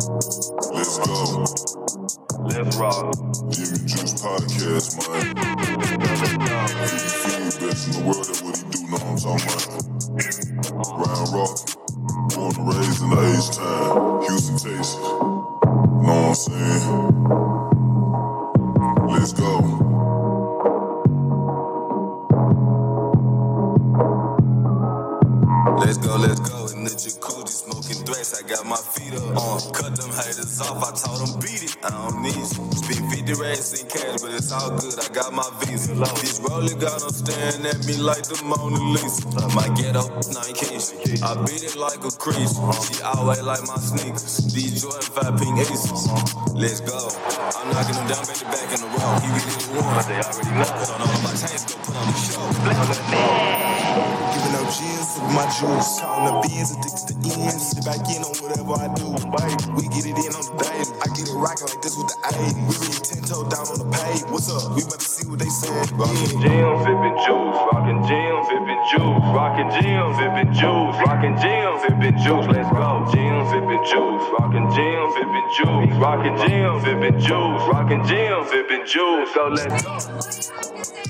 Let's go. Let's rock. Jimmy Juice Podcast, man. Feed the best in the world, that's what he do, know what I'm talking about. Ryan Rock, born and raised in the H-Town, Houston, Texas. Know what I'm saying? Let's go. Got my feet up. Uh, cut them haters off. I told them beat it. I don't need you. Spend 50 racks in cash, but it's all good. I got my visa. This rolling got them staring at me like the Mona Lisa. My ghetto, nine keys. I beat it like a crease. She always like my sneakers. These Jordan 5 pink aces. Let's go. I'm knocking them down back to back in the row. He really the one. They already know. Don't know my chains, go put on the show. Out with my juice. Counting the beans, addicted to ends. Sit back in on whatever I do. We get it in on the daily. I get it rocking like this with the 80. We really 10 toe down on the page. What's up? We about to see what they saying. Rockin' Yeah. gym, vippin' juice. Rockin' gym, vippin' juice. Rockin' gym, vippin' juice. Rockin' gym, vippin' juice. Let's go. Gym, vippin' juice. Rockin' gym, vippin' juice. Rockin' gym, vippin' juice. Rockin' gym, vippin' juice. So let's go.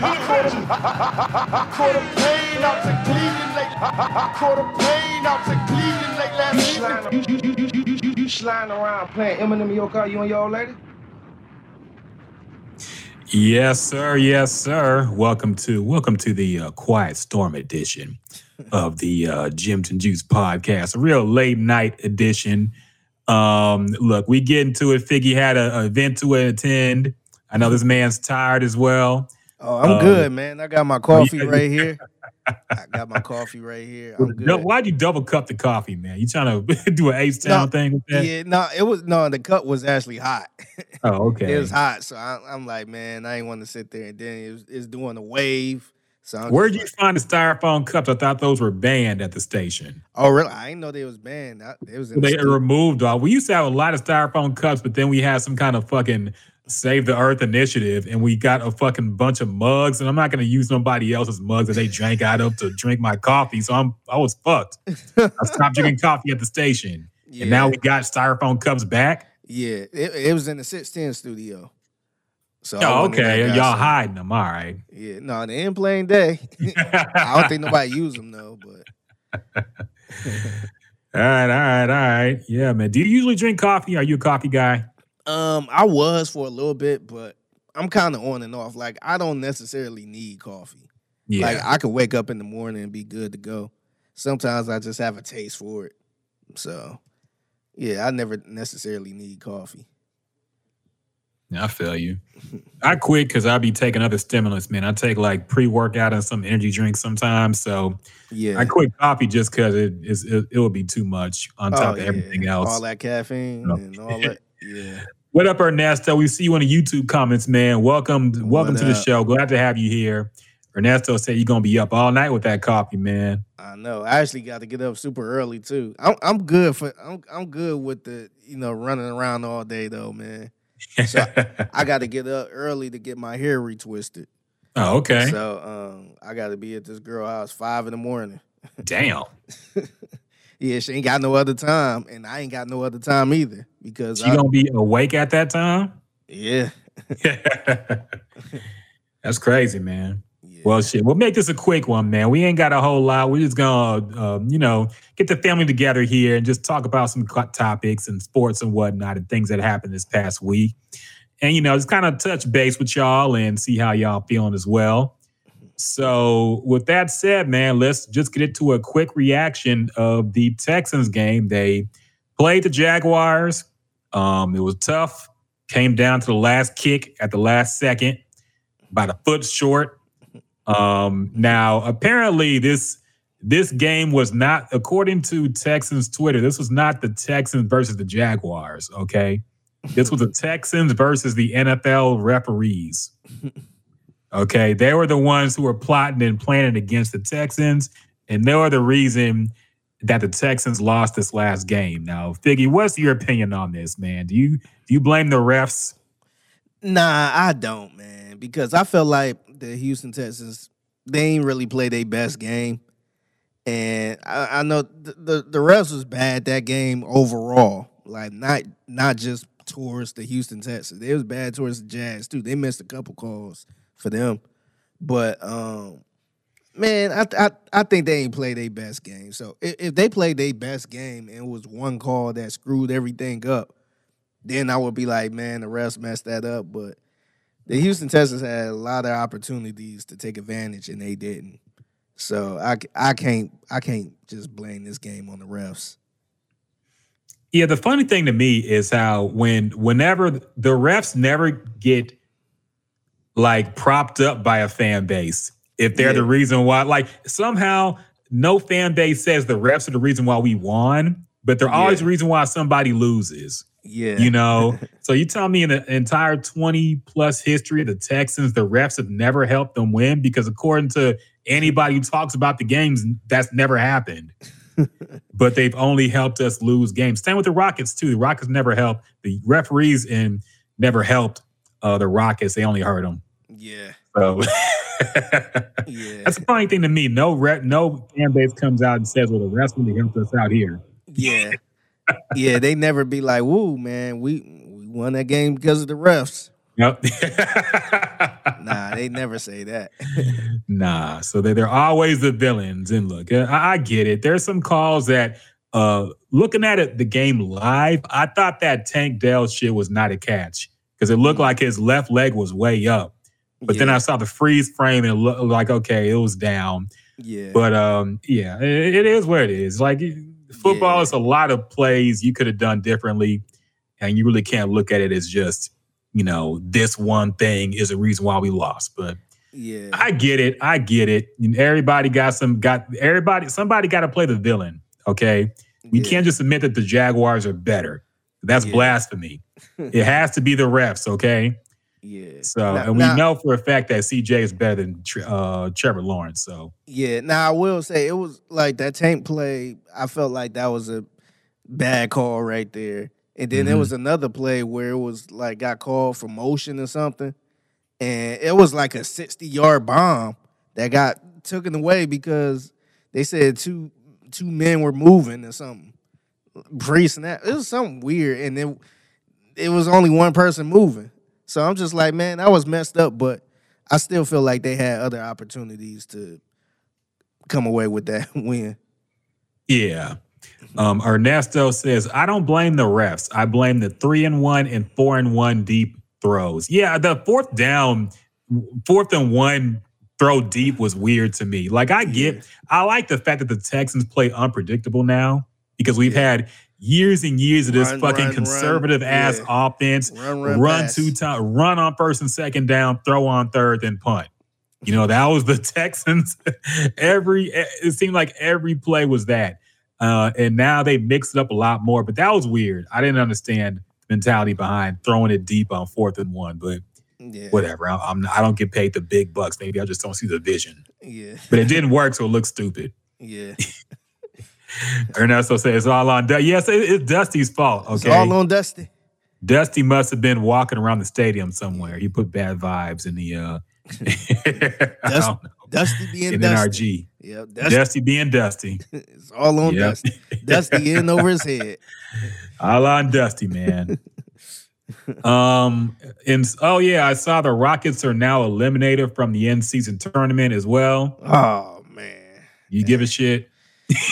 fucking titties? Where the bitches? Caught a plane out to Cleveland late. Caught a plane out to Cleveland late last evening. You, you, you, you, you, you, you sliding around playing Eminem in your car, you and your old lady? Yes, sir. Yes, sir. Welcome to welcome to the uh, Quiet Storm edition of the uh, and Juice podcast, a real late night edition. Um, look, we get into it. Figgy had a, a event to attend. I know this man's tired as well. Oh, I'm Um, good, man. I got my coffee yeah. right here. I got my coffee right here. I'm good. Why'd you double cup the coffee, man? You trying to do an H-Town No, thing with that? Yeah, no, it was no. The cup was actually hot. Oh, okay. It was hot, so I, I'm like, man, I ain't want to sit there. And then it was it's doing a wave. So I'm Where'd you like, find the styrofoam cups? I thought those were banned at the station. Oh, really? I didn't know they was banned. I, it was the They stu- removed all. We used to have a lot of styrofoam cups, but then we had some kind of fucking save the earth initiative, and we got a fucking bunch of mugs. And I'm not going to use nobody else's mugs that they drank out of to drink my coffee. So I'm I was fucked. I stopped drinking coffee at the station, and now we got styrofoam cups back. Yeah, it, it was in the 610 studio. So Oh, went in there okay. Y'all some. hiding them. All right. Yeah, no, they ain't playing day. I don't think nobody use them though, but All right, all right, all right. Yeah, man. Do you usually drink coffee? Are you a coffee guy? Um, I was for a little bit, but I'm kind of on and off. Like I don't necessarily need coffee. Yeah. Like I can wake up in the morning and be good to go. Sometimes I just have a taste for it. So, yeah, I never necessarily need coffee. I feel you. I quit because I be taking other stimulants, man. I take like pre workout and some energy drinks sometimes. So Yeah, I quit coffee just because it is it, it would be too much on top Oh, of yeah. everything else. all that caffeine Oh. and all that. Yeah, What up, Ernesto? We see you in the YouTube comments, man. Welcome, welcome What to the show. Glad to have you here. Ernesto said you're gonna be up all night with that coffee, man. I know. I actually got to get up super early too. I'm I'm good for I'm I'm good with the you know running around all day though, man. So I got to get up early to get my hair retwisted. oh, okay. So um, I got to be at this girl house five in the morning. Damn. Yeah, she ain't got no other time, and I ain't got no other time either because You I, gonna be awake at that time? yeah, That's crazy, man. yeah. Well, shit. We'll make this a quick one, man. We ain't got a whole lot. We're just gonna, um, you know, get the family together here and just talk about some topics and sports and whatnot and things that happened this past week, and you know, just kind of touch base with y'all and see how y'all feeling as well. So, with that said, man, let's just get into a quick reaction of the Texans game. They played the Jaguars. Um, it was tough. Came down to the last kick at the last second, about a foot short. Um, now, apparently, this this game was not, according to Texans Twitter, this was not the Texans versus the Jaguars. Okay, this was the Texans versus the NFL referees. Okay, they were the ones who were plotting and planning against the Texans, and they were the reason that the Texans lost this last game. Now, Figgy, what's your opinion on this, man? Do you do you blame the refs? Nah, I don't, man, because I feel like the Houston Texans they ain't really play their best game, and I, I know the, the the refs was bad that game overall. Like not not just towards the Houston Texans, they was bad towards the Jags too. They missed a couple calls for them, but um, man, I I I think they ain't played their best game. So if, if they played their best game and it was one call that screwed everything up, then I would be like, man, the refs messed that up. But the Houston Texans had a lot of opportunities to take advantage and they didn't. So I, I can't I can't just blame this game on the refs. Yeah, the funny thing to me is how when whenever the refs never get like propped up by a fan base, if they're Yeah. the reason why, like somehow no fan base says the refs are the reason why we won, but they're always Yeah. the reason why somebody loses. Yeah. You know, so you tell me in the entire 20 plus history of the Texans, the refs have never helped them win because according to anybody who talks about the games, that's never happened. but they've only helped us lose games. Same with the Rockets too. The Rockets never helped the referees and never helped uh, the Rockets. They only hurt them. Yeah. So Yeah. that's the funny thing to me. No no fan base comes out and says, "Well, the refs really helped us out here." Yeah. yeah, they never be like, woo, man, we we won that game because of the refs. Yep. Nah, they never say that. Nah, so they, they're always the villains. And look, I, I get it. There's some calls that, uh, looking at it, the game live, I thought that Tank Dell shit was not a catch because it looked like his left leg was way up. But then I saw the freeze frame and it looked like okay, it was down. Yeah. But um, yeah, it, it is where it is. Like football Yeah. is a lot of plays you could have done differently, and you really can't look at it as just you know this one thing is a reason why we lost. But yeah. I get it. I get it. And everybody got some got everybody somebody got to play the villain. Okay. We Yeah. can't just admit that the Jaguars are better. That's Yeah. blasphemy. it has to be the refs, okay? Yeah. So, Now- and we now- know for a fact that CJ is better than uh, Trevor Lawrence. So, Yeah. Now I will say it was like that tank play. I felt like that was a bad call right there. And then there Mhm. was another play where it was like got called for motion or something. And it was like a 60 yard bomb that got taken away because they said two two men were moving or something. Pre snap. It was something weird. And then it was only one person moving. So I'm just like, man, I was messed up, but I still feel like they had other opportunities to come away with that win. yeah. Um, Ernesto says, I don't blame the refs. I blame the three and one and four and one deep throws. Yeah, the fourth down, fourth and one throw deep was weird to me. Like, I get, I like the fact that the Texans play unpredictable now because we've had years and years of this Run, fucking run, run. conservative ass Yeah. offense. Run, Run, run, two times, run on first and second down, throw on third, then punt. You know, that was the Texans. every it seemed like every play was that. Uh, and now they mixed it up a lot more, but that was weird. I didn't understand the mentality behind throwing it deep on fourth and one, but Yeah. whatever. I, I'm I don't get paid the big bucks. Maybe I just don't see the vision. Yeah. But it didn't work, so it looks stupid. Yeah. Ernesto says it's all on. Du- Yes, it- it's Dusty's fault. It's Okay, all on Dusty. Dusty must have been walking around the stadium somewhere. He put bad vibes in the uh Dust- Dusty being in Dusty. NRG. Yep. Dusty. Dusty being Dusty. It's all on Yep. Dusty. Dusty in over his head. All on Dusty, man. um and oh yeah, I saw the Rockets are now eliminated from the in season tournament as well. Oh man. You give a shit.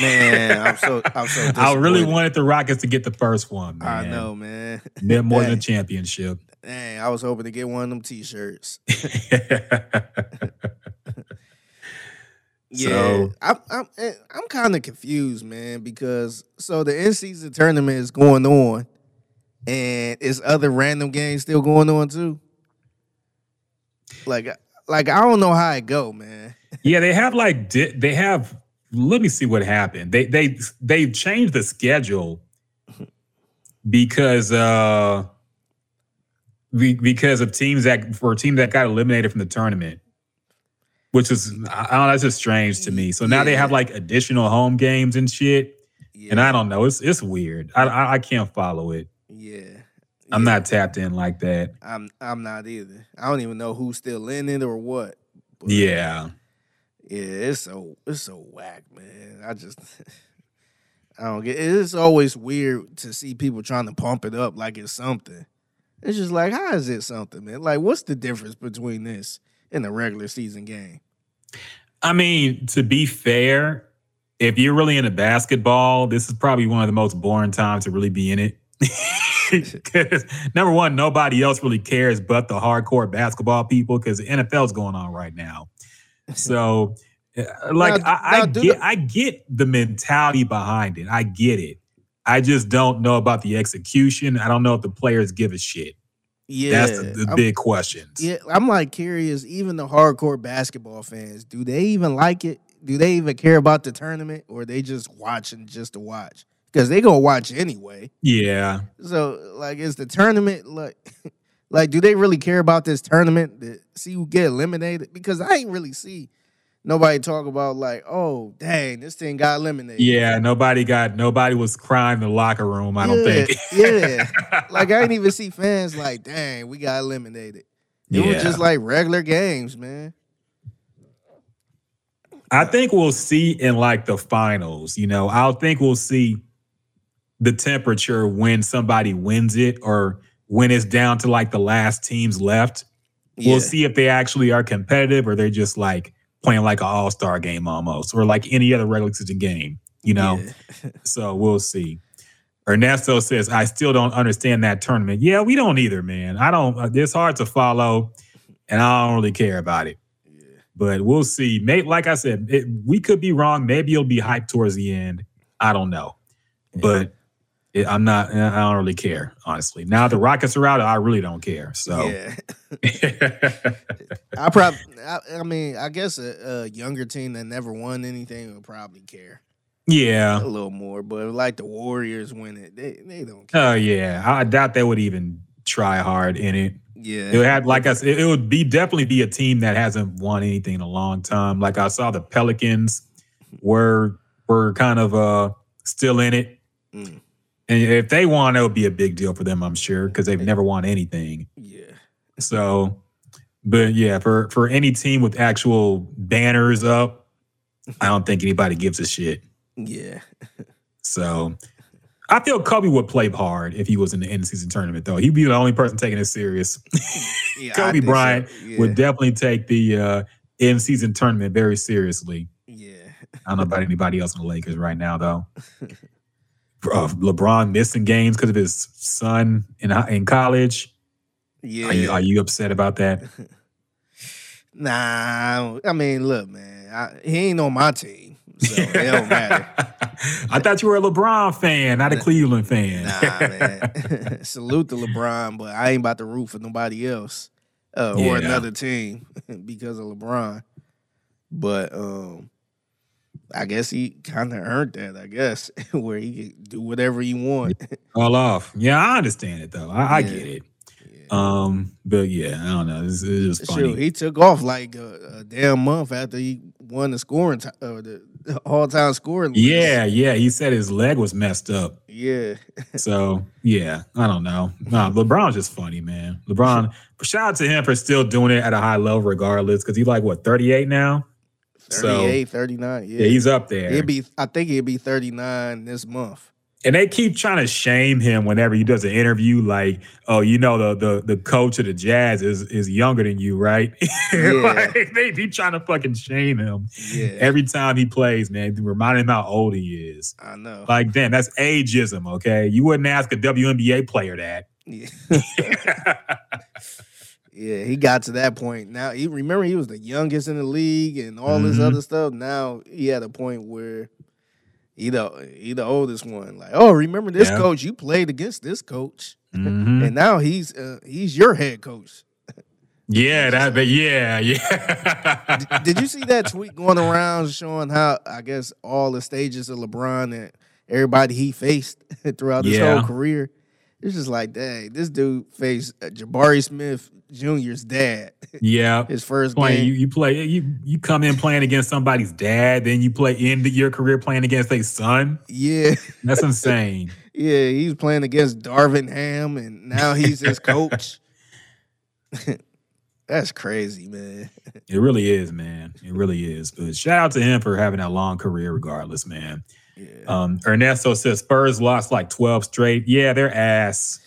Man, I'm so I'm so I really wanted the Rockets to get the first one, man. I know, man. They're more than a championship. Dang, I was hoping to get one of them t-shirts. Yeah, So- I'm I'm eh, I'm kind of confused, man, because so the in season tournament is going on, and is other random games still going on too? Like, like like I don't know how it go, man. Yeah, they have like di- they have. Let me see what happened. They they they changed the schedule because uh because of teams that for a team that got eliminated from the tournament, which is I don't know, that's just strange to me. So now they have like additional home games and shit, Yeah, and I don't know. It's it's weird. I I, I can't follow it. yeah. I'm Yeah. not tapped in like that. I'm I'm not either. I don't even know who's still in it or what. But, Yeah. Yeah, it's so it's so whack, man. I just I don't get it's always weird to see people trying to pump it up like it's something. It's just like, how is it something, man? Like, what's the difference between this and a regular season game? I mean, to be fair, if you're really into basketball, this is probably one of the most boring times to really be in it. number one, nobody else really cares but the hardcore basketball people because the NFL's going on right now. So, uh, like, Now- I, I now do get, the- I get the mentality behind it. I get it. I just don't know about the execution. I don't know if the players give a shit. Yeah, That's the, the big questions. Yeah, I'm like curious. Even the hardcore basketball fans, do they even like it? Do they even care about the tournament, or they just watching just to watch? Because they gonna watch anyway. yeah. So, like, is the tournament like, like, do they really care about this tournament to see who get eliminated? Because I ain't really see nobody talk about like, oh, dang, this thing got eliminated. Yeah, nobody got nobody was crying in the locker room. I don't think. yeah. Like, I didn't even see fans like, dang, we got eliminated. It was just like regular games, man. I think we'll see in like the finals. You know, I think we'll see the temperature when somebody wins it or when it's down to like the last teams left. Yeah. We'll see if they actually are competitive or they're just like playing like an all star game almost or like any other regular season game. You know, Yeah. so we'll see. Ernesto says, I still don't understand that tournament. Yeah, we don't either, man. I don't, uh, it's hard to follow and I don't really care about it. But we'll see. Maybe, like I said, it, we could be wrong. Maybe it'll be hyped towards the end. I don't know. But it, I'm not, I don't really care, honestly. Now the Rockets are out, I really don't care. So, Yeah. I probably, I, I mean, I guess a, a younger team that never won anything would probably care yeah. a little more. But like the Warriors win it, they they don't care. Oh, yeah. I doubt they would even try hard in it. yeah, It would have, like I said, it would be definitely be a team that hasn't won anything in a long time. Like I saw the Pelicans were were kind of uh still in it. Mm. And if they won, it would be a big deal for them, I'm sure, because they've never won anything. yeah, So, but yeah, for for any team with actual banners up, I don't think anybody gives a shit. yeah. So, I feel Kobe would play hard if he was in the in season tournament, though. He'd be the only person taking it serious. yeah Kobe so. Bryant yeah. would definitely take the uh, in season tournament very seriously. yeah, I don't know about anybody else in the Lakers right now, though. Uh, LeBron missing games because of his son in in college. yeah. Are you are you upset about that? Nah, I mean, look, man, I, he ain't on my team, so it don't matter. I thought you were a LeBron fan, not a Cleveland fan. Nah, man. Salute to LeBron, but I ain't about to root for nobody else uh, Yeah. or another team because of LeBron. But um, I guess he kind of earned that. I guess where he can do whatever he want. All off. Yeah, I understand it though. I, I get it. Um, but yeah, I don't know. It's, it's just funny. Shoot, he took off like a, a damn month after he won the scoring, ti- uh, the, the all-time scoring. list. yeah, yeah. He said his leg was messed up. yeah, So yeah, I don't know. Nah, LeBron's just funny, man. LeBron, shout out to him for still doing it at a high level, regardless, because he's like what 38 now. So 38, 39. Yeah, yeah, he's up there. He'd be. I think he'd be 39 this month. and they keep trying to shame him whenever he does an interview, like, "Oh, you know, the the the coach of the Jazz is is younger than you, right?" Yeah. like, they be trying to fucking shame him Yeah, every time he plays, man. Remind him how old he is. I know. Like, damn, that's ageism. Okay, you wouldn't ask a WNBA player that. Yeah. yeah, he got to that point. Now he remember he was the youngest in the league and all this Mhm. other stuff. Now he at a point where he the he the oldest one. Like, oh, remember this Yeah. coach? You played against this coach, Mhm. and now he's uh, he's your head coach. Yeah, that. But yeah, yeah. Did you see that tweet going around showing how I guess all the stages of LeBron and everybody he faced throughout his Yeah. whole career? It's just like, dang, this dude faced uh, Jabari Smith Jr.'s dad. yeah. His first Playing, game. you, you play you you come in playing against somebody's dad, then you play end your career playing against a son. yeah, That's insane. yeah, he was playing against Darvin Ham, and now he's his coach. That's crazy, man. It really is, man. It really is. But shout out to him for having that long career, regardless, man. Yeah, Um, Ernesto says Spurs lost like 12 straight. Yeah, they're ass.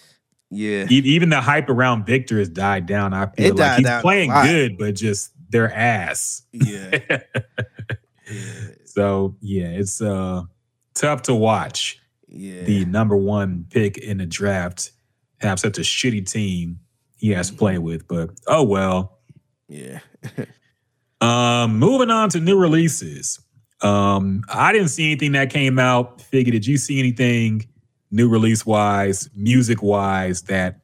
Yeah, Even the hype around Victor has died down. I feel It like he's playing good, but just their ass. yeah. yeah. so yeah, it's uh tough to watch Yeah. the number one pick in the draft have such a shitty team he has to play with. But oh well. yeah. Um, moving on to new releases. Um, I didn't see anything that came out. Figgy, did you see anything new release wise, music wise that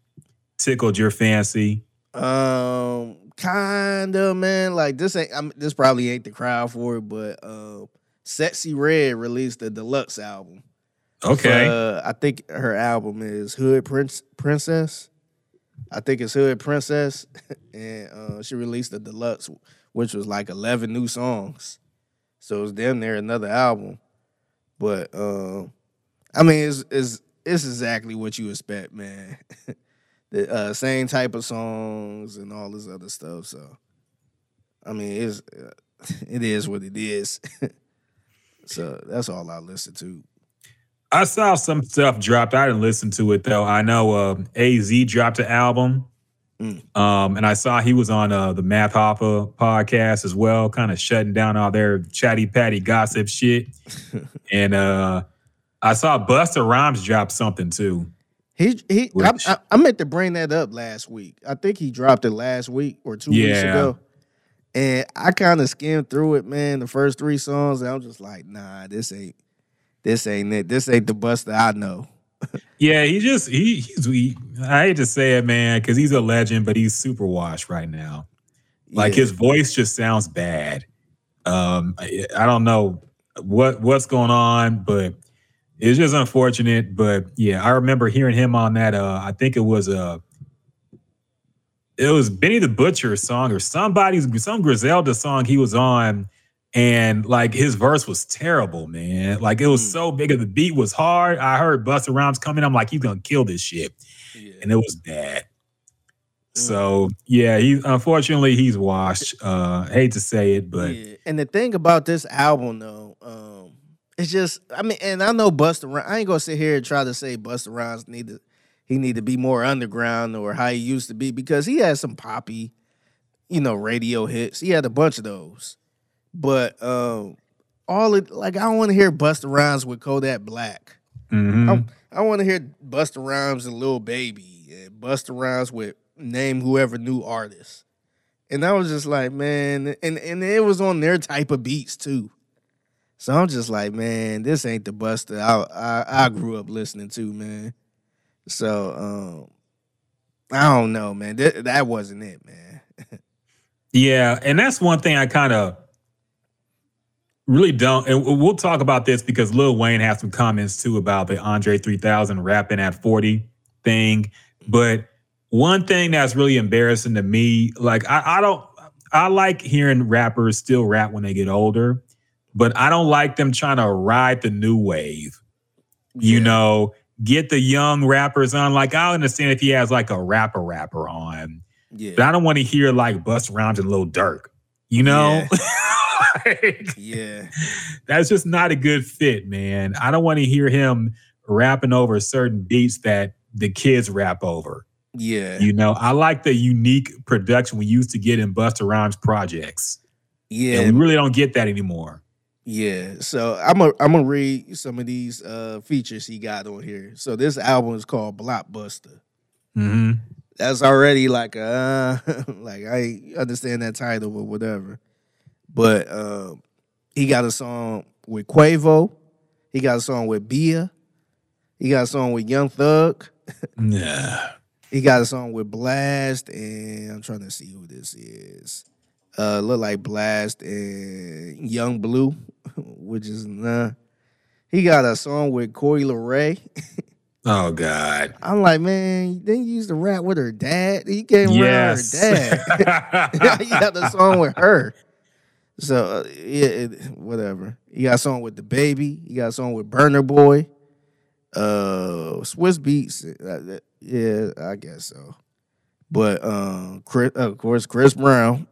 tickled your fancy? Um, kind of man. Like this ain't. I'm, this probably ain't the crowd for it, but um, Sexyy Red released a deluxe album. Okay. Uh, I think her album is Hood Prince Princess. I think it's Hood Princess, and uh, she released a deluxe, which was like eleven new songs. So it's damn near another album. But um, I mean, it's it's it's exactly what you expect, man. the uh, same type of songs and all this other stuff. So, I mean, it's uh, it is what it is. so that's all I listen to. I saw some stuff dropped. I didn't listen to it though. I know uh, Az dropped an album. Mm. Um, and I saw he was on uh, the Math Hoffa podcast as well, kind of shutting down all their chatty patty gossip shit. and uh, I saw Busta Rhymes drop something too. He he. I, Which- I, I meant to bring that up last week. I think he dropped it last week or two weeks ago. And I kind of skimmed through it, man. The first three songs, and I'm just like, nah, this ain't, this ain't it. This ain't the Busta I know. Yeah, he just he he's he, I hate to say it, man, because he's a legend, but he's super washed right now. Like Yeah. his voice just sounds bad. Um, I, I don't know what what's going on, but it's just unfortunate. But yeah, I remember hearing him on that. Uh, I think it was uh it was Benny the Butcher song or somebody's some Griselda song he was on, and like his verse was terrible, man. Like it was Mm. so big, and the beat was hard. I heard Busta Rhymes coming. I'm like, he's gonna kill this shit, Yeah. and it was bad. So yeah, he unfortunately he's washed. Uh, hate to say it, but yeah. And the thing about this album, though, um, it's just, I mean, and I know Busta. Rhymes. I ain't gonna sit here and try to say Busta Rhymes need to, he need to be more underground or how he used to be because he had some poppy, you know, radio hits. He had a bunch of those, but um, all it like I don't want to hear Busta Rhymes with Kodak Black. mhm. I, I want to hear Busta Rhymes and Lil Baby and Busta Rhymes with name whoever new artist. And I was just like, man, and, and it was on their type of beats too. So I'm just like, man, this ain't the Busta I I, I grew up listening to, man. So um, I don't know, man. That that wasn't it, man. Yeah, and that's one thing I kind of really don't. And we'll talk about this because Lil Wayne has some comments too about the Andre 3000 rapping at 40 thing. But one thing that's really embarrassing to me, like I, I don't, I like hearing rappers still rap when they get older, but I don't like them trying to ride the new wave. You Yeah. know, get the young rappers on. Like I understand if he has like a rapper rapper on. Yeah. But I don't want to hear like Busta Rhymes and Lil Durk. You know, Like, Yeah. that's just not a good fit, man. I don't want to hear him rapping over certain beats that the kids rap over. Yeah. You know, I like the unique production we used to get in Busta Rhymes projects, Yeah. and we really don't get that anymore. Yeah, so I'm gonna I'm gonna read some of these uh features he got on here. So this album is called Blockbuster. hmm That's already like a uh, like I understand that title or whatever. But um he got a song with Quavo. He got a song with Bia. He got a song with Young Thug. yeah. He got a song with Blxst, and I'm trying to see who this is. Uh, look like Blxst and Yung Bleu, which is nah. He got a song with Coi Leray. Oh God. I'm like, man, then you used to rap with her dad. He came Yes. around her dad. he got the song with her. So uh, yeah, it, whatever. He got a song with the baby. He got a song with Burna Boy. Uh, Swizz Beatz. uh, yeah, I guess so. But um, Chris, of course, Chris Brown,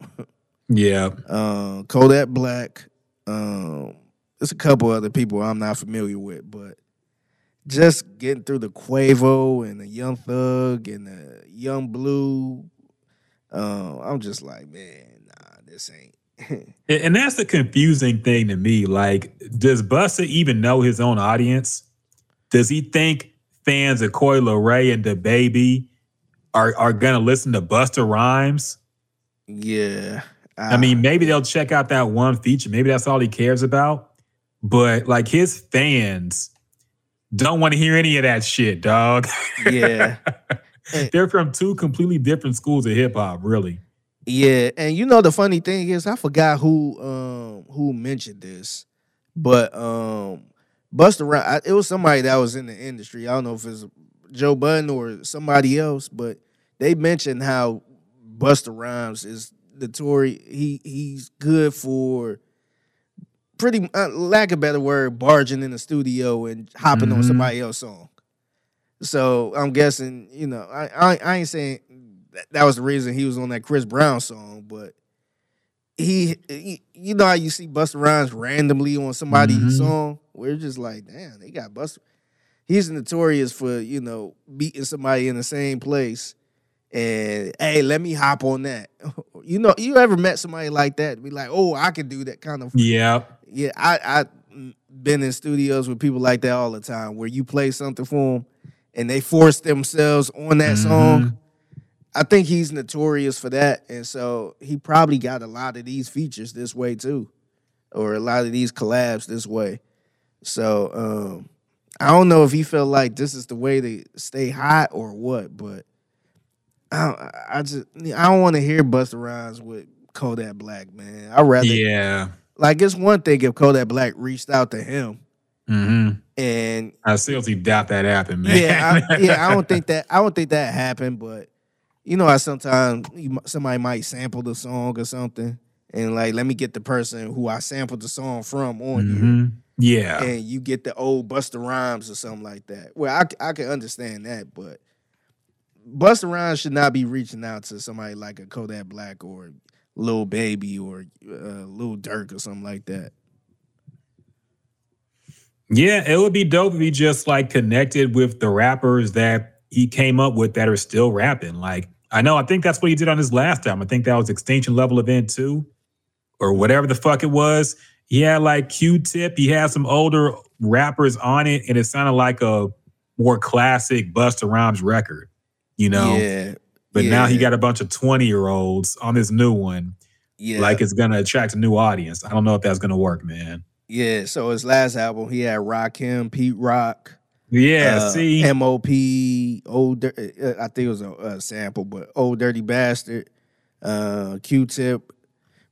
yeah. uh, Kodak Black. Um, there's a couple other people I'm not familiar with, but just getting through the Quavo and the Young Thug and the Yung Bleu. Uh, I'm just like, man, nah, this ain't. And and that's the confusing thing to me. Like, does Busta even know his own audience? Does he think fans of Coy Ray and the baby are are gonna listen to Busta Rhymes? yeah, I mean, maybe they'll check out that one feature. Maybe that's all he cares about. But like his fans don't want to hear any of that shit, dog. yeah, They're from two completely different schools of hip hop, really. yeah. And you know, the funny thing is, I forgot who um who mentioned this, but um, Busta Rhymes. It was somebody that was in the industry. I don't know if it's Joe Budden or somebody else, but they mentioned how Busta Rhymes is notorious. He he's good for pretty uh, lack of better word, barging in the studio and hopping on Mhm. somebody else's song. So I'm guessing, you know, I I, I ain't saying that, that was the reason he was on that Chris Brown song, but he, he you know how you see Busta Rhymes randomly on somebody's Mhm. song, we're just like, damn, they got Busta. He's notorious for you know beating somebody in the same place, and hey, let me hop on that. You know, you ever met somebody like that? Be like, oh, I can do that kind of Yeah. yeah, I I mm, been in studios with people like that all the time, where you play something for them and they force themselves on that song. I think he's notorious for that, and so he probably got a lot of these features this way too, or a lot of these collabs this way. So um, I don't know if he felt like this is the way to stay hot or what, but I I just I don't want to hear Busta Rhymes with Kodak Black, man. I rather Yeah. like it's one thing if Kodak Black reached out to him hmm and I seriously doubt that happened, man. yeah, I, yeah, I don't think that I don't think that happened, but you know how sometimes somebody might sample the song or something, and like let me get the person who I sampled the song from on Mhm. Yeah. and you get the old Busta Rhymes or something like that. Well, I I can understand that, but Busta Rhymes should not be reaching out to somebody like a Kodak Black or Lil Baby or uh, Lil Durk or something like that. Yeah, it would be dope if he just like connected with the rappers that he came up with that are still rapping. Like, I know, I think that's what he did on his last album. I think that was Extinction Level Event 2 or whatever the fuck it was. He had like Q Tip, he had some older rappers on it, and it sounded like a more classic Busta Rhymes record, you know? Yeah, But now he got a bunch of 20 year olds on this new one. yeah, Like it's gonna attract a new audience. I don't know if that's gonna work, man. Yeah, so his last album, he had Rakim, Pete Rock, Yeah, uh, see. MOP, Old, uh, I think it was a, a sample, but Ol' Dirty Bastard, uh, Q-Tip,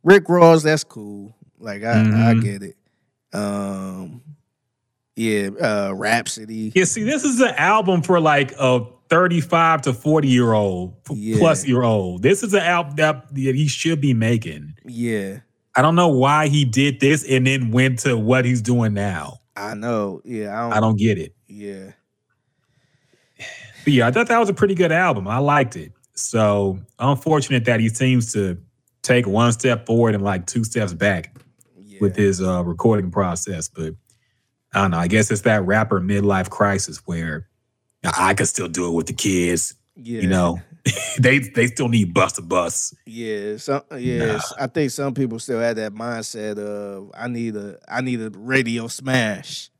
Rick Ross. That's cool. Like I, I Mhm. get it. Um, yeah, uh, Rapsody. Yeah, see, this is an album for like a 35 to 40 year old Yeah. plus year old. This is an album that he should be making. Yeah, I don't know why he did this and then went to what he's doing now. I know. Yeah, I don't. I don't get it. Yeah, But yeah, I thought that was a pretty good album. I liked it. So unfortunate that he seems to take one step forward and like two steps back yeah. with his uh, recording process. But I don't know. I guess it's that rapper midlife crisis where I I could still do it with the kids. yeah. You know, they they still need bus to bus. Yeah, some yes. I think some people still have that mindset of I need a I need a radio smash.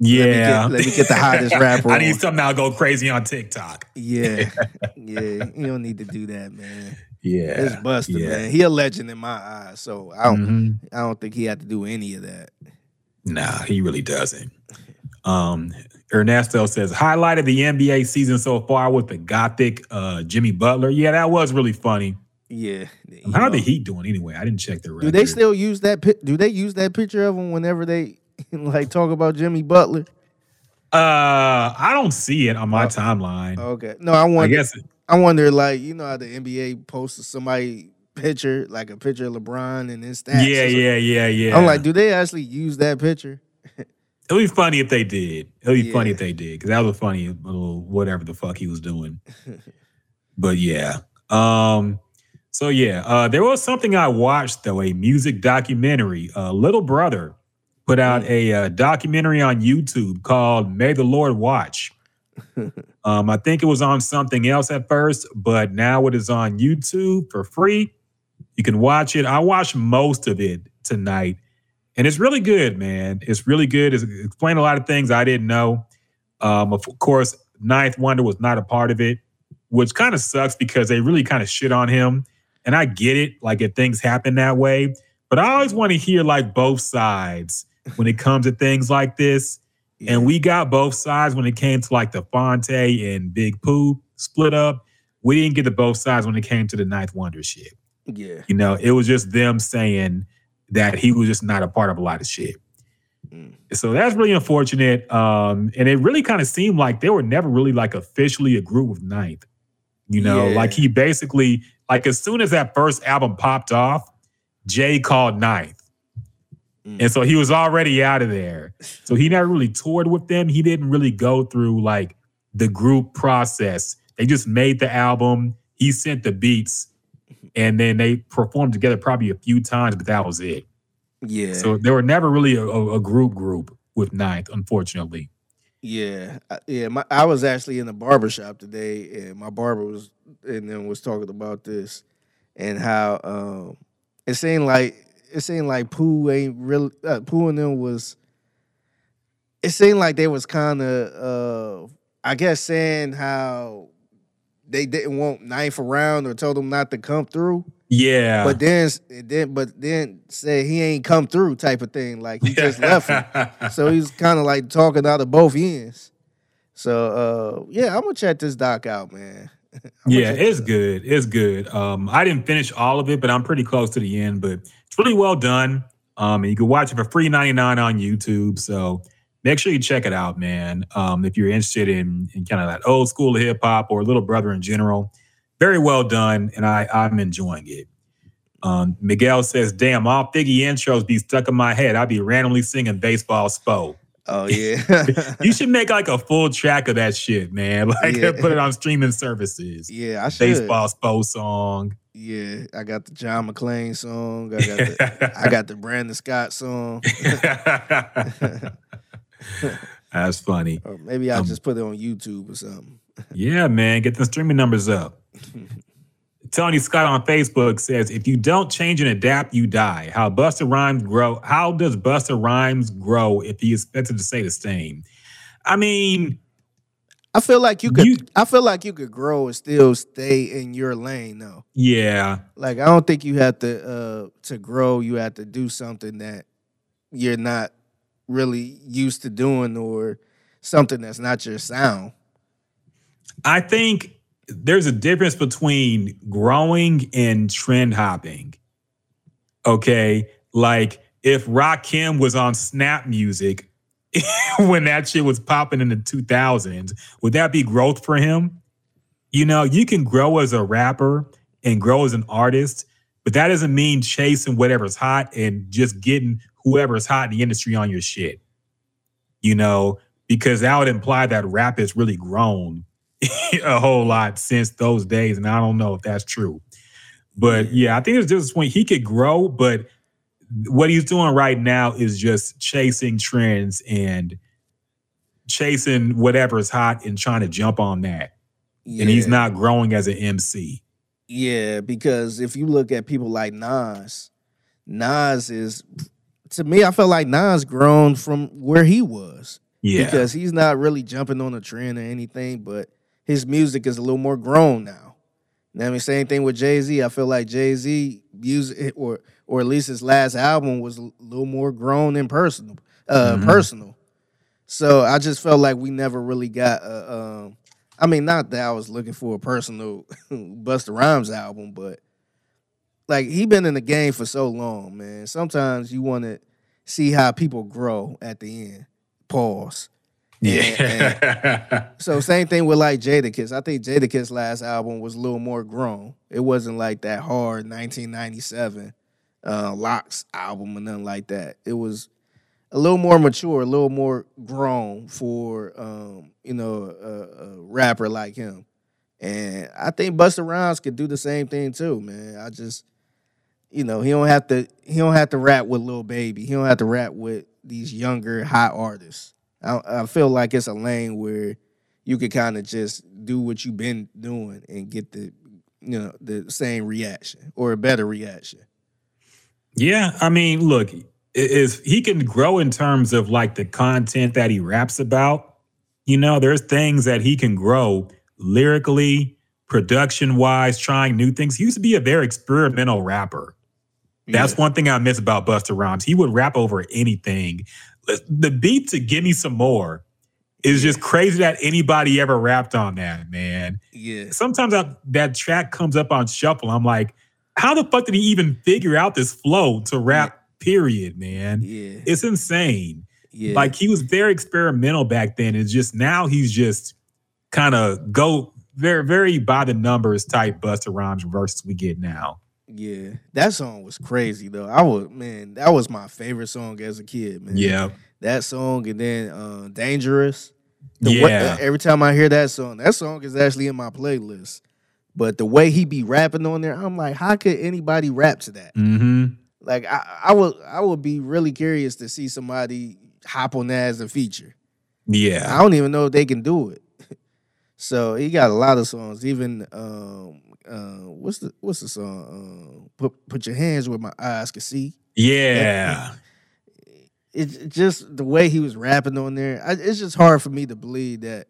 Yeah, get- let me get the hottest rapper I need on. something that'll go crazy on TikTok. Yeah, yeah. You don't need to do that, man. Yeah, It's busted, yeah. man. He a legend in my eyes, so I don't Mhm. I don't think he had to do any of that. Nah, he really doesn't. Um, Ernesto says highlight of the NBA season so far with the Gothic uh, Jimmy Butler. Yeah, that was really funny. Yeah. How are the Heat doing anyway? I didn't check the record. Do they still use that? pi- Do they use that picture of him whenever they like talk about Jimmy Butler? Uh, I don't see it on my timeline. Okay. No, I I wonder. guess I wonder, like you know how the NBA posts somebody picture, like a picture of LeBron and his stats. yeah, yeah, yeah, yeah. I'm like, do they actually use that picture? It'll be funny if they did. It'll be funny if they did because that was a funny little whatever the fuck he was doing. but yeah. Um. So yeah, uh, there was something I watched though, a music documentary. Uh, Little Brother put out a uh, documentary on YouTube called "May the Lord Watch." um, I think it was on something else at first, but now it is on YouTube for free. You can watch it. I watched most of it tonight, and it's really good, man. It's really good. It's explained a lot of things I didn't know. Um, of course, Ninth Wonder was not a part of it, which kind of sucks because they really kind of shit on him. And I get it, like if things happen that way, but I always want to hear like both sides when it comes to things like this. And we got both sides when it came to like the Phonte and Big Pooh split up. We didn't get the both sides when it came to the Ninth Wonder shit. Yeah. You know, it was just them saying that he was just not a part of a lot of shit. Mm. So that's really unfortunate. Um, and it really kind of seemed like they were never really like officially a group with Ninth. You know, Yeah. like he basically, like as soon as that first album popped off, Jay called Ninth. Mm. And so he was already out of there. So he never really toured with them. He didn't really go through like the group process. They just made the album. He sent the beats, and then they performed together probably a few times, but that was it. Yeah. So they were never really a, a, group group with Ninth, unfortunately. Yeah, yeah. My, I was actually in the barber shop today, and my barber was and then was talking about this and how um, it seemed like it seemed like Pooh ain't really uh, Pooh and them was. It seemed like they was kind of, uh, I guess, saying how they didn't want Knife around or told him not to come through. Yeah. But then, then, but then said he ain't come through type of thing. Like he just left him. So he's kind of like talking out of both ends. So uh yeah, I'm gonna check this doc out, man. yeah, it's good. It's good. Um, I didn't finish all of it, but I'm pretty close to the end. But it's really well done. Um, and you can watch it for free 99 on YouTube. So make sure you check it out, man. Um, if you're interested in, in kind of that old school hip hop or Little Brother in general, very well done, and I I'm enjoying it. Um, Miguel says, "Damn, all Figgy intros be stuck in my head. I'd be randomly singing baseball spo." Oh yeah. you should make like a full track of that shit, man. Like Yeah. put it on streaming services. Yeah, I should. Baseball spo song. Yeah, I got the John McClane song. I got the I got the Brandon Scott song. That's funny. Or maybe I'll Um, just put it on YouTube or something. Yeah, man, get the streaming numbers up. Tony Scott on Facebook says, "If you don't change and adapt, you die." How Busta Rhymes grow? How does Busta Rhymes grow if he is expected to say the same? I mean, I feel like you could I feel like you could grow and still stay in your lane though. yeah, Like I don't think you have to uh to grow, you have to do something that you're not really used to doing or something that's not your sound. I think there's a difference between growing and trend hopping. Okay. Like if Rakim was on Snap Music when that shit was popping in the 2000s, would that be growth for him? You know, you can grow as a rapper and grow as an artist, but that doesn't mean chasing whatever's hot and just getting whoever's hot in the industry on your shit. You know, because that would imply that rap has really grown a whole lot since those days, and I don't know if that's true. But yeah, I think there's just when he could grow, but what he's doing right now is just chasing trends and chasing whatever's hot and trying to jump on that. And he's not growing as an MC. Yeah, because if you look at people like Nas, Nas is to me, I felt like Nas grown from where he was. Yeah. Because he's not really jumping on a trend or anything, but his music is a little more grown now. You know what I mean, same thing with Jay Z. I feel like Jay Z music, or or at least his last album was a little more grown and personal. Uh, Mhm. personal. So I just felt like we never really got a. Um, I mean, not that I was looking for a personal Busta Rhymes album, but like he been in the game for so long, man. Sometimes you want to see how people grow at the end. Pause. And- and- Yeah. so same thing with like Jadakiss. I think Jadakiss last album was a little more grown. It wasn't like that hard 1997 uh, LOX album or nothing like that. It was a little more mature, a little more grown for um, you know a, a rapper like him. And I think Busta Rhymes could do the same thing too, man. I just you know he don't have to he don't have to rap with Lil Baby. He don't have to rap with these younger hot artists. I, I feel like it's a lane where you could kind of just do what you've been doing and get the you know the same reaction or a better reaction. Yeah, I mean, look, i- is he can grow in terms of like the content that he raps about. You know, there's things that he can grow lyrically, production wise, trying new things. He used to be a very experimental rapper. That's Yeah. one thing I miss about Busta Rhymes. He would rap over anything. The beat to "Give Me Some More" is just crazy that anybody ever rapped on that, man yeah, sometimes I, that track comes up on shuffle. I'm like, how the fuck did he even figure out this flow to rap? Period, man. yeah, It's insane. yeah. Like he was very experimental back then. It's just now he's just kind of go very, very by the numbers type Busta Rhymes versus we get now. Yeah, that song was crazy though. I was man, that was my favorite song as a kid, man. Yeah. that song and then uh, "Dangerous." The way- Yeah. every time I hear that song, that song is actually in my playlist. But the way he be rapping on there, I'm like, how could anybody rap to that? Mm-hmm. Like, I, I would, I would be really curious to see somebody hop on that as a feature. Yeah. I don't even know if they can do it. so he got a lot of songs. Even um, uh, what's the what's the song? Um, put put your hands where my eyes can see. Yeah. It's just the way he was rapping on there. I, it's just hard for me to believe that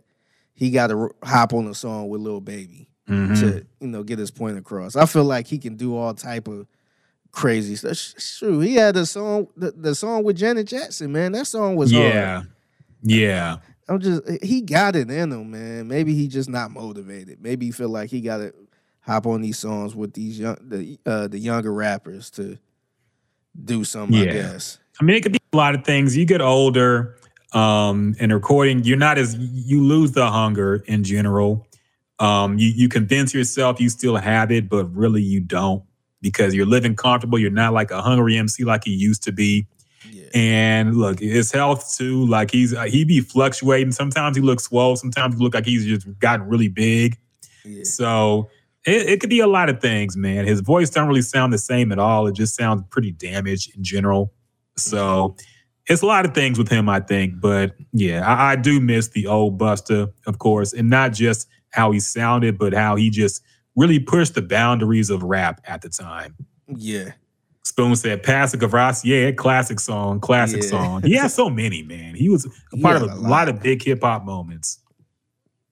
he got to hop on a song with Lil Baby Mhm. to you know get his point across. I feel like he can do all type of crazy stuff. Sh- True, he had the song the, the song with Janet Jackson. Man, that song was hard. Yeah. Yeah. I'm just he got it in him, man. Maybe he just not motivated. Maybe he feel like he got to hop on these songs with these young the uh, the younger rappers to do something. I guess. I mean, it could be a lot of things. You get older, um, and recording, you're not as you lose the hunger in general. Um, you you convince yourself you still have it, but really you don't because you're living comfortable. You're not like a hungry MC like you used to be. Yeah. And look, his health too. Like he's uh, he be fluctuating. Sometimes he looks swole. Sometimes he look like he's just gotten really big. Yeah. So it, it could be a lot of things, man. His voice don't really sound the same at all. It just sounds pretty damaged in general. So it's a lot of things with him, I think. But yeah, I, I do miss the old Busta, of course, and not just how he sounded, but how he just really pushed the boundaries of rap at the time. Yeah. Spoon said, "Pastor Gavras, yeah, classic song, classic Yeah. song. He has so many, man. He was a part of a a lot lot. of big hip hop moments."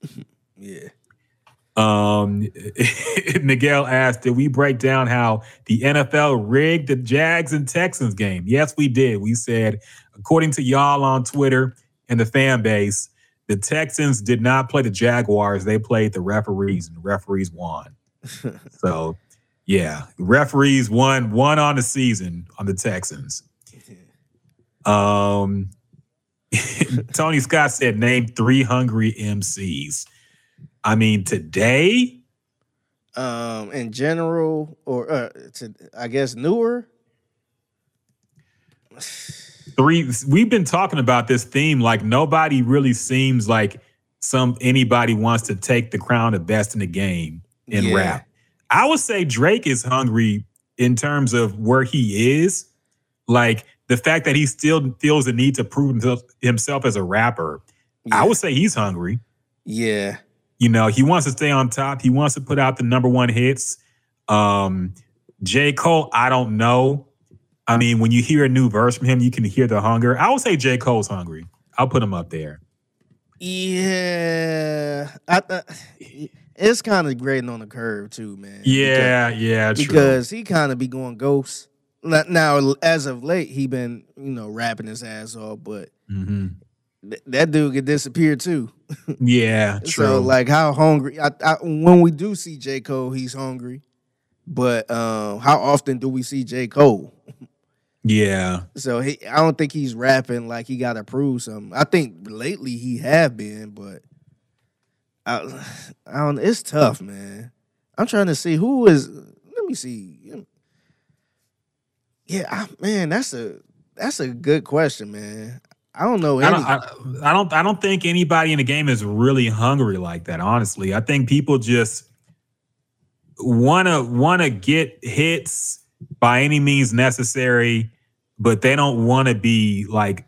Yeah. Um, Miguel asked, "Did we break down how the NFL rigged the Jags and Texans game?" Yes, we did. We said, according to y'all on Twitter and the fan base, the Texans did not play the Jaguars; they played the referees, and the referees won. so, yeah, referees won one on the season on the Texans. Um, Tony Scott said, "Name three hungry MCs." I mean, today, um in general or uh to I guess newer. three we've been talking about this theme like nobody really seems like some anybody wants to take the crown of best in the game in Yeah. rap. I would say Drake is hungry in terms of where he is. Like the fact that he still feels the need to prove himself, himself as a rapper. I would say he's hungry. Yeah. You know, he wants to stay on top. He wants to put out the number one hits. Um, J. Cole, I don't know. I mean, when you hear a new verse from him, you can hear the hunger. I would say J. Cole's hungry. I'll put him up there. Yeah. I, uh, it's kind of grading on the curve too, man. Yeah, yeah, Because, true. because he kind of be going ghost. Now- as of late, he been you know rapping his ass off, but hmm th- that dude could disappear too. Yeah, true. So like how hungry I, I when we do see J. Cole, he's hungry. But um how often do we see J. Cole? yeah. So he I don't think he's rapping like he gotta prove something. I think lately he have been, but I, I don't it's tough, man. I'm trying to see who is let me see. Yeah, I, man, that's a that's a good question, man. I don't know. I don't, I, I don't. I don't think anybody in the game is really hungry like that. Honestly, I think people just wanna wanna get hits by any means necessary, but they don't want to be like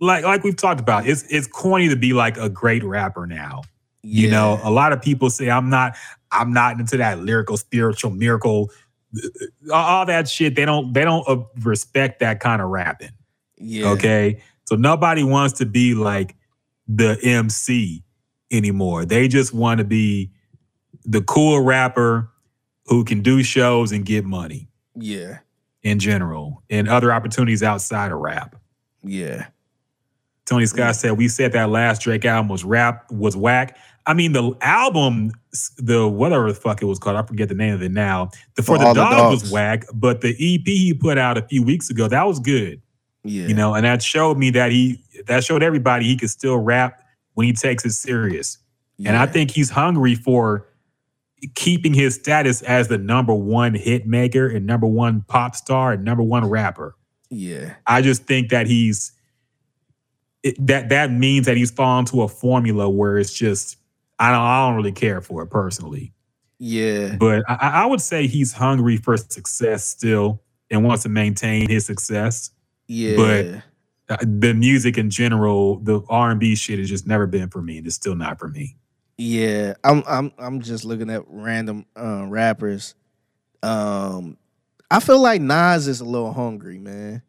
like like we've talked about. It's it's corny to be like a great rapper now. You know, a lot of people say I'm not. I'm not into that lyrical, spiritual, miracle, all that shit. They don't. They don't uh, respect that kind of rapping. yeah, Okay. So nobody wants to be like the MC anymore. They just want to be the cool rapper who can do shows and get money yeah, in general and other opportunities outside of rap. yeah, Tony Scott said, We said that last Drake album was rap, was whack. I mean, the album, the whatever the fuck it was called, I forget the name of it now. The For, For the All the Dog was whack, but the EP he put out a few weeks ago, that was good. Yeah. you know and that showed me that he that showed everybody he could still rap when he takes it serious. And i think he's hungry for keeping his status as the number one hit maker and number one pop star and number one rapper. Yeah, i just think that he's it, that that means that he's fallen to a formula where it's just i don't i don't really care for it personally. Yeah, but i, I would say he's hungry for success still and wants to maintain his success yeah. uh, the music in general, the R and B shit has just never been for me, and it's still not for me. Yeah, I'm I'm I'm just looking at random uh, rappers. Um, I feel like Nas is a little hungry, man.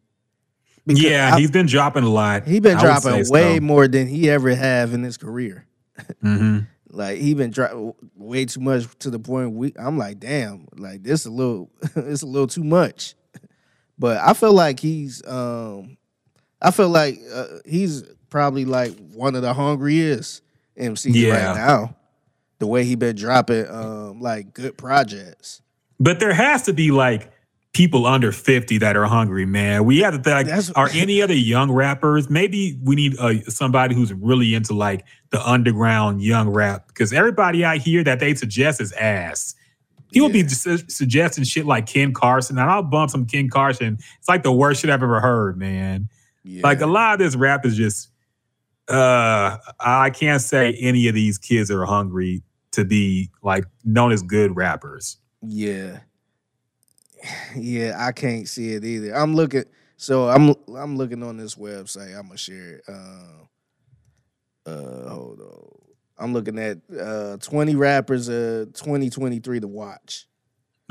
Because yeah, I- he's been dropping a lot. He's been I dropping way so. more than he ever have in his career. Mhm. Like he been dropping way too much to the point we I'm like, damn, like this a little it's a little too much. But I feel like he's um I feel like uh, he's probably like one of the hungriest MCs Yeah. right now. The way he been dropping um like good projects. But there has to be like people under fifty that are hungry, man. We have to think, like, are any other young rappers? Maybe we need uh, somebody who's really into like the underground young rap because everybody I hear that they suggest is ass. Be Yeah. su- suggesting shit like Ken Carson, and I'll bump some Ken Carson. It's like the worst shit I've ever heard, man. Yeah. Like a lot of this rap is just uh I can't say any of these kids are hungry to be like known as good rappers. Yeah. Yeah, I can't see it either. I'm looking so I'm I'm looking on this website. I'm gonna share it. Uh, uh hold on. I'm looking at uh 20 rappers uh 2023 to watch.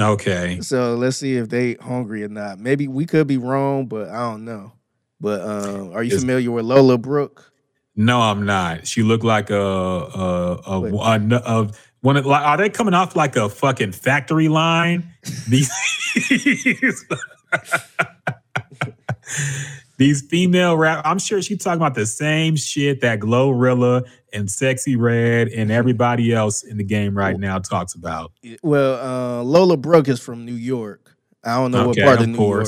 Okay. So let's see if they hungry or not. Maybe we could be wrong, but I don't know. But um are you Is- familiar with Lola Brooke? No, I'm not. She looked like a a a, a, a one. Of, like, are they coming off like a fucking factory line? These these female rap. I'm sure she's talking about the same shit that Glorilla and Sexyy Red and everybody else in the game right now talks about. Well, uh Lola Brooke is from New York. I don't know what part of of New York.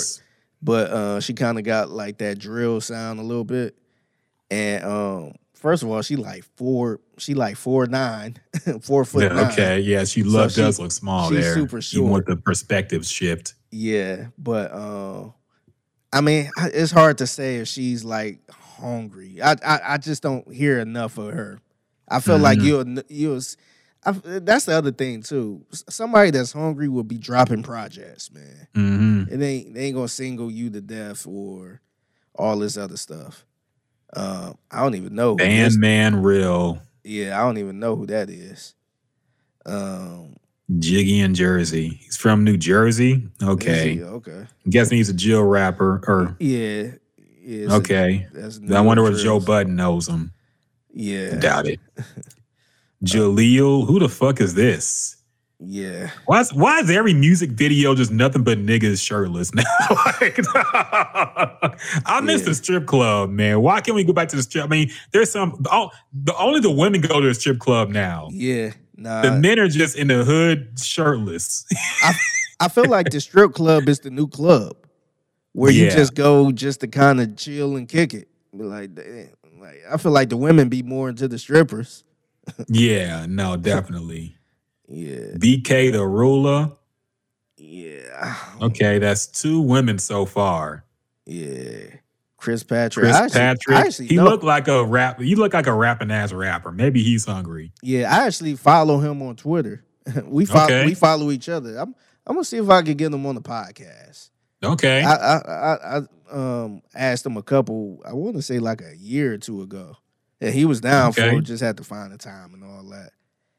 but uh she kind of got like that drill sound a little bit and um first of all she like four she like four nine four foot Yeah, nine okay, yeah, she So love she- does look small she's there. super Even You want the perspective shift. yeah but uh i mean it's hard to say if she's like hungry i i, I just don't hear enough of her i feel like Mhm. you'll you'll I, that's the other thing too. Somebody that's hungry will be dropping projects, man. hmm It ain't they ain't gonna single you to death or all this other stuff. Um, I don't even know. Who this- Bandmanrill, yeah, I don't even know who that is. Um, Jiggy in Jersey. He's from New Jersey. Okay. okay, I'm guessing he's a Jill rapper. Or yeah, yeah. a- okay. I wonder if Joe Budden knows him. Yeah, Doubt it. Jaleel, who the fuck is this? Yeah. Why is, why is every music video just nothing but niggas shirtless now? Like, I miss Yeah. the strip club, man. Why can't we go back to the strip? I mean, there's some. Oh, the only the women go to the strip club now. Yeah. Nah. The men are just in the hood shirtless. I feel like the strip club is the new club where you just go just to kind of chill and kick it. Like, damn, like I feel like the women be more into the strippers. yeah, no, definitely. Yeah. BK the ruler. Yeah. Okay, that's two women so far. Yeah. Chris Patrick. Chris actually- Patrick. I actually he know- looked like a rap. He looked like a rapping ass rapper. Maybe he's hungry. Yeah, I actually follow him on Twitter. we follow Okay. we follow each other. I'm I'm gonna see if I can get him on the podcast. Okay. I I I, I um asked him a couple. I want to say like a year or two ago, and he was down for it. Just had to find the time and all that.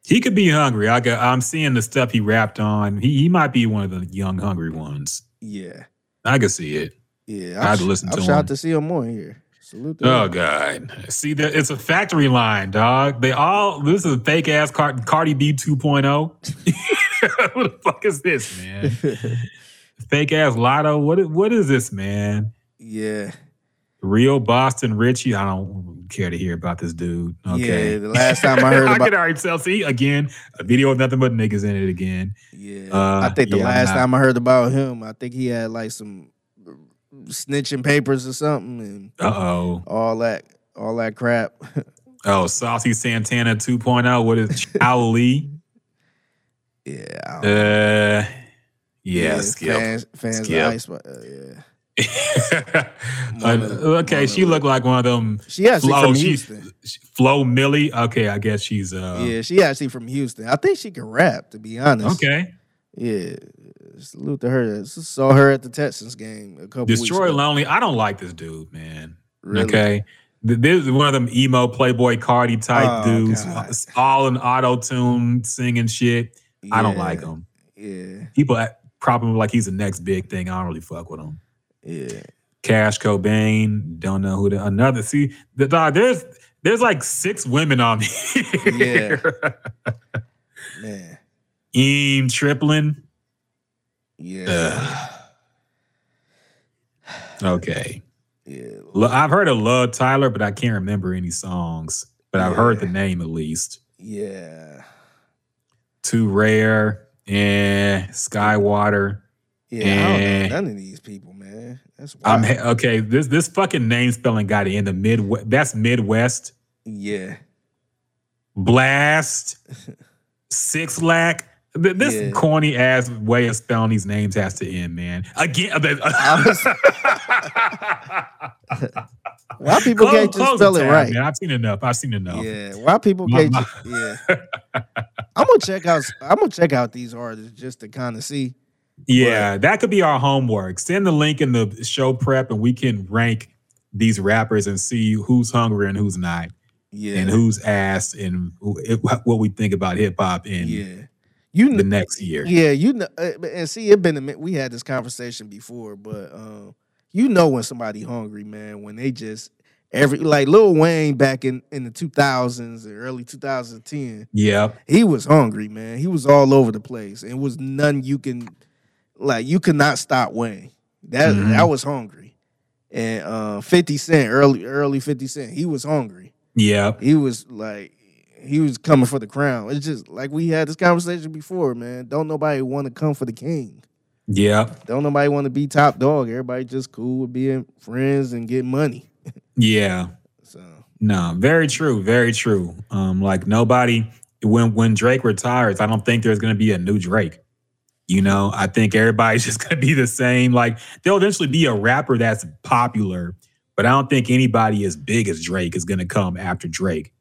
He could be hungry. I got, I'm seeing the stuff he rapped on. He he might be one of the young hungry ones. Yeah, I could see it. Yeah. I had to listen I'm to him. to see him on here. Salute. To Oh him. God! See that it's a factory line, dog. They all this is a fake ass Car- Cardi B 2.0. Who the fuck is this, man? fake ass Lotto. What is, what is this, man? yeah, Real Boston Richey. I don't care to hear about this dude. Okay. yeah. The last time I heard about I could already tell. See again, a video with nothing but niggas in it again. yeah, Uh, I think the yeah, last not- time I heard about him, I think he had like some snitching papers or something, and Uh oh. all that, all that crap. Oh, Saucy Santana 2.0. What is Chow Lee? yeah, Uh, yeah, skip. fans, fans, of Skip. Ice, uh, yeah. Uh, Mona- okay, Mona she looked like one of them. She actually Flo, from she- Houston. Flo Milli. Okay, I guess she's uh yeah, she actually from Houston. I think she can rap, to be honest. okay. Yeah. Salute to her. Saw her at the Texans game a couple Destroy weeks ago. Lonely. I don't like this dude, man. Really? Okay. This is one of them emo Playboi Carti type Oh, dudes, God. all in auto tune singing shit. I don't like him. Yeah, People prop him like he's the next big thing. I don't really fuck with him. yeah. Cash Cobain, don't know who the another. See, the dog, there's there's like six women on here. Yeah. Man. Eam Triplin. Yeah. Okay. yeah. I've heard of Love Tyler, but I can't remember any songs. But I've heard the name at least. Yeah. Too Rare and Skywater. Yeah. I don't Eh. know none of these people, man. That's I'm wild. okay. This this fucking name spelling got it in the Midwest. That's Midwest. yeah. Blast. Six Lack. Th- This Yeah. corny ass way of spelling these names has to end, man. Again, uh, Why people Close- can't just spell it tab, right? Man. I've seen enough. I've seen enough. Yeah. Why people My- can't? my- ju- yeah. I'm gonna check out. I'm gonna check out these artists just to kind of see. Yeah, that could be our homework. Send the link in the show prep, and we can rank these rappers and see who's hungry and who's not, Yeah. and who's ass, and who, eh, it- what we think about hip hop and yeah. You the next year. Yeah, you know, uh, and see, it been a minute. We had this conversation before, but um, you know when somebody hungry, man, when they just every like Lil Wayne back in in the two thousands and early 2010, Yeah, he was hungry, man. He was all over the place, and it was none you can like. You could not stop Wayne. That Mhm. that was hungry, and uh, Fifty Cent, early early Fifty Cent, he was hungry. Yeah, He was like. He was coming for the crown. It's just like we had this conversation before, man. Don't nobody want to come for the king. Yeah. Don't nobody want to be top dog. Everybody just cool with being friends and getting money. Yeah. So No, very true. Very true. Um, like nobody when when Drake retires, I don't think there's gonna be a new Drake. You know, I think everybody's just gonna be the same. Like there'll eventually be a rapper that's popular, but I don't think anybody as big as Drake is gonna come after Drake.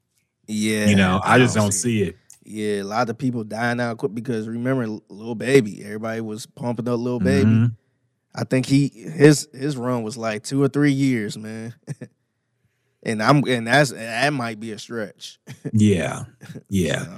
Yeah, You know, I just don't see it. Yeah, a lot of people dying out quick because remember, Lil Baby. Everybody was pumping up Lil Baby. Mhm. I think he his his run was like two or three years, man. and I'm and that's that might be a stretch. Yeah. Yeah. So,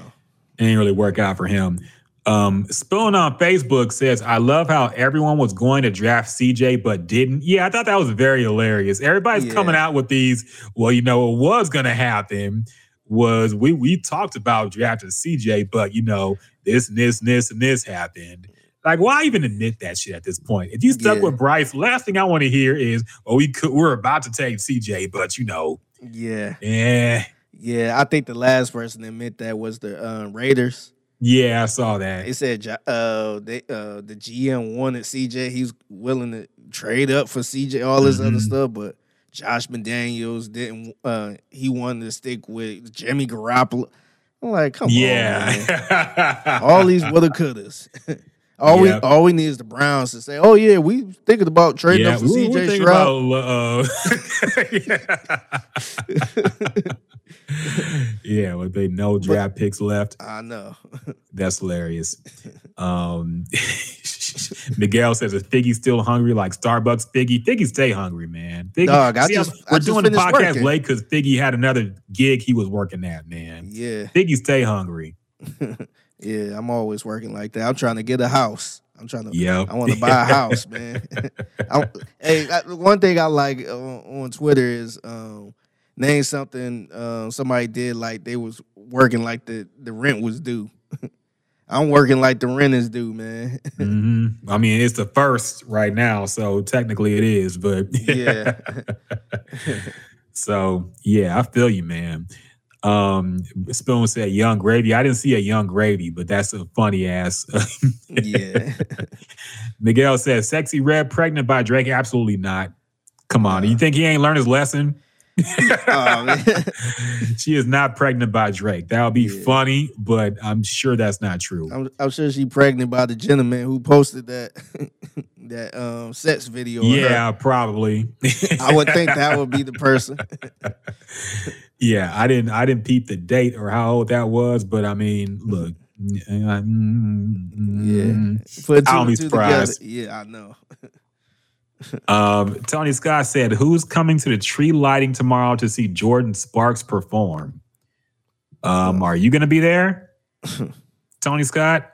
It didn't really work out for him. Um, Spoon on Facebook says, I love how everyone was going to draft CJ but didn't. Yeah, I thought that was very hilarious. Everybody's Yeah. coming out with these. Well, you know, it was gonna happen was we we talked about drafting CJ, but you know, this and this and this and this happened. Like, why even admit that shit at this point? If you stuck Yeah. with Bryce, last thing I want to hear is, "Oh, we could, we're about to take CJ, but you know, Yeah, eh, yeah. I think the last person to admit that was the uh, Raiders. yeah, I saw that." They said uh, they uh, the GM wanted CJ. He's willing to trade up for CJ, all this other Mhm. stuff, but Josh McDaniels didn't. Uh, he wanted to stick with Jimmy Garoppolo. I'm like, come on, yeah, all these woulda couldas. all Yep. we all we need is the Browns to say, "Oh yeah, we thinking about trading yeah, up for CJ Stroud." about, uh, yeah, with they no draft picks left. I know. That's hilarious. Um, Miguel says, "Is Figgy still hungry like Starbucks? Figgy, Figgy, stay hungry, man. Figgy, Dog, I just- we're I just doing the podcast working. late because Figgy had another gig he was working at. Man, yeah, Figgy, stay hungry. yeah. I'm always working like that. I'm trying to get a house. I'm trying to. Yeah, I want to buy a house, man. Hey, I, one thing I like on, on Twitter is um, name something uh, somebody did like they was working like the the rent was due. I'm working like the rent is due, man. hmm I mean, it's the first right now, so technically it is, but Yeah. so yeah, I feel you, man. Um, Spoon said Yung Gravy. I didn't see a Yung Gravy, but that's a funny ass. yeah. Miguel says, "Sexyy Red pregnant by Drake? Absolutely not. Come on, you think he ain't learned his lesson? Oh, she is not pregnant by Drake. That would be Yeah. funny, but I'm sure that's not true. I'm, I'm sure she's pregnant by the gentleman who posted that that um sex video. yeah, probably. I would think that would be the person. yeah, I didn't. I didn't peep the date or how old that was, but I mean, look. Yeah. mm, Put two I'll be and two together. surprised. Yeah, I know. Um, Tony Scott said, "Who's coming to the tree lighting tomorrow to see Jordin Sparks perform? Um, are you going to be there, Tony Scott?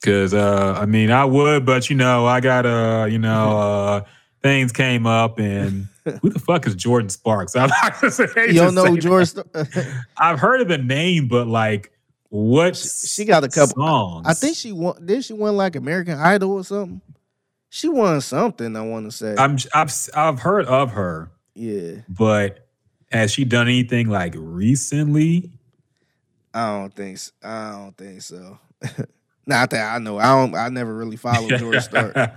Because uh, I mean, I would, but you know, I got uh, you know, uh, things came up, and who the fuck is Jordin Sparks? I'm not gonna say You don't know who just say George? that. I've heard of the name, but like, what? She got a couple- songs. I think she won. Did she win like American Idol or something? She won something. I want to say. I'm I've I've heard of her. yeah, but has she done anything like recently? I don't think. So. I don't think so. Not that I know. I don't. I never really followed George Stark.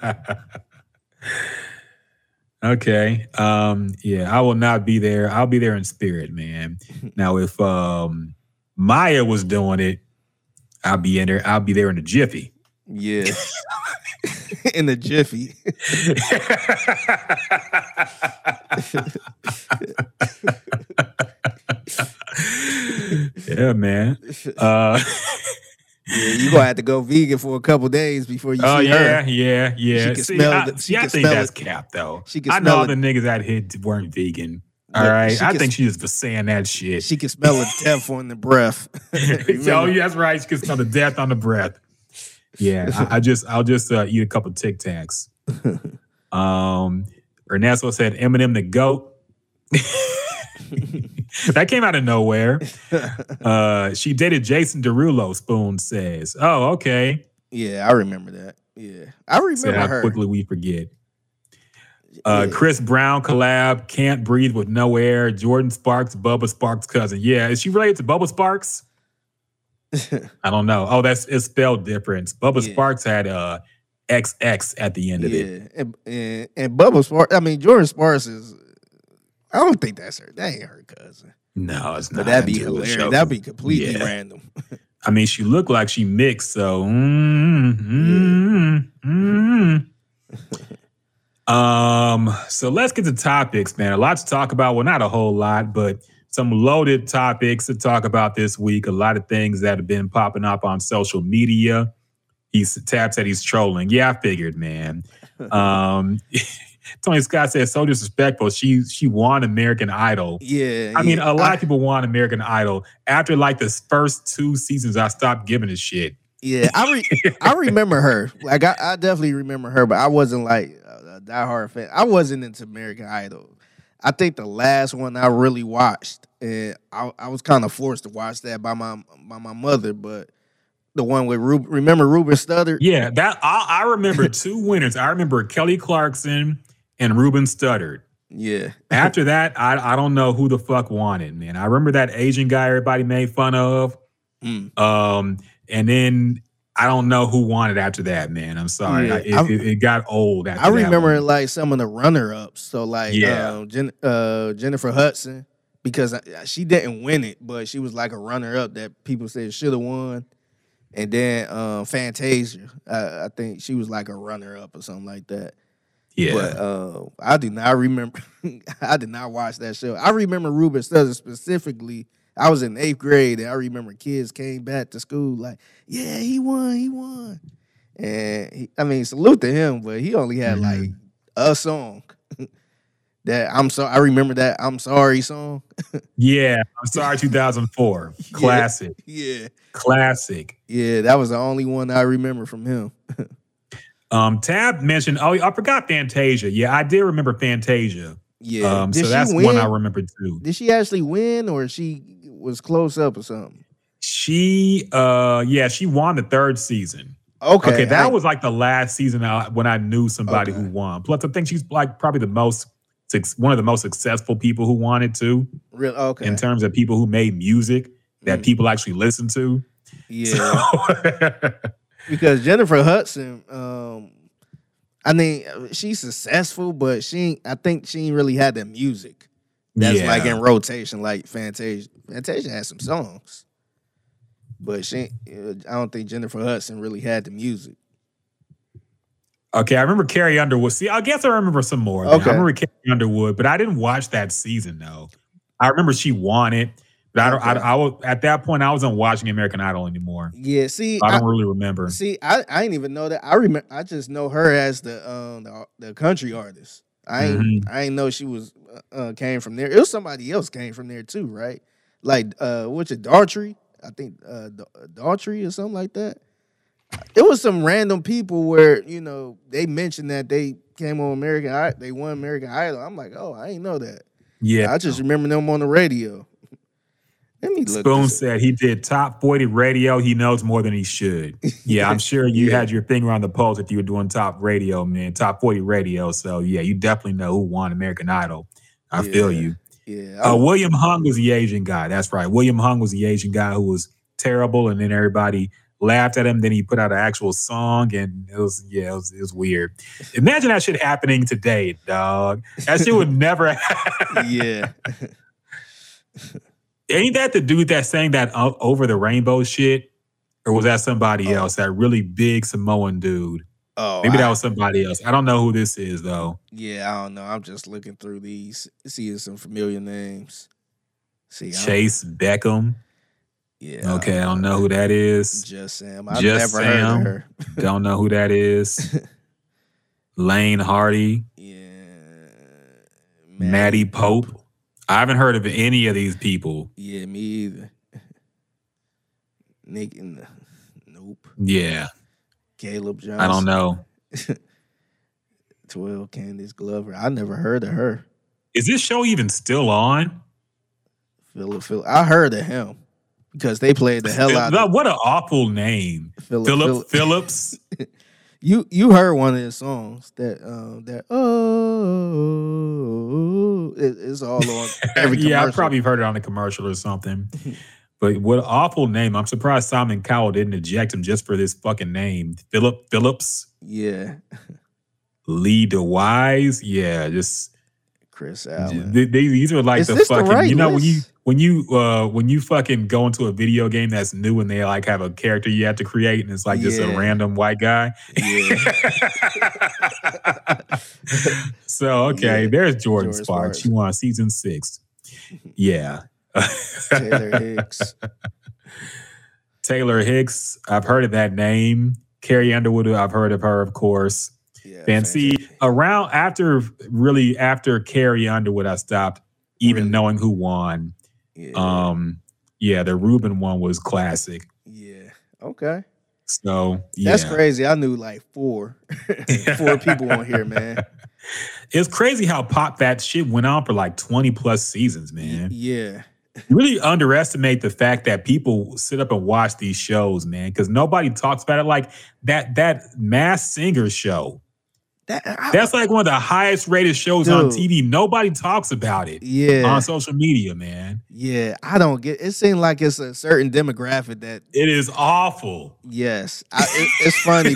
okay. Um, yeah, I will not be there. I'll be there in spirit, man. now, if um Maya was doing it, I'll be in there. I'll be there in a jiffy. Yeah, in the jiffy. yeah, man. Uh, Yeah, you gonna have to go vegan for a couple days before you oh see yeah, her. yeah, yeah. She can See, smell I, the- see, she I think that's it. cap though. She can I know smell all the niggas out here weren't vegan. All Look, right, I can think she just was saying that shit. She can smell the death on the breath. oh, yeah, that's right. She can smell the death on the breath. Yeah, I, I just I'll just uh, eat a couple Tic Tacs. Um, Ernesto said Eminem the goat. that came out of nowhere. Uh, she dated Jason Derulo. Spoon says, "Oh, okay." Yeah, I remember that. Yeah, I remember how her. quickly we forget. Uh, Yeah. Chris Brown collab, can't breathe with no air. Jordin Sparks, Bubba Sparxxx' cousin. Yeah, is she related to Bubba Sparxxx? I don't know. Oh, that's it's spelled different. Bubba Yeah. Sparks had uh XX at the end of it. Yeah, and, and and Bubba Sparxxx. I mean, Jordin Sparks is. I don't think that's her. That ain't her cousin. No, it's not. But that'd be hilarious. That'd be completely Yeah. random. I mean, she looked like she mixed, so mm, mm, mm. Um, so let's get to topics, man. A lot to talk about. Well, not a whole lot, but some loaded topics to talk about this week. A lot of things that have been popping up on social media. He's Tab said he's trolling. Yeah, I figured, man. Um Tony Scott said so disrespectful. She she won American Idol. Yeah, I mean, yeah. a lot of people want American Idol. After like the first two seasons, I stopped giving a shit. Yeah, I re- I remember her. Like I, I definitely remember her, but I wasn't like a diehard fan. I wasn't into American Idol. I think the last one I really watched, and I, I was kind of forced to watch that by my by my mother. But The one with Rub- remember Ruben Studdard? Yeah, that I, I remember two winners. I remember Kelly Clarkson and Ruben Studdard. Yeah. After that, I I don't know who the fuck won it, man. I remember that Asian guy everybody made fun of. Mm. Um, and then I don't know who won it after that, man. I'm sorry. Yeah, I- it, it, got old after I remember like some of the runner ups. So like Yeah. um, Jen, uh, Jennifer Hudson because I- she didn't win it, but she was like a runner up that people said should have won. And then um, Fantasia, I, I think she was like a runner up or something like that. Yeah. But uh, I do not remember. I did not watch that show. I remember Ruben Studdard specifically. I was in eighth grade, and I remember kids came back to school like, "Yeah, he won, he won." And he, I mean, salute to him, but he only had Mm-hmm. like a song. that I'm so I remember that I'm sorry song. yeah. I'm sorry, 2004. Classic. yeah, Classic. yeah, that was the only one I remember from him. Um, Tab mentioned, oh, I forgot Fantasia. Yeah, I did remember Fantasia. Yeah, Um, so that's win? one I remember too. Did she actually win, or she was close up or something? She, uh, yeah, she won the third season. Okay, Okay, that I- was like the last season I, when I knew somebody Okay. who won. Plus, I think she's like probably the most one of the most successful people who wanted to. too, real. Okay, in terms of people who made music that Mm. people actually listen to. yeah. So- because Jennifer Hudson, um, I mean, she's successful, but she, I think she ain't really had the music that's like in rotation, like Fantasia. Fantasia has some songs, but she, I don't think Jennifer Hudson really had the music. Okay, I remember Carrie Underwood. See, I guess I remember some more. Okay. I remember Carrie Underwood, but I didn't watch that season though. I remember she won it, but I don't. Okay. I, I was at that point. I wasn't watching American Idol anymore. Yeah, see, I I, don't really remember. see, I, I didn't even know that. I remember, I just know her as the um the, the country artist. I ain't, Mhm. I ain't know she was uh, came from there. It was somebody else came from there too, right? Like uh, what's it, Daughtry? I think uh, Da- Daughtry or something like that. It was some random people where you know they mentioned that they came on American Idol, they won American Idol. I'm like, oh, I ain't know that. Yeah, I just remember them on the radio. Let me look. Spoon up. said he did top 40 radio. He knows more than he should. Yeah, I'm sure you Yeah. had your finger on the pulse if you were doing top radio, man, top 40 radio. So, yeah, you definitely know who won American Idol. I feel you. Yeah, Uh, William Hung was the Asian guy. That's right. William Hung was the Asian guy who was terrible, and then everybody laughed at him. Then he put out an actual song, and it was yeah, it was, it was weird. Imagine that shit happening today, dog. That shit would never. Happen Yeah. Ain't that the dude that sang that over the rainbow shit, or was that somebody else? That really big Samoan dude. Oh, Maybe I- that was somebody else. I don't know who this is though. Yeah, I don't know. I'm just looking through these, seeing some familiar names. See, Chase Beckham. Yeah. Okay, I don't know who that is. Just Sam. I've Just never heard Sam. of her. Don't know who that is. Laine Hardy, Yeah. Maddie Poppe. I haven't heard of any of these people. Yeah, me either. Nick and nope. Yeah, Caleb Johnson. I don't know. Twelve Candice Glover. I never heard of her. Is this show even still on? Phillip Phillip. I heard of him because they played the hell out of what an awful name. Phillip Phillip. Phillips. You you heard one of his songs that um that oh it, it's all on every yeah, I probably heard it on a commercial or something. But what awful name. I'm surprised Simon Cowell didn't eject him just for this fucking name. Phillip Phillips, yeah. Lee DeWyze. Yeah, just Kris Allen. th- they- these are like Is the this the fucking right you know when you when you uh when you fucking go into a video game that's new and they like have a character you have to create and it's like just a random white guy. Yeah. so okay, Yeah. there's Jordan Jordin Sparks. Sparks. She won season six. Yeah. Taylor Hicks. Taylor Hicks. I've heard of that name. Carrie Underwood. I've heard of her, of course. Yeah. And see, around after really after Carrie Underwood, I stopped even Really? knowing who won. Yeah. Um, yeah, the Ruben one was classic. yeah. Okay. So yeah, That's crazy. I knew like four. four people on here, man. It's crazy how pop that shit went on for like twenty plus seasons, man. Yeah. Really underestimate the fact that people sit up and watch these shows, man, because nobody talks about it. Like that that Masked Singer show. That, I- That's like one of the highest rated shows on TV. Nobody talks about it yeah, on social media, man. yeah. I don't get. It seems like it's a certain demographic that It is awful. yes. I, it, it's funny.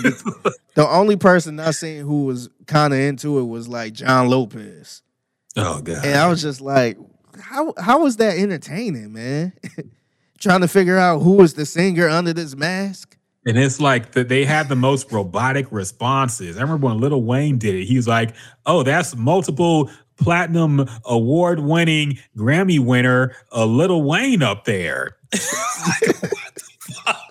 the only person I seen who was kind of into it was like John Lopez, Oh god. and I was just like, how how was that entertaining, man? Trying to figure out who was the singer under this mask. And it's like that they had the most robotic responses. I remember when Lil Wayne did it. He was like, "Oh, that's multiple platinum award winning Grammy winner, uh, Lil Wayne up there."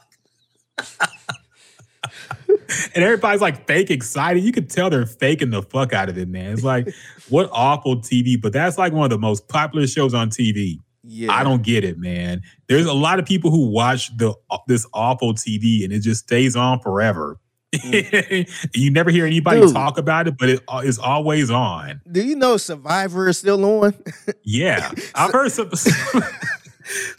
and everybody's like fake excited. You could tell they're faking the fuck out of it, man. It's like what awful TV, but that's like one of the most popular shows on TV. Yeah, I don't get it, man. There's a lot of people who watch the this awful TV and it just stays on forever. you never hear anybody Mm. Dude. talk about it, but it is always on. Do you know Survivor is still on? Yeah, I've heard some.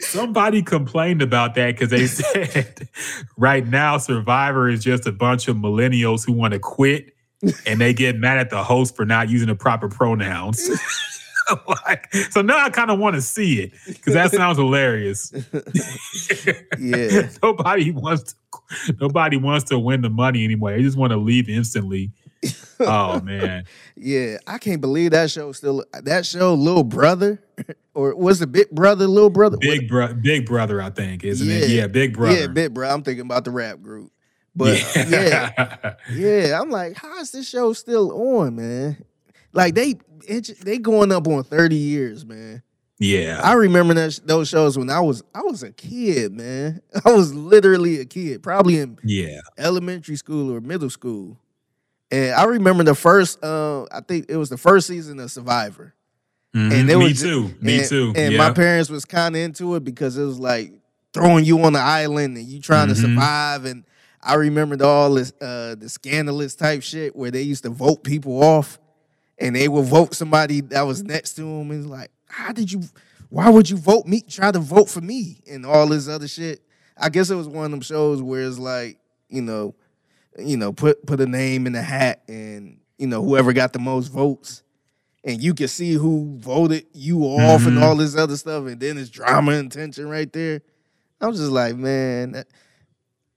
Somebody complained about that because they said right now Survivor is just a bunch of millennials who want to quit and they get mad at the host for not using the proper pronouns. like, so now I kind of want to see it because that sounds hilarious. Yeah. nobody wants to, nobody wants to win the money anymore. They just want to leave instantly. Oh man, Yeah, I can't believe that show still that show Little Brother or was it Big Brother Little Brother? big Brother big brother, I think, isn't it? Yeah. Yeah, big brother. Yeah, Big Brother. I'm thinking about the rap group. But uh, yeah. yeah, I'm like, how is this show still on, man? Like they it, they going up on 30 years, man. yeah. I remember that, those shows when I was I was a kid, man. I was literally a kid, probably in yeah. elementary school or middle school. And I remember the first, uh, I think it was the first season of Survivor. Mhm. And it me was too. Me and, too. And yeah. my parents was kind of into it because it was like throwing you on the island and you trying to Mhm. survive. And I remembered all this, uh, the scandalous type shit where they used to vote people off, and they would vote somebody that was next to them. And it's like, how did you? Why would you vote me? Try to vote for me and all this other shit. I guess it was one of them shows where it's like, you know, you know, put put a name in the hat, and you know, whoever got the most votes and you can see who voted you off and Mhm. all this other stuff, and then it's drama and tension right there. I'm just like, man,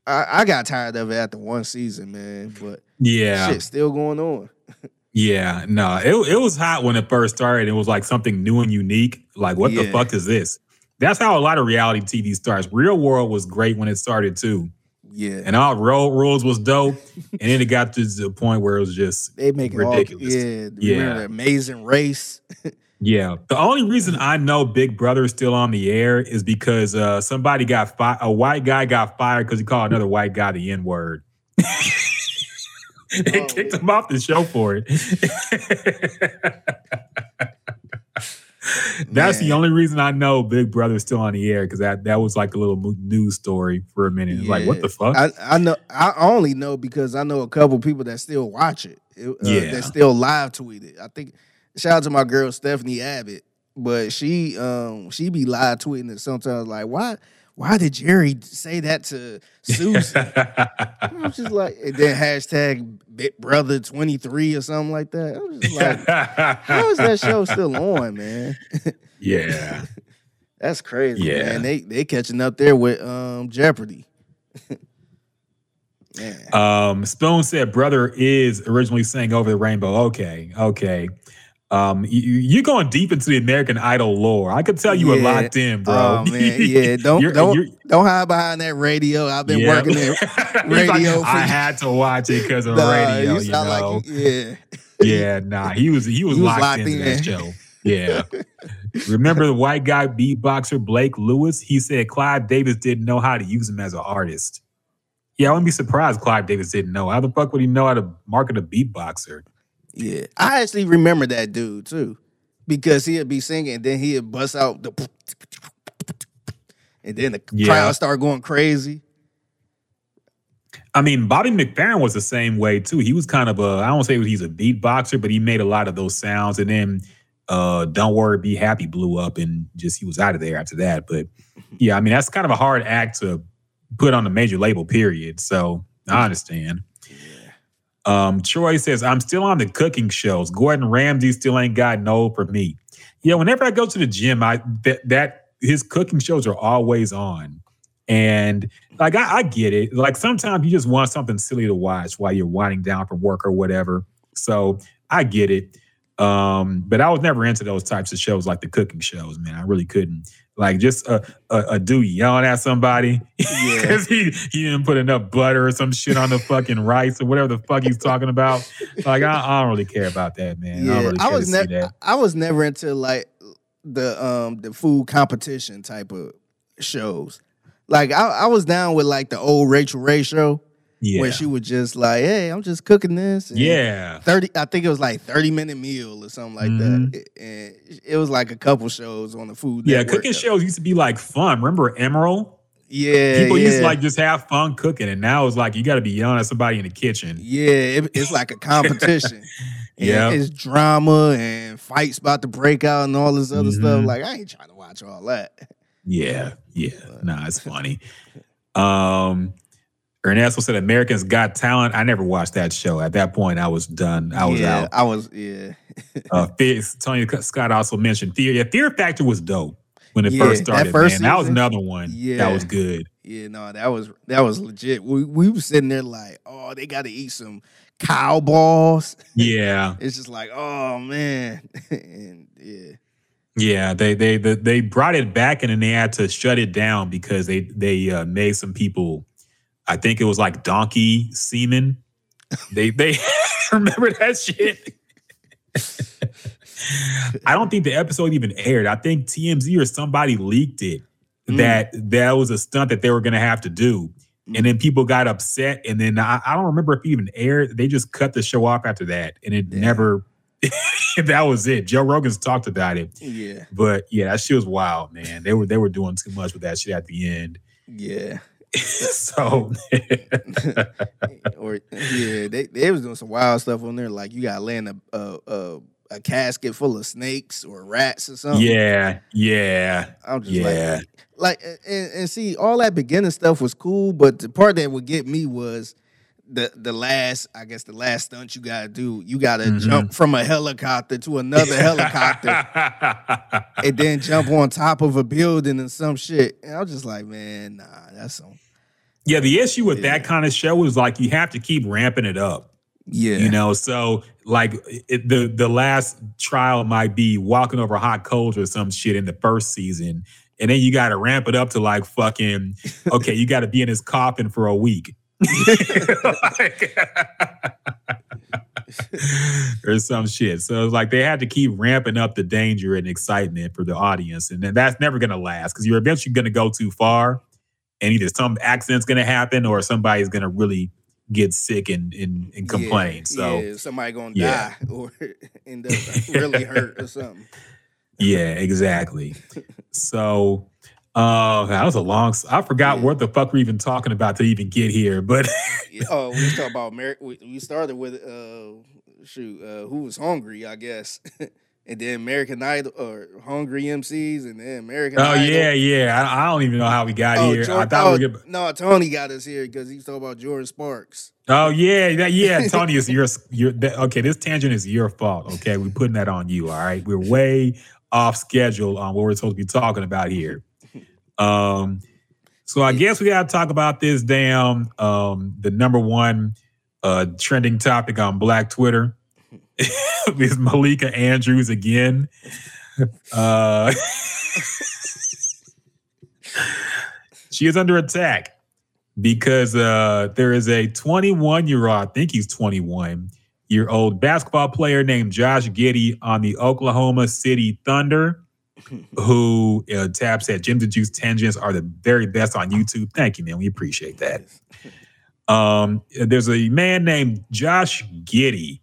I, I got tired of it after one season, man. But yeah. shit's still going on. Yeah. No, it, it was hot when it first started. It was like something new and unique. Like, what the fuck is this? That's how a lot of reality TV starts. Real World was great when it started too. Yeah, And all road rules was dope. and then it got to the point where it was just they make it ridiculous. All, yeah, Yeah. Amazing Race. Yeah. The only reason I know Big Brother is still on the air is because uh, somebody got fired. A white guy got fired because he called another white guy the N word. they Oh, kicked him off the show for it. That's the only reason I know Big Brother is still on the air because that, that was like a little news story for a minute. It's like, what the fuck? I, I know. I only know because I know a couple people that still watch it. It, uh, Yeah. that still live tweet it. I think. Shout out to my girl Stephanie Abbott, but she um she be live tweeting it sometimes. Like, why why did Jerry say that to Susan? I'm just like, and then hashtag Big Brother twenty three or something like that. I'm just like, how is that show still on, man? yeah. That's crazy, Yeah. man. They they catching up there with um Jeopardy. Um, Spoon said brother is originally sang over the rainbow. Okay, okay. Um, you, you going deep into the American Idol lore. I could tell you were locked in, bro. Oh man, yeah. Don't You're- don't you're- don't hide behind that radio. I've been Yeah. working in like, radio for I had to watch it because of Nah, radio. You know? like yeah. yeah, nah. He was he was, He was locked, locked into in. that show. Yeah. Remember the white guy beatboxer Blake Lewis? He said Clive Davis didn't know how to use him as an artist. Yeah, I wouldn't be surprised Clive Davis didn't know. How the fuck would he know how to market a beatboxer? Yeah, I actually remember that dude too, because he'd be singing, and then he'd bust out the, and then the Yeah. crowd start going crazy. I mean, Bobby McFerrin was the same way too. He was kind of a I don't say he's a beatboxer, but he made a lot of those sounds. And then Uh, Don't Worry, Be Happy blew up and just he was out of there after that. But yeah, I mean, that's kind of a hard act to put on a major label, period. So I understand. Um, Troy says, I'm still on the cooking shows. Gordon Ramsay still ain't got no for me. Yeah, whenever I go to the gym, I that, that his cooking shows are always on. And like I, I get it. Like sometimes you just want something silly to watch while you're winding down from work or whatever. So I get it. Um, but I was never into those types of shows like the cooking shows, man. I really couldn't. Like just a, a, a dude yelling at somebody because he, he didn't put enough butter or some shit on the fucking rice or whatever the fuck he's talking about. Like I, I don't really care about that, man. I don't Yeah, really I was never. I was never into like the um the food competition type of shows. Like I, I was down with like the old Rachael Ray show Yeah. where she was just like, "Hey, I'm just cooking this." and yeah. thirty. I think it was like thirty minute meal or something like that. And it was like a couple shows on the food. Mm-hmm. Yeah, Network. cooking shows used to be like fun. Remember Emeril? Yeah, People yeah. used to like just have fun cooking, and now it's like you got to be yelling at somebody in the kitchen. Yeah, it, it's like a competition. Yeah. it's drama and fights about to break out and all this other stuff. Mhm. Like I ain't trying to watch all that. Yeah, yeah. Nah, it's funny. Um Ernesto said Americans Got Talent. I never watched that show. At that point, I was done. I was yeah, out. I was yeah. Uh, Fear- Tony Scott also mentioned Fear. Yeah, Fear Factor was dope when it Yeah, first that started. first man, that was another one. Yeah. that was good. Yeah, no, that was that was legit. We we was sitting there like, oh, they got to eat some cow balls. Yeah, It's just like, oh man, and yeah, yeah. They they they, they brought it back and then they had to shut it down because they they uh, made some people. I think it was like donkey semen. They they remember that shit. I don't think the episode even aired. I think TMZ or somebody leaked it Mm. that that was a stunt that they were going to have to do. And then people got upset. And then I, I don't remember if it even aired. They just cut the show off after that. And it Yeah. never, that was it. Joe Rogan's talked about it. yeah, But yeah, that shit was wild, man. They were they were doing too much with that shit at the end. yeah. so or yeah, they they was doing some wild stuff on there. Like you got land a a, a a casket full of snakes or rats or something. yeah, yeah. I'm just Yeah. like, like, and, and see, all that beginning stuff was cool, but the part that would get me was the the last, I guess, the last stunt you gotta do. You gotta Mm-hmm. jump from a helicopter to another helicopter, and then jump on top of a building and some shit. And I was just like, man, nah, that's some, yeah, the issue with Yeah. that kind of show is like you have to keep ramping it up. yeah, You know, so like it, the the last trial might be walking over hot coals or some shit in the first season, and then you got to ramp it up to like fucking okay, you got to be in his coffin for a week. Like- or some shit. So it's like they had to keep ramping up the danger and excitement for the audience, and then that's never gonna last because you're eventually gonna go too far, and either some accident's gonna happen or somebody's gonna really get sick and and, and complain. Yeah, so yeah, somebody gonna Yeah. die or end up really hurt or something. Yeah, exactly. so, uh, that was a long. I forgot Yeah. what the fuck we're even talking about to even get here, but oh, we talking about America. We, started with uh, shoot, uh, who was hungry, I guess, and then American Idol or Hungry MCs, and then American. oh Idol. yeah, yeah. I, I don't even know how we got Oh, here. I thought oh, we were. Gonna, no, Tony got us here because he's talking about Jordin Sparks. oh yeah, that, yeah. Tony, is your your. That, okay, this tangent is your fault. Okay, we're putting that on you. All right, we're way off schedule on what we're supposed to be talking about here. Um, so I guess we got to talk about this damn um the number one uh trending topic on Black Twitter. Is Malika Andrews again. Uh, she is under attack because uh there is a 21 year old, I think he's 21 year old basketball player named Josh Giddey on the Oklahoma City Thunder who uh, taps at Jim the Juice tangents are the very best on YouTube. Thank you, man. We appreciate that. Um, there's a man named Josh Giddey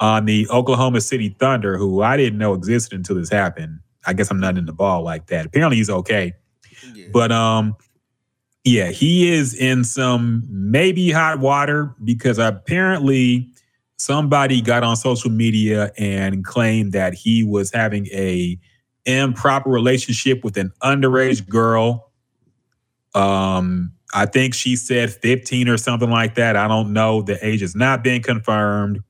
on the Oklahoma City Thunder who I didn't know existed until this happened. I guess I'm not in the ball like that. Apparently, he's okay. Yeah. But um, yeah, he is in some maybe hot water because apparently somebody got on social media and claimed that he was having a improper relationship with an underage girl. Um, I think she said 15 or something like that. I don't know. The age has not been confirmed.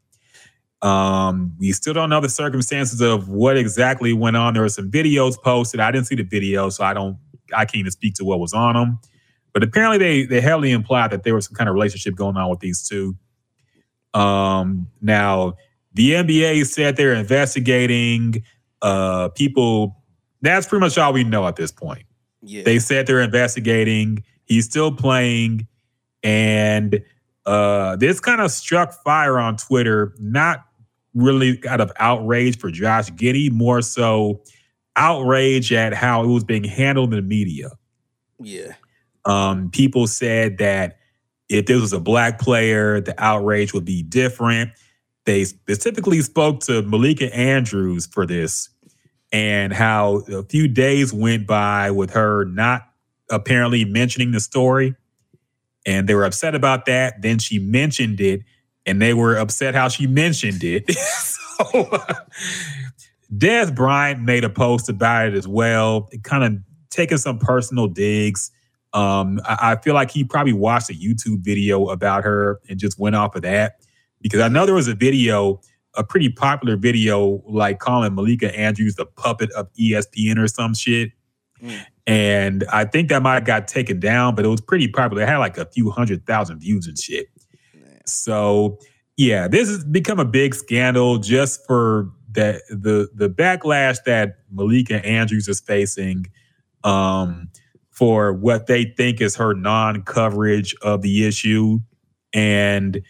Um, we still don't know the circumstances of what exactly went on. There were some videos posted. I didn't see the video, so I don't I can't even speak to what was on them. But apparently they they heavily implied that there was some kind of relationship going on with these two. Um now the NBA said they're investigating uh people. That's pretty much all we know at this point. Yeah. They said they're investigating. He's still playing. And uh, this kind of struck fire on Twitter, not really out of outrage for Josh Giddey, more so outrage at how it was being handled in the media. yeah. Um, people said that if this was a black player, the outrage would be different. They specifically spoke to Malika Andrews for this and how a few days went by with her not apparently mentioning the story. And they were upset about that. Then she mentioned it and they were upset how she mentioned it. so Dez Bryant made a post about it as well, kind of taking some personal digs. Um, I, I feel like he probably watched a YouTube video about her and just went off of that because I know there was a video, a pretty popular video, like calling Malika Andrews the puppet of ESPN or some shit. Mm. And I think that might have got taken down, but it was pretty popular. It had like a few hundred thousand views and shit. So yeah, this has become a big scandal just for that the the backlash that Malika Andrews is facing um, for what they think is her non-coverage of the issue, and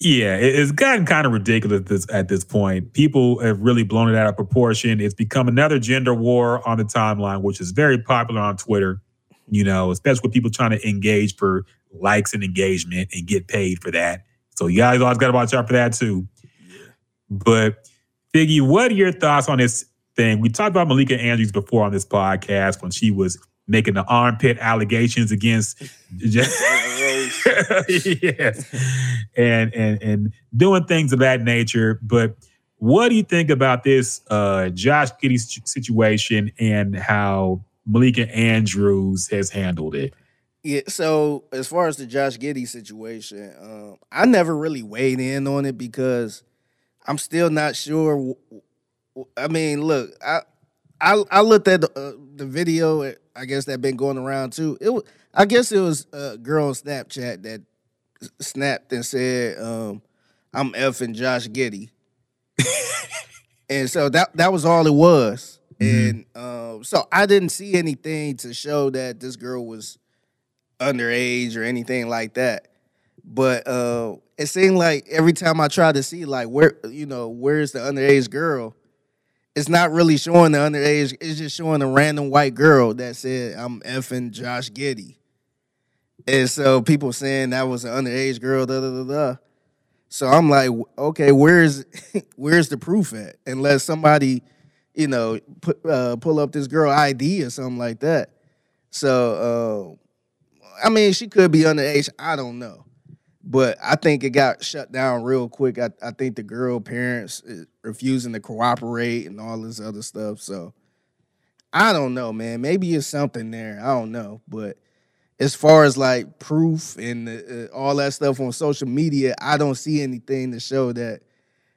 yeah, it's gotten kind of ridiculous at this, at this point. People have really blown it out of proportion. It's become another gender war on the timeline, which is very popular on Twitter. You know, especially with people trying to engage for likes and engagement and get paid for that. So you guys always got to watch out for that too. But Figgy, what are your thoughts on this thing? We talked about Malika Andrews before on this podcast when she was making the armpit allegations against yes. And and and doing things of that nature. But what do you think about this uh Josh situ- situation and how Malika Andrews has handled it? Yeah, so as far as the Josh Giddey situation, um, I never really weighed in on it because I'm still not sure. I mean, look, I I, I looked at the, uh, the video. I guess that been going around too. It was, I guess it was a girl on Snapchat that snapped and said, um, "I'm effing Josh Giddey," and so that that was all it was. And um, so I didn't see anything to show that this girl was underage or anything like that. But uh, it seemed like every time I tried to see like where you know where's the underage girl, it's not really showing the underage. It's just showing a random white girl that said I'm effing Josh Giddey, and so people saying that was an underage girl. Da da da da. So I'm like, okay, where's where's the proof at? Unless somebody, you know, put uh, pull up this girl ID or something like that. So. Uh, I mean, she could be underage. I don't know. But I think it got shut down real quick. I, I think the girl parents is refusing to cooperate and all this other stuff. So I don't know, man. Maybe it's something there. I don't know. But as far as like proof and uh, all that stuff on social media, I don't see anything to show that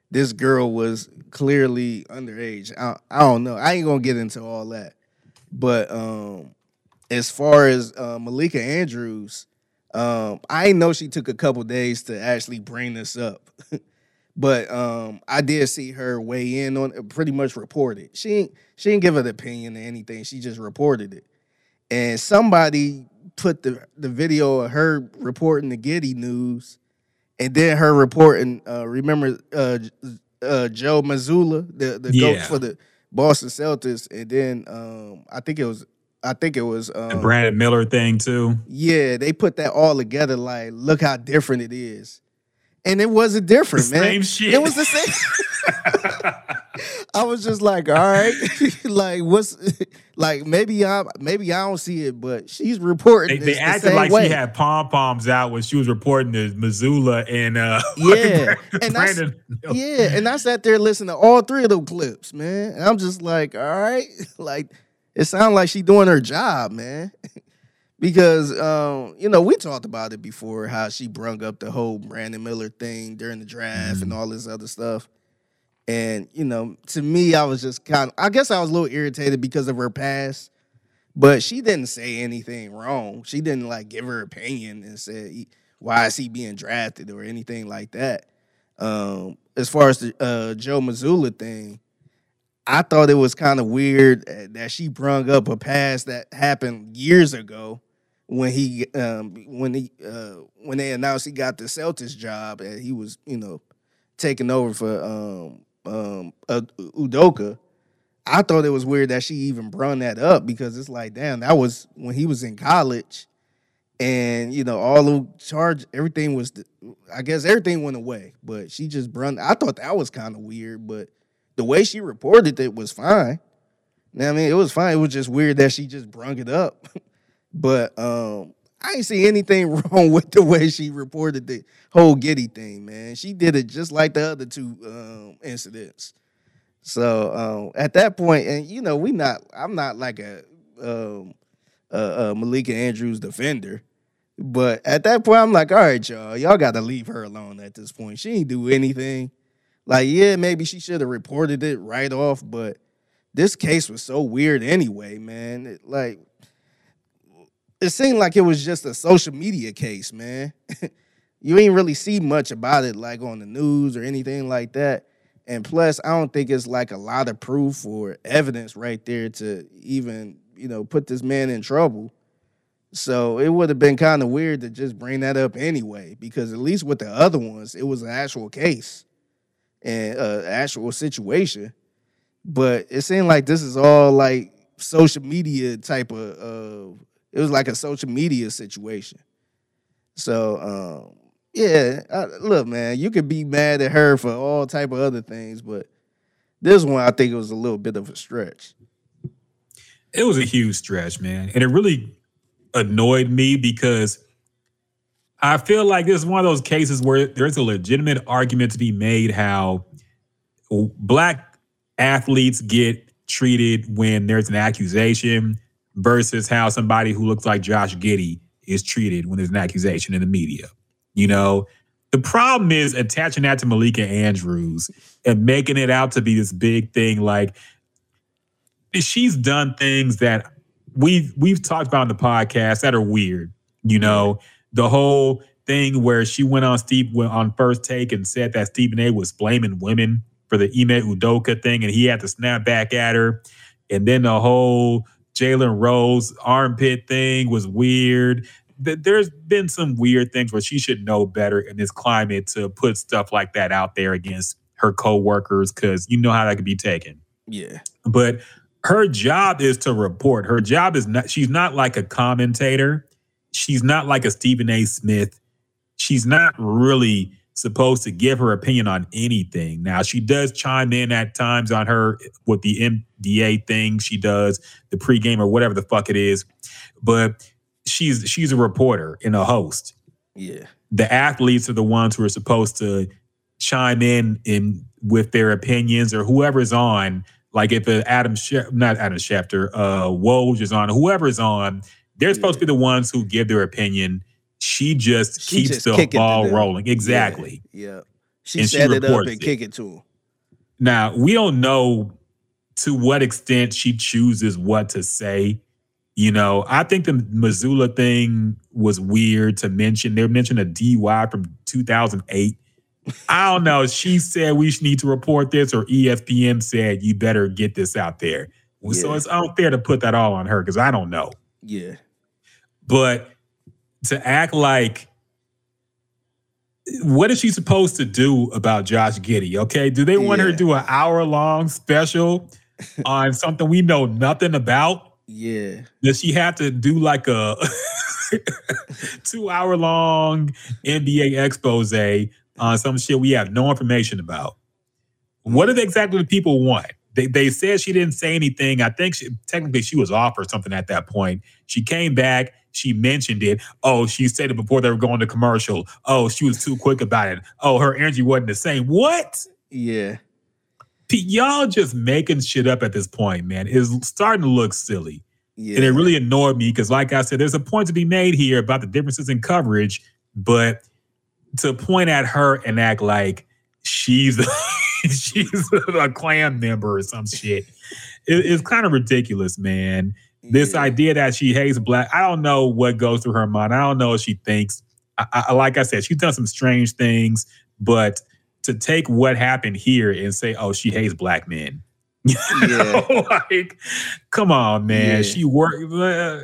this girl was clearly underage. I, I don't know. I ain't gonna get into all that. But um as far as uh, Malika Andrews, um, I know she took a couple days to actually bring this up, but um, I did see her weigh in on it, pretty much report it. She ain't, she didn't give an opinion or anything. She just reported it, and somebody put the the video of her reporting the Giddey News, and then her reporting. Uh, remember uh, uh, Joe Mazzulla, the the Yeah. coach for the Boston Celtics, and then um, I think it was I think it was The um, Brandon Miller thing too. yeah, they put that all together. Like, look how different it is. and it wasn't different, The man. same shit. It was the same. I was just like, all right, like what's like maybe I maybe I don't see it, but she's reporting. They, they the acted same like way. she had pom poms out when she was reporting to Mazzulla and uh, Yeah, and Brandon. Yeah, and I sat there listening to all three of them clips, man. And I'm just like, all right, like it sounds like she doing her job, man. because um, you know, we talked about it before how she brung up the whole Brandon Miller thing during the draft and all this other stuff. And you know, to me, I was just kind of I guess I was a little irritated because of her past. But she didn't say anything wrong. She didn't like give her opinion and say why is he being drafted or anything like that. Um, as far as the uh, Joe Mazzulla thing, I thought it was kind of weird uh, that she brung up a past that happened years ago when he um, when he uh, when they announced he got the Celtics job and he was you know taking over for um, um, uh, Udoka. I thought it was weird that she even brung that up because it's like, damn, that was when he was in college, and you know all the charge, everything was, I guess everything went away, but she just brung. I thought that was kind of weird, but the way she reported it was fine. You know I mean, it was fine. It was just weird that she just brung it up, but um, I ain't see anything wrong with the way she reported the whole Giddey thing, man. She did it just like the other two um, incidents. So um, at that point, and you know, we not. I'm not like a, um, a, a Malika Andrews defender, but at that point, I'm like, all right, y'all, y'all got to leave her alone at this point. She ain't do anything. Like, yeah, maybe she should have reported it right off, but this case was so weird anyway, man. It, like, it seemed like it was just a social media case, man. you ain't really see much about it, like on the news or anything like that. And plus, I don't think it's like a lot of proof or evidence right there to even, you know, put this man in trouble. So it would have been kind of weird to just bring that up anyway, because at least with the other ones, it was an actual case and uh, actual situation. But it seemed like this is all like social media type of. Uh, it was like a social media situation. So um, yeah, uh, look, man, you could be mad at her for all type of other things, but this one I think it was a little bit of a stretch. it was a huge stretch, man. And it really annoyed me because I feel like this is one of those cases where there's a legitimate argument to be made how black athletes get treated when there's an accusation versus how somebody who looks like Josh Giddey is treated when there's an accusation in the media. You know, the problem is attaching that to Malika Andrews and making it out to be this big thing like she's done things that we've we've talked about in the podcast that are weird. You know, the whole thing where she went on Steve went on first take and said that Stephen A was blaming women for the Ime Udoka thing, and he had to snap back at her. And then the whole Jalen Rose armpit thing was weird. There's been some weird things where she should know better in this climate to put stuff like that out there against her coworkers because you know how that could be taken Yeah. but her job is to report. Her job is not, she's not like a commentator. She's not like a Stephen A. Smith. She's not really supposed to give her opinion on anything. Now, she does chime in at times on her with the MDA thing she does, the pregame or whatever the fuck it is. But she's she's a reporter and a host Yeah. the athletes are the ones who are supposed to chime in in with their opinions or whoever's on. Like if a Adam Schef- not Adam Schefter, uh, Woj is on, whoever's on, they're supposed to be the ones who give their opinion. She just She keeps just the kick it to ball rolling. Exactly. Yeah. She And she it up and it. kick it to him. Now, we don't know to what extent she chooses what to say. You know, I think the Mazzulla thing was weird to mention. They mentioned a DUI from 2008. I don't know. She said we need to report this, or ESPN said you better get this out there. So Yeah. it's unfair to put that all on her because I don't know. Yeah. But to act like what is she supposed to do about Josh Giddey? Okay. Do they want her to do an hour long special on something we know nothing about? Yeah. Does she have to do like a two hour long NBA expose on some shit we have no information about. What did exactly the people want? They, they said she didn't say anything. I think she, technically she was off or something at that point. She came back. She mentioned it. Oh, she said it before they were going to commercial. Oh, she was too quick about it. Oh, her energy wasn't the same. What? Yeah. Y'all just making shit up at this point, man. Is starting to look silly. Yeah. And it really annoyed me because, like I said, there's a point to be made here about the differences in coverage, but to point at her and act like she's she's a Klan member or some shit, it- it's kind of ridiculous, man. This Yeah. idea that she hates black, I don't know what goes through her mind. I don't know what she thinks. I, I, like I said, she's done some strange things, but to take what happened here and say, "Oh, she hates black men," Yeah. like, come on, man. Yeah. She worked. uh,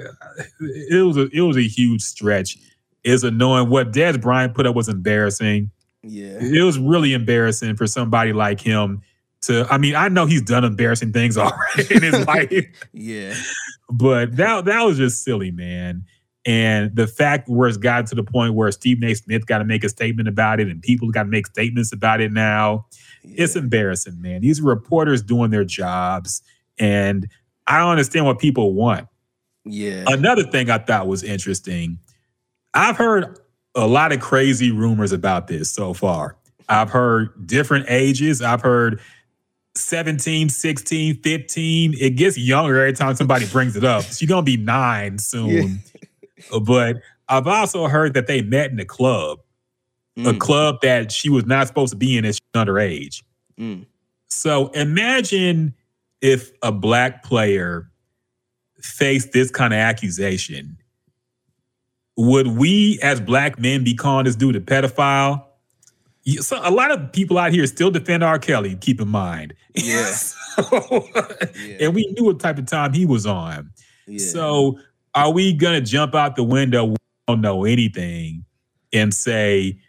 it was a it was a huge stretch. It's annoying. What Dez Bryant put up was embarrassing. Yeah. It was really embarrassing for somebody like him to. I mean, I know he's done embarrassing things already in his life, Yeah. but that that was just silly, man. And the fact where it's gotten to the point where Stephen A. Smith got to make a statement about it, and people got to make statements about it now. It's embarrassing, man. These are reporters doing their jobs, and I don't understand what people want. Yeah. Another thing I thought was interesting. I've heard a lot of crazy rumors about this so far. I've heard different ages. I've heard 17, 16, 15. It gets younger every time somebody brings it up. She's going to be nine soon. But I've also heard that they met in a club, a Mm, club that she was not supposed to be in as underage. mm. So imagine if a black player faced this kind of accusation. Would we as black men be calling this dude a pedophile? So a lot of people out here still defend R. Kelly, keep in mind. Yeah. So- Yeah. And we knew what type of time he was on. Yeah. So are we gonna jump out the window? We don't know anything and say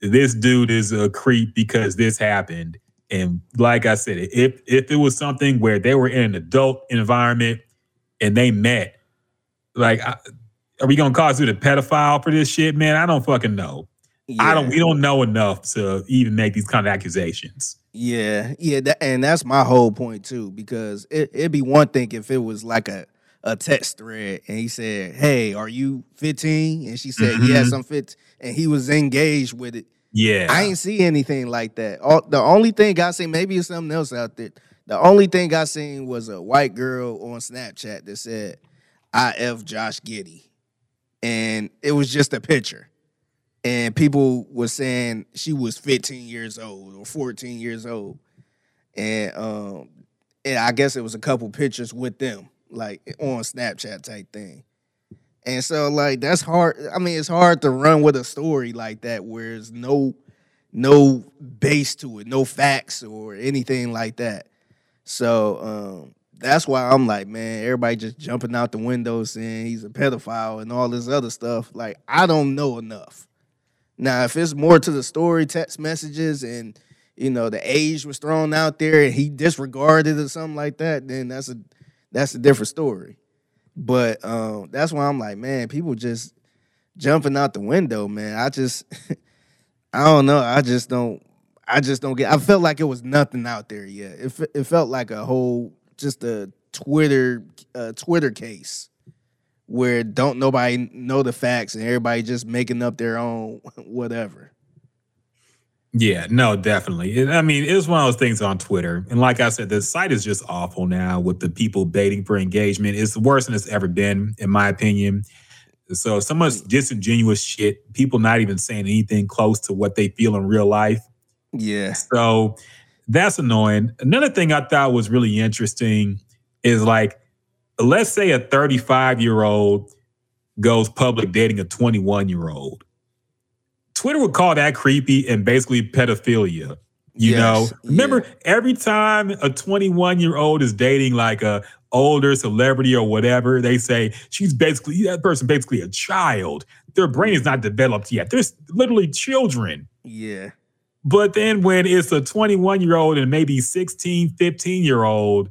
this dude is a creep because this happened. And like I said, if if it was something where they were in an adult environment and they met, like, I, are we gonna call dude a pedophile for this shit, man? I don't fucking know. I don't. We don't know enough to even make these kind of accusations. Yeah, yeah, that, and that's my whole point too. Because it, it'd be one thing if it was like a a text thread, and he said, "Hey, are you 15?" and she said, "Yes, mm-hmm. I'm 15," and he was engaged with it. Yeah, I ain't see anything like that. All, the only thing I seen, maybe it's something else out there. The only thing I seen was a white girl on Snapchat that said, "I f Josh Giddey," and it was just a picture. And people were saying she was 15 years old or 14 years old, and um, and I guess it was a couple pictures with them, like on Snapchat type thing. And so like that's hard. I mean, it's hard to run with a story like that where there's no no base to it, no facts or anything like that. So um that's why I'm like, man, everybody just jumping out the window saying he's a pedophile and all this other stuff. Like, I don't know enough. Now, if it's more to the story, text messages, and you know the age was thrown out there and he disregarded or something like that, then that's a that's a different story. But um, that's why I'm like, man, people just jumping out the window, man. I just, I don't know. I just don't. I just don't get. I felt like it was nothing out there yet. It it felt like a whole just a Twitter uh, Twitter case where don't nobody know the facts and everybody just making up their own whatever. Yeah, no, definitely. It- I mean, it's one of those things on Twitter. And like I said, the site is just awful now with the people baiting for engagement. It's worse than it's ever been, in my opinion. So, so much disingenuous shit, people not even saying anything close to what they feel in real life. Yeah. So that's annoying. Another thing I thought was really interesting is like, let's say a 35 year old goes public dating a 21 year old. Twitter would call that creepy and basically pedophilia. You Yes, know, remember yeah. every time a 21 year old is dating like a older celebrity or whatever, they say she's basically that person basically a child. Their brain is not developed yet. They're literally children. Yeah. But then when it's a 21 year old and maybe 16, 15 year old,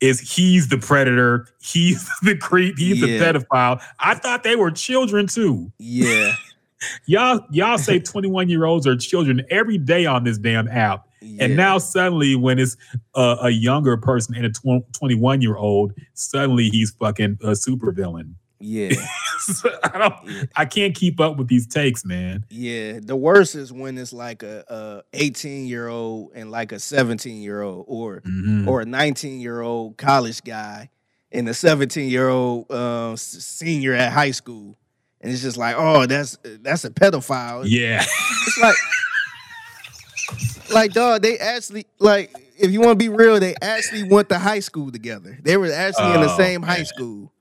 is he's the predator, he's the creep, he's Yeah. the pedophile. I thought they were children too. Yeah. y'all y'all say 21 year olds are children every day on this damn app. Yeah. And now suddenly, when it's a, a younger person and a 21 year old, suddenly he's fucking a super yeah, I don't, I can't keep up with these takes, man. yeah. The worst is when it's like a, a 18 year old and like a 17 year old, or Mhm. or a 19 year old college guy and a 17 year old uh, senior at high school, and it's just like, oh, that's that's a pedophile. Yeah, It's like, like, dog, they actually, like, if you want to be real, they actually went to high school together. They were actually in the Oh, same high school.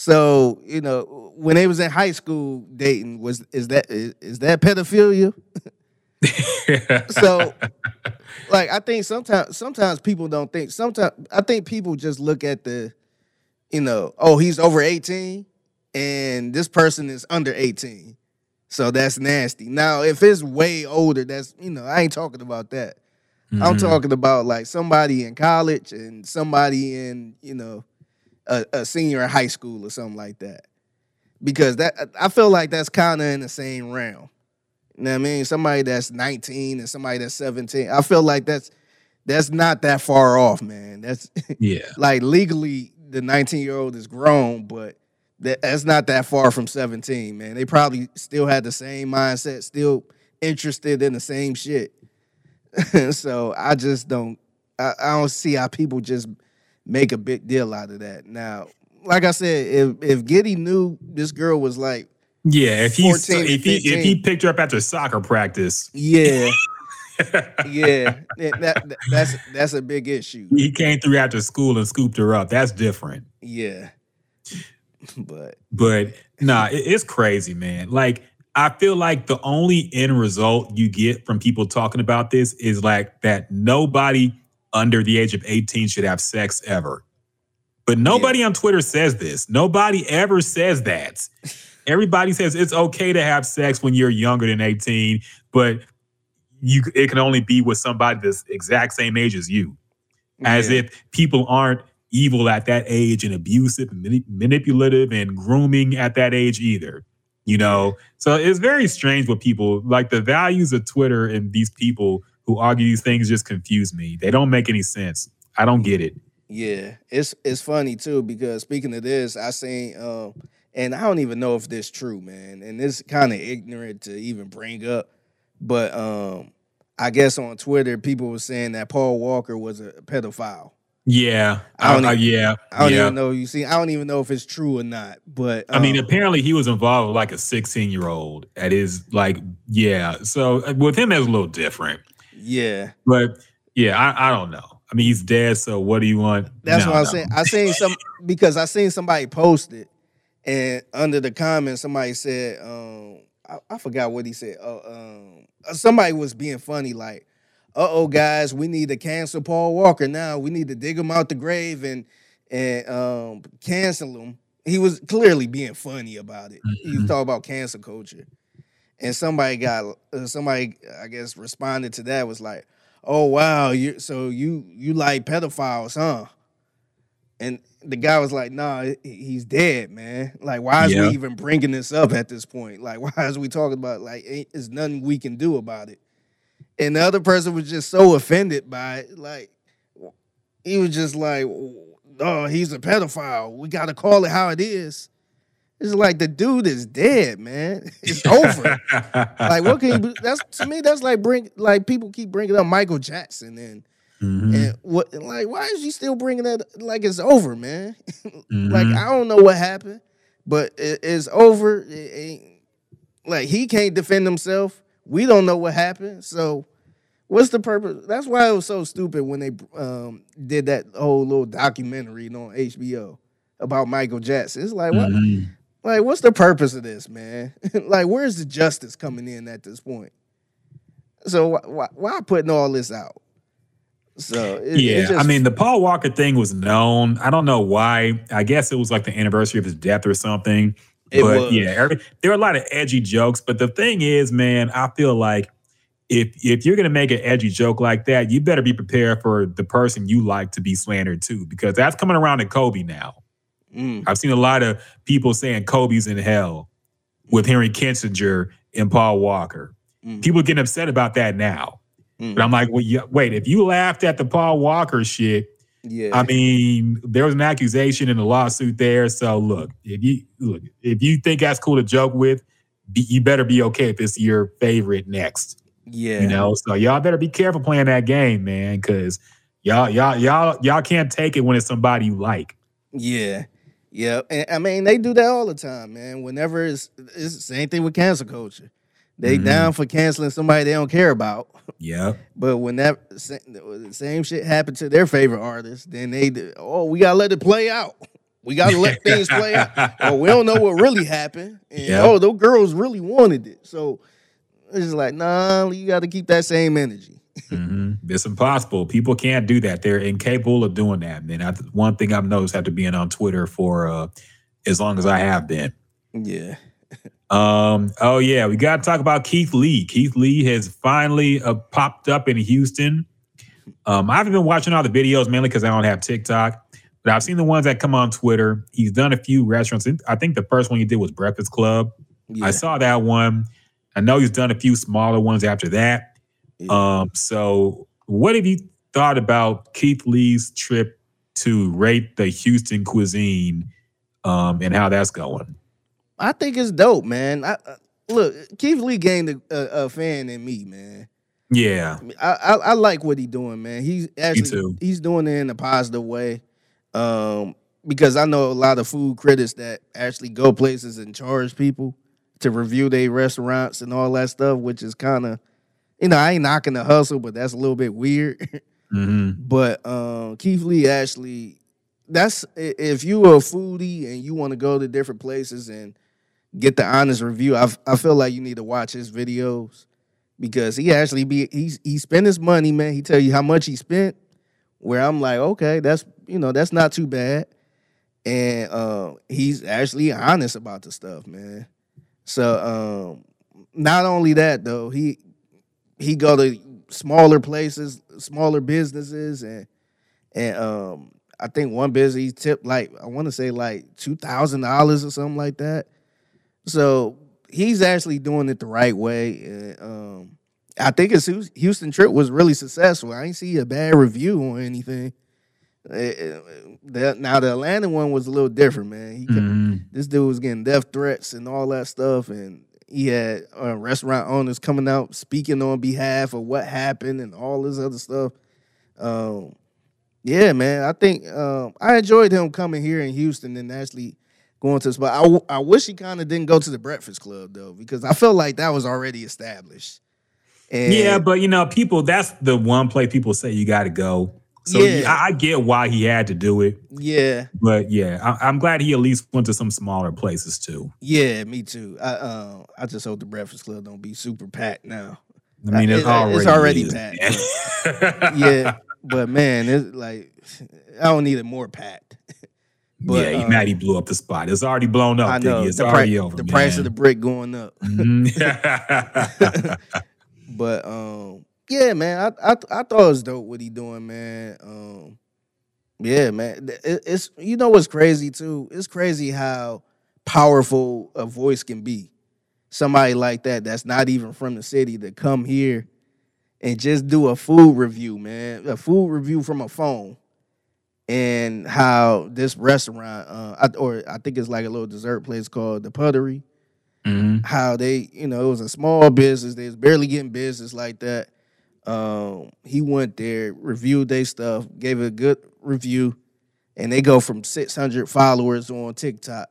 So, you know, when they was in high school dating, was is that is, is that pedophilia? So, like, I think sometimes sometimes people don't think. Sometimes I think people just look at the, you know, oh, he's over 18 and this person is under 18. So that's nasty. Now, if it's way older, that's you know, I ain't talking about that. I'm Mhm. talking about like somebody in college and somebody in, you know, a, a senior in high school or something like that. Because that I feel like that's kind of in the same realm. You know what I mean? Somebody that's 19 and somebody that's 17. I feel like that's that's not that far off, man. That's yeah. like legally the 19 year old is grown, but that, that's not that far from 17, man. They probably still had the same mindset, still interested in the same shit. so I just don't I, I don't see how people just make a big deal out of that. Now, like I said, if if Giddey knew this girl was like, Yeah, if he if he if he picked her up after soccer practice, yeah, yeah, that, that- that's that's a big issue. he came through after school and scooped her up. That's different. Yeah, but But nah, it- it's crazy, man. Like I feel like the only end result you get from people talking about this is like that nobody under the age of 18 should have sex ever. But nobody on Twitter says this. Nobody ever says that. Everybody says it's okay to have sex when you're younger than 18, but you it can only be with somebody that's exact same age as you as yeah. if people aren't evil at that age and abusive and manipulative and grooming at that age either you know so it's very strange what people like the values of twitter and these people who argue these things just confuse me they don't make any sense i don't get it Yeah, it's it's funny too because speaking of this, I seen um, and I don't even know if this true, man, and it's kind of ignorant to even bring up, but um, I guess on Twitter people were saying that Paul Walker was a pedophile. yeah I don't I- even- yeah I don't yeah even know. You see, I don't even know if it's true or not. But I mean, um, apparently he was involved with like a 16 year old at his like, yeah. So uh, with him, it's a little different. Yeah, But yeah, I, I don't know. I mean, he's dead. So what do you want? That's No, what I'm no. saying. I seen some because I seen somebody post it, and under the comments, somebody said, um, I, I forgot what he said. Oh, um, somebody was being funny, like, "Uh oh, guys, we need to cancel Paul Walker now. We need to dig him out the grave and and um, cancel him." He was clearly being funny about it. He was Mhm. talking about cancel culture, and somebody got uh, somebody, I guess, responded to that was like, "Oh wow, you so you you like pedophiles, huh?" And the guy was like, "Nah, he's dead, man. Like, why is Yeah. we even bringing this up at this point? Like, why is we talking about like ain't there's nothing we can do about it?" And the other person was just so offended by it, like he was just like, "Oh, he's a pedophile. We got to call it how it is." It's like the dude is dead, man. It's over. like, what can you? That's to me. That's like bring like people keep bringing up Michael Jackson and Mhm, and what like why is he still bringing that like it's over, man? like mhm. I don't know what happened, but it, it's over. It ain't, like he can't defend himself. We don't know what happened. So what's the purpose? That's why it was so stupid when they um, did that whole little documentary on HBO about Michael Jackson. It's like what? Mhm. Like what's the purpose of this, man? like where's the justice coming in at this point? So why why, why putting all this out? So it, it yeah, I mean, the Paul Walker thing was known. I don't know why. I guess it was like the anniversary of his death or something. But was. yeah, every, there are a lot of edgy jokes. But the thing is, man, I feel like if if you're gonna make an edgy joke like that, you better be prepared for the person you like to be slandered too, because that's coming around to Kobe now. Mm. I've seen a lot of people saying Kobe's in hell with Henry Kissinger and Paul Walker. Mm. People getting upset about that now. Mm. But I'm like, well, yeah, wait, if you laughed at the Paul Walker shit, Yeah. I mean, there was an accusation in a lawsuit there. So look, if you look, if you think that's cool to joke with, be, you better be okay if it's your favorite next. yeah. You know, so y'all better be careful playing that game, man, because y'all, y'all, y'all, y'all can't take it when it's somebody you like. Yeah. Yeah. And I mean, they do that all the time, man. Whenever it's it's the same thing with cancel culture. They Mhm. down for canceling somebody they don't care about. Yeah. But when that same shit happened to their favorite artist, then they do- oh we gotta let it play out. We gotta let things play out. Oh, we don't know what really happened. And Yeah. oh, those girls really wanted it. So it's just like, nah, you gotta keep that same energy. Hmm It's impossible. People can't do that. They're incapable of doing that, man. I, one thing I've noticed after being on Twitter for uh, as long as I have been. Yeah. Um. Oh yeah, we got to talk about Keith Lee. Keith Lee has finally uh, popped up in Houston. Um, I haven't been watching all the videos mainly because I don't have TikTok, but I've seen the ones that come on Twitter. He's done a few restaurants. I think the first one he did was Breakfast Club. Yeah. I saw that one. I know he's done a few smaller ones after that. Yeah. Um. So, what have you thought about Keith Lee's trip to rate the Houston cuisine, um, and how that's going? I think it's dope, man. I, uh, look, Keith Lee gained a, a, a fan in me, man. Yeah. I, I I like what he's doing, man. He's actually too. he's doing it in a positive way. Um, because I know a lot of food critics that actually go places and charge people to review their restaurants and all that stuff, which is kind of, you know, I ain't knocking the hustle, but that's a little bit weird. hmm but um, Keith Lee actually, that's if you are a foodie and you want to go to different places and get the honest review, I feel like you need to watch his videos because he actually be he's he spent his money, man. He tell you how much he spent. Where I'm like, okay, that's you know that's not too bad, and uh, he's actually honest about the stuff, man. So um, not only that though, he he go to smaller places, smaller businesses, and and um, I think one business he tipped like I want to say like two thousand dollars or something like that. So he's actually doing it the right way. And, um, I think his Houston trip was really successful. I ain't see a bad review or anything. Uh, the- now the Atlanta one was a little different, man. Mhm. This dude was getting death threats and all that stuff, and he had uh, restaurant owners coming out speaking on behalf of what happened and all this other stuff. Um, yeah, man, I think um, I enjoyed him coming here in Houston and actually going to the spot. I, w- I wish he kind of didn't go to the Breakfast Club though, because I felt like that was already established. And Yeah, but you know, people, that's the one place people say you got to go. So Yeah. yeah, I, I get why he had to do it. yeah, But yeah, I, I'm glad he at least went to some smaller places too. yeah, me too. I uh, I just hope the Breakfast Club don't be super packed now. I mean, it, It- already it's already is, packed, man. yeah, but man, it's like I don't need it more packed. But, yeah, he uh, mad he blew up the spot. It's already blown up. I know It's the, already pri- over. the price of the brick going up. Mhm. But um, yeah, man, I, I I thought it was dope what he doing, man. Um, yeah, man, it, it's you know what's crazy too. It's crazy how powerful a voice can be. Somebody like that that's not even from the city to come here and just do a food review, man, a food review from a phone, and how this restaurant, uh, I, or I think it's like a little dessert place called the Puttery Mhm. how they, you know, it was a small business. They was barely getting business like that. Um, he went there, reviewed their stuff, gave it a good review, and they go from 600 followers on TikTok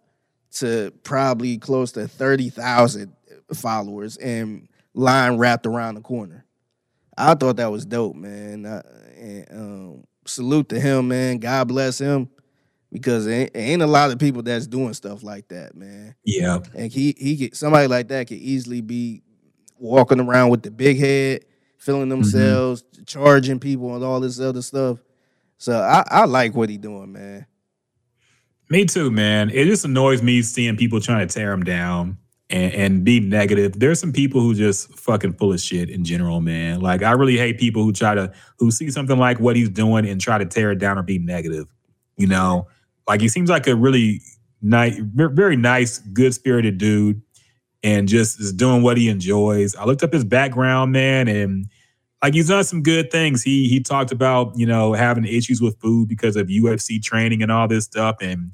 to probably close to 30,000 followers and line wrapped around the corner. I thought that was dope, man. Uh, and um, salute to him, man. God bless him because it ain't, it ain't a lot of people that's doing stuff like that, man. Yeah. And he he could somebody like that could easily be walking around with the big head, feeling mm-hmm. themselves, charging people and all this other stuff. So I, I like what he doing, man. Me too, man. It just annoys me seeing people trying to tear him down and, and be negative. There's some people who just fucking full of shit in general, man. Like I really hate people who try to who see something like what he's doing and try to tear it down or be negative. You know, like he seems like a really nice, very nice, good spirited dude. And just is doing what he enjoys. I looked up his background, man, and like he's done some good things. He he talked about you know having issues with food because of UFC training and all this stuff, and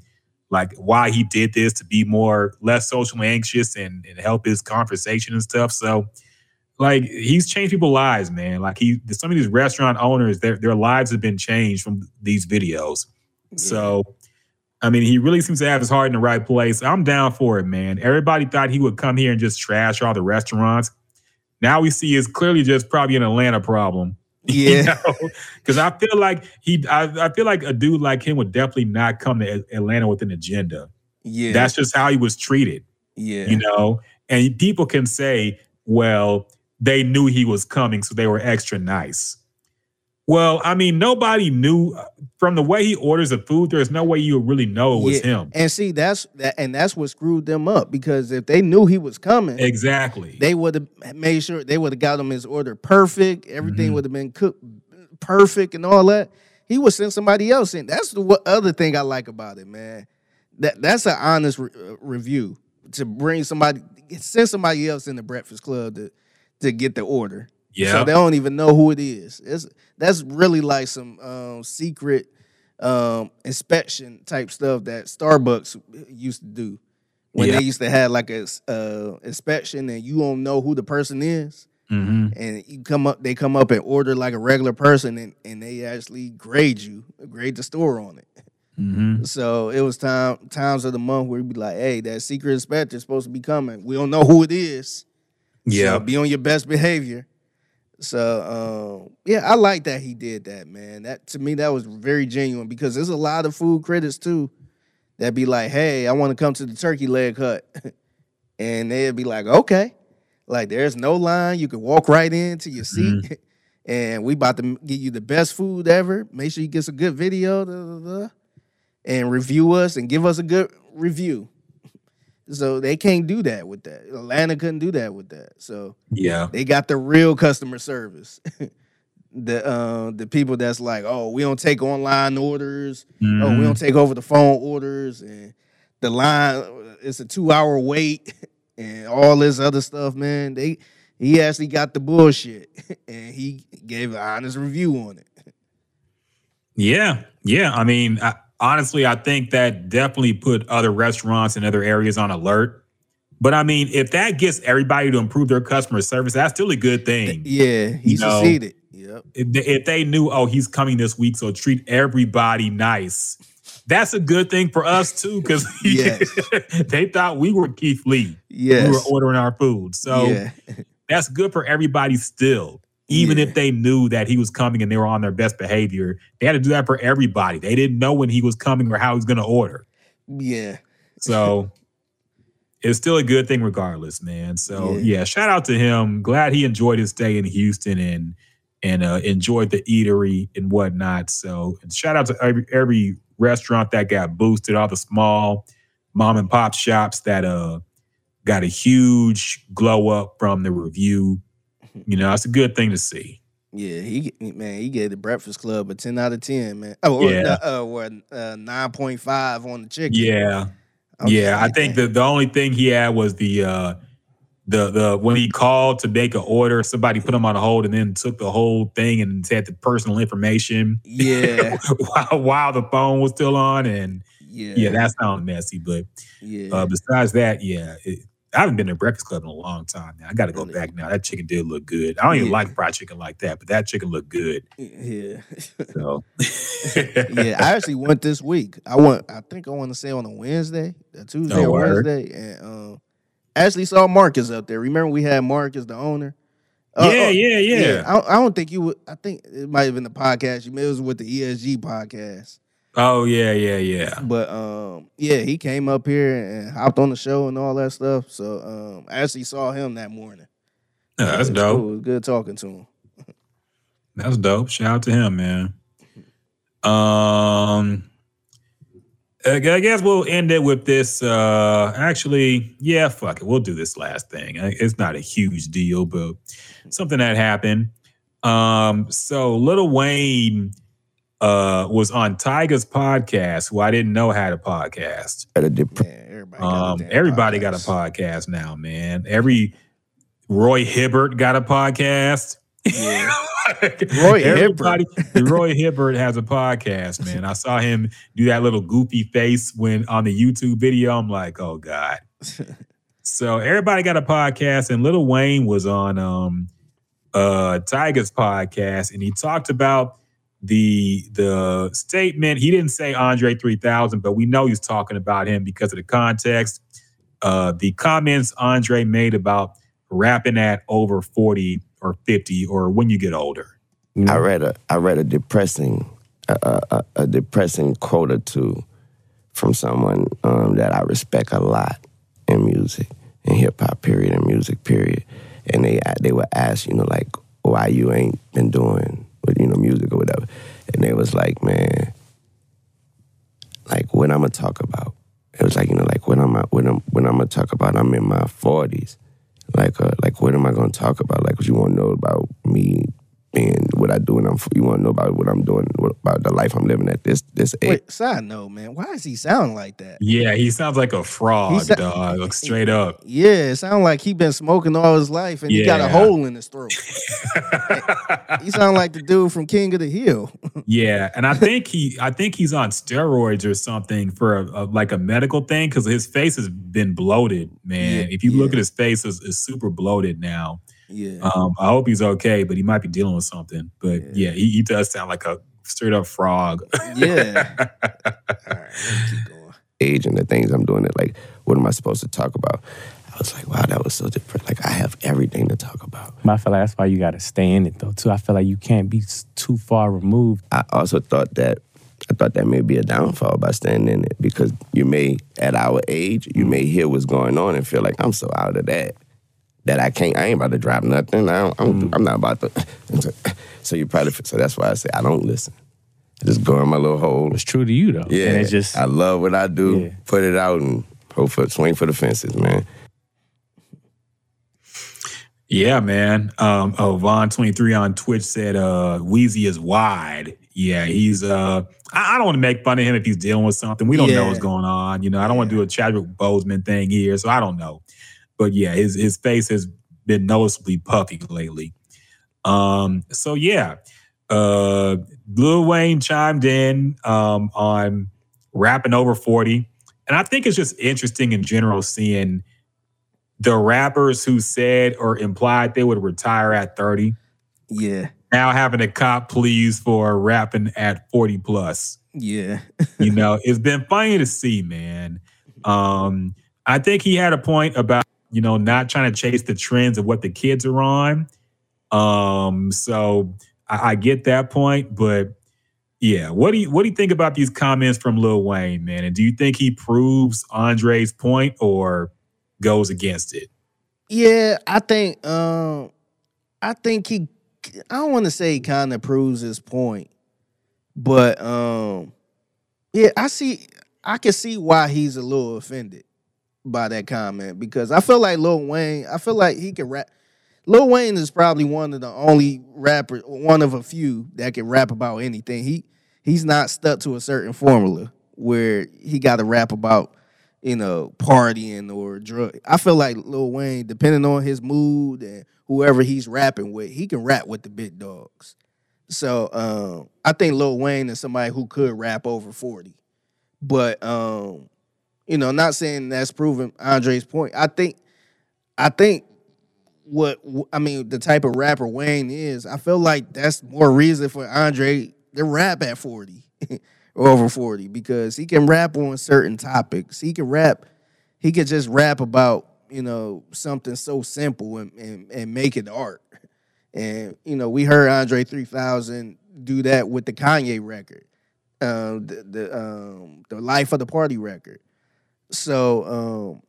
like why he did this to be more less socially anxious and, and help his conversation and stuff. So like he's changed people's lives, man. Like he some of these restaurant owners, their their lives have been changed from these videos. Yeah. So I mean, he really seems to have his heart in the right place. I'm down for it, man. Everybody thought he would come here and just trash all the restaurants. Now we see it's clearly just probably an Atlanta problem. Yeah, because you know? I feel like he, I, I, feel like a dude like him would definitely not come to Atlanta with an agenda. Yeah, that's just how he was treated. Yeah, you know, and people can say, well, they knew he was coming, so they were extra nice. Well, I mean, nobody knew uh, from the way he orders the food. There's no way you would really know it was yeah. him. And see, that's that, and that's what screwed them up because if they knew he was coming, exactly, they would have made sure they would have got him his order perfect. Everything mm-hmm. would have been cooked perfect and all that. He would send somebody else in. That's the what other thing I like about it, man. That that's an honest re- uh, review to bring somebody, send somebody else in the Breakfast Club to to get the order. Yeah. So they don't even know who it is. It's that's really like some um, secret um, inspection type stuff that Starbucks used to do when yeah. they used to have like a uh, inspection and you don't know who the person is. Mm-hmm. And you come up, they come up and order like a regular person, and, and they actually grade you, grade the store on it. Mm-hmm. So it was time times of the month where you'd be like, "Hey, that secret inspector is supposed to be coming. We don't know who it is. Yeah, so be on your best behavior." So um, yeah, I like that he did that, man. That to me that was very genuine because there's a lot of food critics too that be like, "Hey, I want to come to the turkey leg hut," and they'd be like, "Okay." Like there's no line, you can walk right into your seat, mm-hmm. and we about to give you the best food ever. Make sure you get some good video, and review us and give us a good review. So they can't do that with that. Atlanta couldn't do that with that. So yeah, they got the real customer service. the uh, the people that's like, oh, we don't take online orders. Mm-hmm. Oh, we don't take over the phone orders, and the line it's a two hour wait, and all this other stuff. Man, they he actually got the bullshit, and he gave an honest review on it. Yeah, yeah. I mean, I, honestly, I think that definitely put other restaurants and other areas on alert. But I mean, if that gets everybody to improve their customer service, that's still a good thing. Yeah, he you succeeded. Yep. If they, if they knew, oh, he's coming this week, so treat everybody nice. That's a good thing for us too, because yes. they thought we were Keith Lee. Yes. We were ordering our food. So yeah. that's good for everybody still even yeah. if they knew that he was coming and they were on their best behavior, they had to do that for everybody. They didn't know when he was coming or how he was going to order. Yeah. So it's still a good thing regardless, man. So yeah. yeah. shout out to him. Glad he enjoyed his stay in Houston and and uh, enjoyed the eatery and whatnot. So and shout out to every, every restaurant that got boosted, all the small mom and pop shops that uh got a huge glow up from the review you know, it's a good thing to see. Yeah, he man, he gave the Breakfast Club a ten out of ten, man. Oh, yeah, or, uh, or uh, nine point five on the chicken. Yeah, I'm yeah. I think the the only thing he had was the uh the the when he called to make an order, somebody put him on hold and then took the whole thing and said the personal information. Yeah, while while the phone was still on, and yeah, yeah, that sounds messy. But yeah, uh, besides that, yeah. It, I haven't been to Breakfast Club in a long time now. I got to go back now. That chicken did look good. I don't even like fried chicken like that, but that chicken looked good. Yeah. So. yeah, I actually went this week. I went. I think I want to say on a Wednesday, a Tuesday oh, or Wednesday, and um, actually saw Marcus up there. Remember we had Marcus, the owner. Uh, yeah, oh, yeah, yeah, yeah. I, I, don't think you would. I think it might have been the podcast. You it was with the ESG podcast. Oh yeah, yeah, yeah. But um, yeah, he came up here and hopped on the show and all that stuff. So um, I actually saw him that morning. Yeah, that's dope. Cool. It was good talking to him. that's dope. Shout out to him, man. Um, I guess we'll end it with this. Uh, actually, yeah, fuck it. We'll do this last thing. It's not a huge deal, but something that happened. Um, so Lil Wayne uh, was on Tyga's podcast, who I didn't know had a podcast. At a dep- Yeah, everybody. got a Um, damn everybody got a podcast. podcast now, man. Every Roy Hibbert got a podcast. Yeah. Roy Everybody, Roy Hibbert has a podcast, man. I saw him do that little goofy face when on the YouTube video. I'm like, oh God. so everybody got a podcast, and Lil Wayne was on um uh Tyga's podcast, and he talked about the the statement. He didn't say Andre 3000, but we know he's talking about him because of the context. Uh the comments Andre made about rapping at over 40 or 50 or when you get older. I read a I read a depressing a, a, a- a depressing quote or two from someone um, that I respect a lot in music, in hip hop period, and music period, and they they would ask you know like why you ain't been doing you know music or whatever, and they was like man, like what I'm gonna talk about. It was like you know like when I'm when I'm when I'm gonna talk about I'm in my forties. Like, uh, like, what am I gonna talk about? Like, what you want to know about me being what I do, and I'm. You want to know about what I'm doing, what, about the life I'm living at this this age. Wait, side note, man. Why does he sound like that? Yeah, he sounds like a fraud, He sa- dog. Like straight up. Yeah, it sound like he been smoking all his life and he got a hole in his throat. he sound like the dude from King of the Hill. Yeah, and I think he, I think he's on steroids or something for a, a- like a medical thing because his face has been bloated, man. Yeah, if you look at his face, it's, it's super bloated now. Yeah. Um, I hope he's okay, but he might be dealing with something. But yeah, he, he does sound like a straight up frog. yeah. All right, keep going. age and the things I'm doing. It like, what am I supposed to talk about? I was like, wow, that was so different. Like, I have everything to talk about. But I feel like that's why you got to stay in it though too. I feel like you can't be too far removed. I also thought that I thought that may be a downfall by staying in it because you may, at our age, you may hear what's going on and feel like I'm so out of that that I can't. I ain't about to drop nothing. I don't, I'm, I'm not about to. so you probably so that's why I say I don't listen. I just go in my little hole. It's true to you though. Yeah, and it's just I love what I do. Yeah. Put it out and hope for swing for the fences, man. Yeah, man. Um, oh, Vaughn23 on Twitch said uh Weezy is wide. Yeah, he's uh I, I don't want to make fun of him if he's dealing with something. We don't know what's going on. You know, I don't want to do a Chadwick Boseman thing here, so I don't know. But yeah, his his face has been noticeably puffy lately. Um, so yeah. Uh Lil Wayne chimed in um on rapping over 40. And I think it's just interesting in general seeing the rappers who said or implied they would retire at 30 Yeah. now having a cop pleas for rapping at 40 plus. Yeah. You know, it's been funny to see, man. Um, I think he had a point about, you know, not trying to chase the trends of what the kids are on. Um, so I, I get that point, but yeah, what do you what do you think about these comments from Lil Wayne, man? And do you think he proves Andre's point or goes against it? Yeah, I think um I think he I don't want to say he kind of proves his point. But um yeah, I see I can see why he's a little offended by that comment because I feel like Lil Wayne, I feel like he can rap Lil Wayne is probably one of the only rappers, one of a few that can rap about anything. He he's not stuck to a certain formula where he got to rap about, you know, partying or drug. I feel like Lil Wayne, depending on his mood and whoever he's rapping with, he can rap with the big dogs. So um, I think Lil Wayne is somebody who could rap over forty, but um, you know, not saying that's proving Andre's point. I think, I think what I mean, the type of rapper Wayne is, I feel like that's more reason for Andre to rap at 40 or over 40 because he can rap on certain topics. He can rap, he could just rap about, you know, something so simple and, and, and make it art. And, you know, we heard Andre 3000 do that with the Kanye record, um, the, the, um, the Life of the Party record. So, um,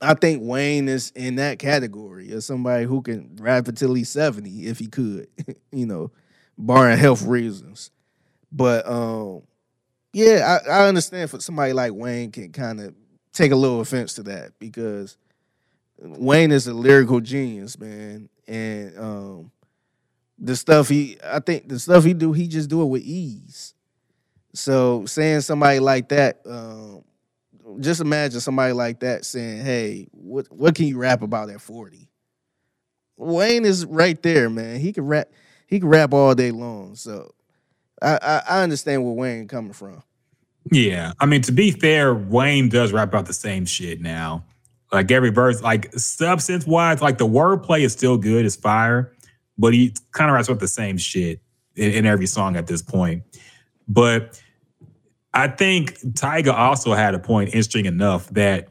I think Wayne is in that category as somebody who can rap until he's 70 if he could, you know, barring health reasons. But um, yeah, I, I understand for somebody like Wayne can kind of take a little offense to that because Wayne is a lyrical genius, man. And um the stuff he I think the stuff he do, he just do it with ease. So saying somebody like that, um, just imagine somebody like that saying, "Hey, what what can you rap about at 40?" Wayne is right there, man. He can rap. He can rap all day long. So I I, I understand where Wayne coming from. Yeah, I mean to be fair, Wayne does rap about the same shit now. Like every verse, like substance wise, like the wordplay is still good, it's fire, but he kind of raps about the same shit in, in every song at this point. But I think Tyga also had a point, interesting enough, that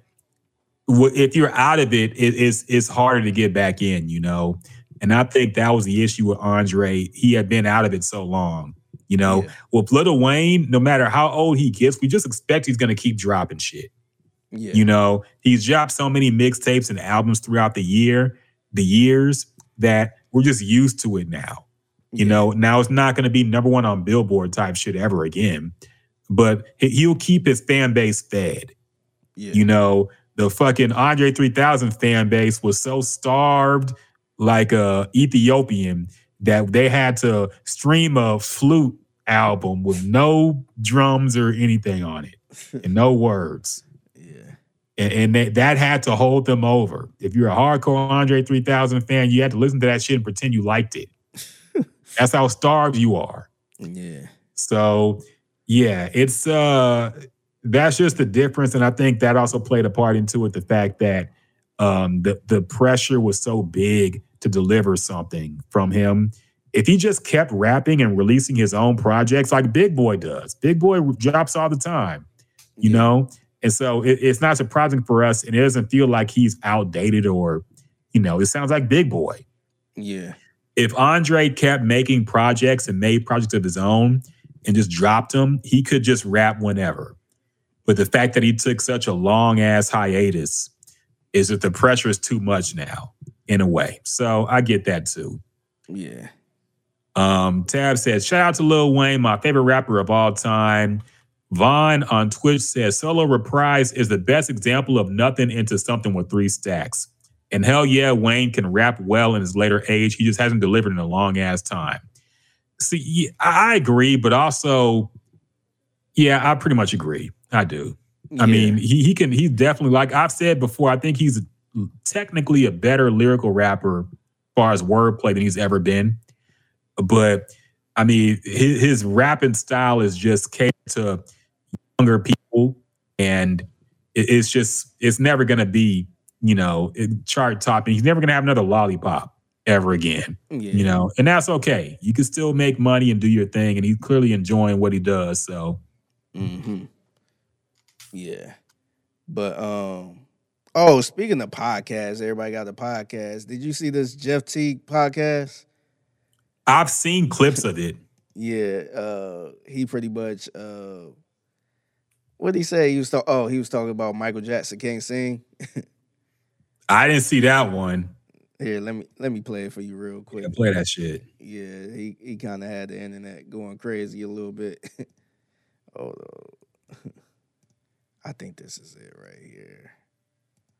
if you're out of it, it it's it's harder to get back in, you know. And I think that was the issue with Andre. He had been out of it so long. You know, with Lil Wayne, no matter how old he gets, we just expect he's gonna keep dropping shit. Yeah. You know, he's dropped so many mixtapes and albums throughout the year, the years that we're just used to it now. You know, now it's not going to be number one on Billboard type shit ever again, but he- he'll keep his fan base fed. You know, the fucking Andre 3000 fan base was so starved like a Ethiopian that they had to stream a flute album with no drums or anything on it and no words. And, and that, that had to hold them over. If you're a hardcore Andre 3000 fan, you had to listen to that shit and pretend you liked it. That's how starved you are. Yeah. So yeah, it's uh that's just the difference. And I think that also played a part into it, the fact that um the the pressure was so big to deliver something from him. If he just kept rapping and releasing his own projects like Big Boi does, Big Boi drops all the time, you know? And so it- it's not surprising for us, and it doesn't feel like he's outdated or, you know, it sounds like Big Boi Yeah. if Andre kept making projects and made projects of his own and just dropped him, he could just rap whenever. But the fact that he took such a long ass hiatus is that the pressure is too much now, in a way. So I get that too. Yeah. Um, Tab says, shout out to Lil Wayne, my favorite rapper of all time. Vaughn on Twitch says, Solo Reprise is the best example of nothing into something with three stacks. And hell yeah, Wayne can rap well in his later age. He just hasn't delivered in a long ass time. See, I agree, but also, yeah, I pretty much agree. I do. I mean, he he can he's definitely like I've said before. I think he's technically a better lyrical rapper as far as wordplay than he's ever been. But I mean, his, his rapping style is just catered to younger people, and it- it's just it's never gonna be you know chart topping. He's never gonna have another lollipop ever again. Yeah. You know, and that's okay. You can still make money and do your thing, and he's clearly enjoying what he does. So hmm Yeah. But um oh, speaking of podcasts, everybody got the podcast. Did you see this Jeff Teague podcast? I've seen clips of it. Yeah, uh he pretty much uh what did he say? He was talk- oh, he was talking about Michael Jackson can't sing. I didn't see that one. Here, let me let me play it for you real quick. Play that shit. Yeah, he he kind of had the internet going crazy a little bit. Hold on. I think this is it right here.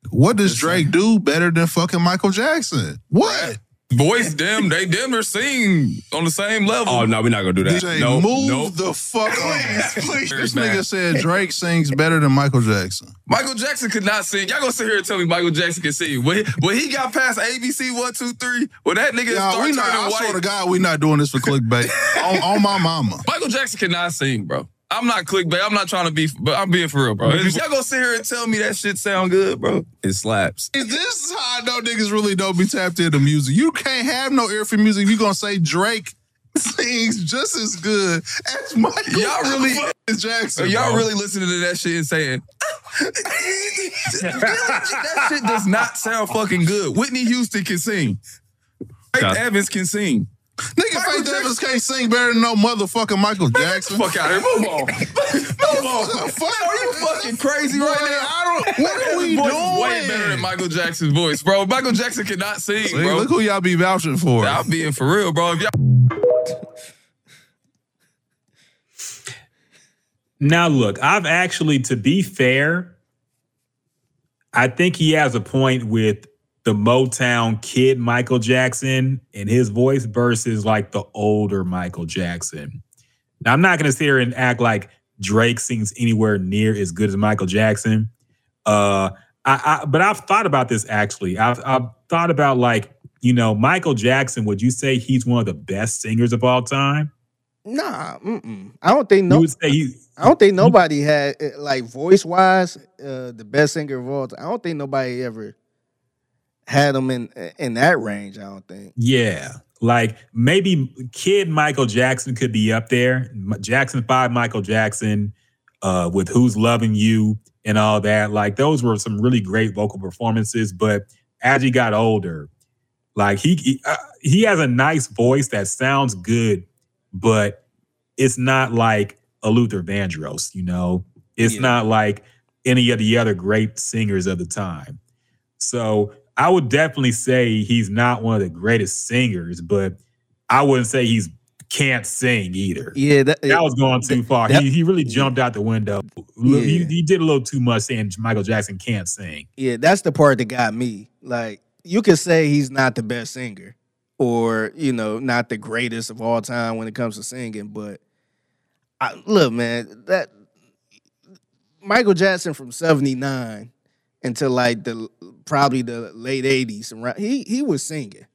What does Drake do better than fucking Michael Jackson? What? Voice them, they them are sing on the same level. Oh no, we're not gonna do that. DJ, no, move nope. the fuck on. please. This nigga said Drake sings better than Michael Jackson. Michael Jackson could not sing. Y'all gonna sit here and tell me Michael Jackson can sing? When he, when he got past ABC one two three, when that nigga Y'all, started we not, turning I white, swear to God, we not doing this for clickbait. on, on my mama. Michael Jackson cannot sing, bro. I'm not clickbait. I'm not trying to be, but I'm being for real, bro. Y'all gonna sit here and tell me that shit sound good, bro? It slaps. This is how I know niggas really don't be tapped into music. You can't have no ear for music. if You gonna say Drake sings just as good as Michael Y'all really- fucking Jackson. Are y'all bro. really listening to that shit and saying that shit does not sound fucking good? Whitney Houston can sing. Faith Evans can sing. Nigga, Faith Evans can't sing better than no motherfucking Michael Jackson. Fuck out here. Move on. Move on. Fuck. Are you fucking crazy right now? I don't. What are we His voice doing? is way better than Michael Jackson's voice, bro. Michael Jackson cannot sing, See, bro. look who y'all be vouching for. I'm being for real, bro. If y'all Now, look, I've actually, to be fair, I think he has a point with the Motown kid Michael Jackson and his voice versus like the older Michael Jackson. Now, I'm not gonna sit here and act like Drake sings anywhere near as good as Michael Jackson. Uh, I, I but I've thought about this actually. I've, I've thought about like you know Michael Jackson. Would you say he's one of the best singers of all time? Nah, mm-mm. I don't think no. You would say he. I don't think nobody had eh, like voice wise uh, the best singer of all time. I don't think nobody ever had him in in that range. I don't think. Yeah. Like maybe kid Michael Jackson could be up there. Jackson 5 Michael Jackson uh with Who's Loving You and all that. Like those were some really great vocal performances, but as he got older, like he he, uh, he has a nice voice that sounds good, but it's not like a Luther Vandross, you know. It's Yeah. not like any of the other great singers of the time. So I would definitely say he's not one of the greatest singers, but I wouldn't say he's can't sing either. Yeah, that, That was going too far. that- he, he really jumped out the window. Yeah. He, he did a little too much saying Michael Jackson can't sing. Yeah, that's the part that got me. Like, you could say he's not the best singer or, you know, not the greatest of all time when it comes to singing, but I, look, man, that Michael Jackson from 79 until like the probably the late 80s around he he was singing.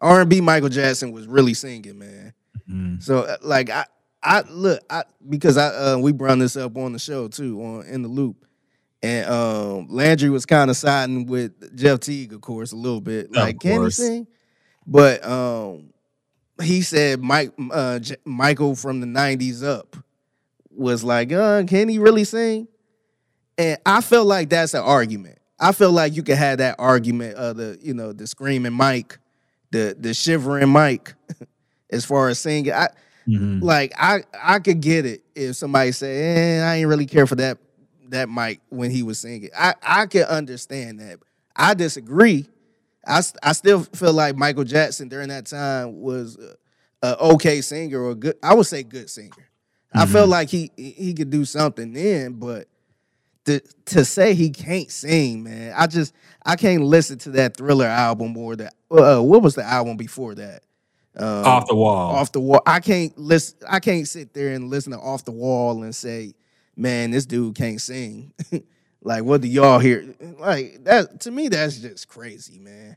R&B Michael Jackson was really singing, man. Mm. So uh, like I I look I because I uh, we brought this up on the show too on in the loop. And um Landry was kind of siding with Jeff Teague, of course, a little bit. Like, can he sing? But um he said Mike uh J- Michael from the 90s up was like, uh, can he really sing? And I feel like that's an argument. I feel like you could have that argument of the, you know, the screaming mic, the the shivering mic, as far as singing. I Mhm. like I I could get it if somebody say, eh, I ain't really care for that that Mike when he was singing. I I can understand that. I disagree. I I still feel like Michael Jackson during that time was a, a okay singer or a good. I would say good singer. I felt like he he could do something then, but to to say he can't sing, man, I just I can't listen to that Thriller album or that. Uh, what was the album before that? Um, Off the wall. off the wall. I can't listen. I can't sit there and listen to off the wall and say, "Man, this dude can't sing." like, what do y'all hear? Like that to me, that's just crazy, man.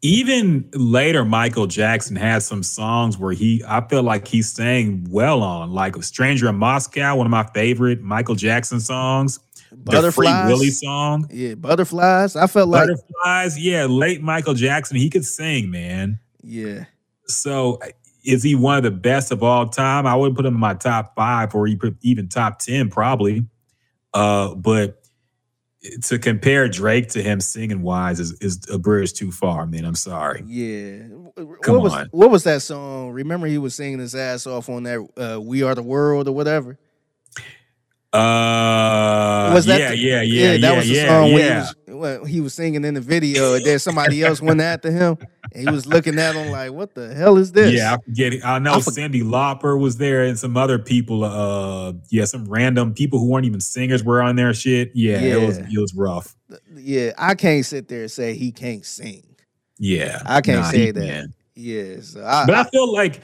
Even later, Michael Jackson had some songs where he, I feel like he sang well on, like "Stranger in Moscow," one of my favorite Michael Jackson songs. The Free Butterflies. Willy song, Yeah, butterflies. I felt like, Butterflies. Yeah, late Michael Jackson, he could sing, man. yeah, So, is he one of the best of all time? I wouldn't put him in my top five or even- top ten, probably. Uh, but to compare Drake to him singing wise is, is a bridge too far, man. I'm sorry. yeah. Come what was on. what was that song? Remember, he was singing his ass off on that uh, "We Are the World" or whatever. Uh, Was that yeah, the- yeah, yeah, that yeah, was the yeah, song when he yeah. was when he was singing in the video, and then somebody else went after him, and he was looking at him like, "What the hell is this?" Yeah, I forget. it. I know I for- Cyndi Lauper was there, and some other people. Uh, yeah, some random people who weren't even singers were on their shit. Yeah, it was it was rough. yeah. I can't sit there and say he can't sing. Yeah, I can't Nah, say he that. can. Yeah, so I, But I I- feel like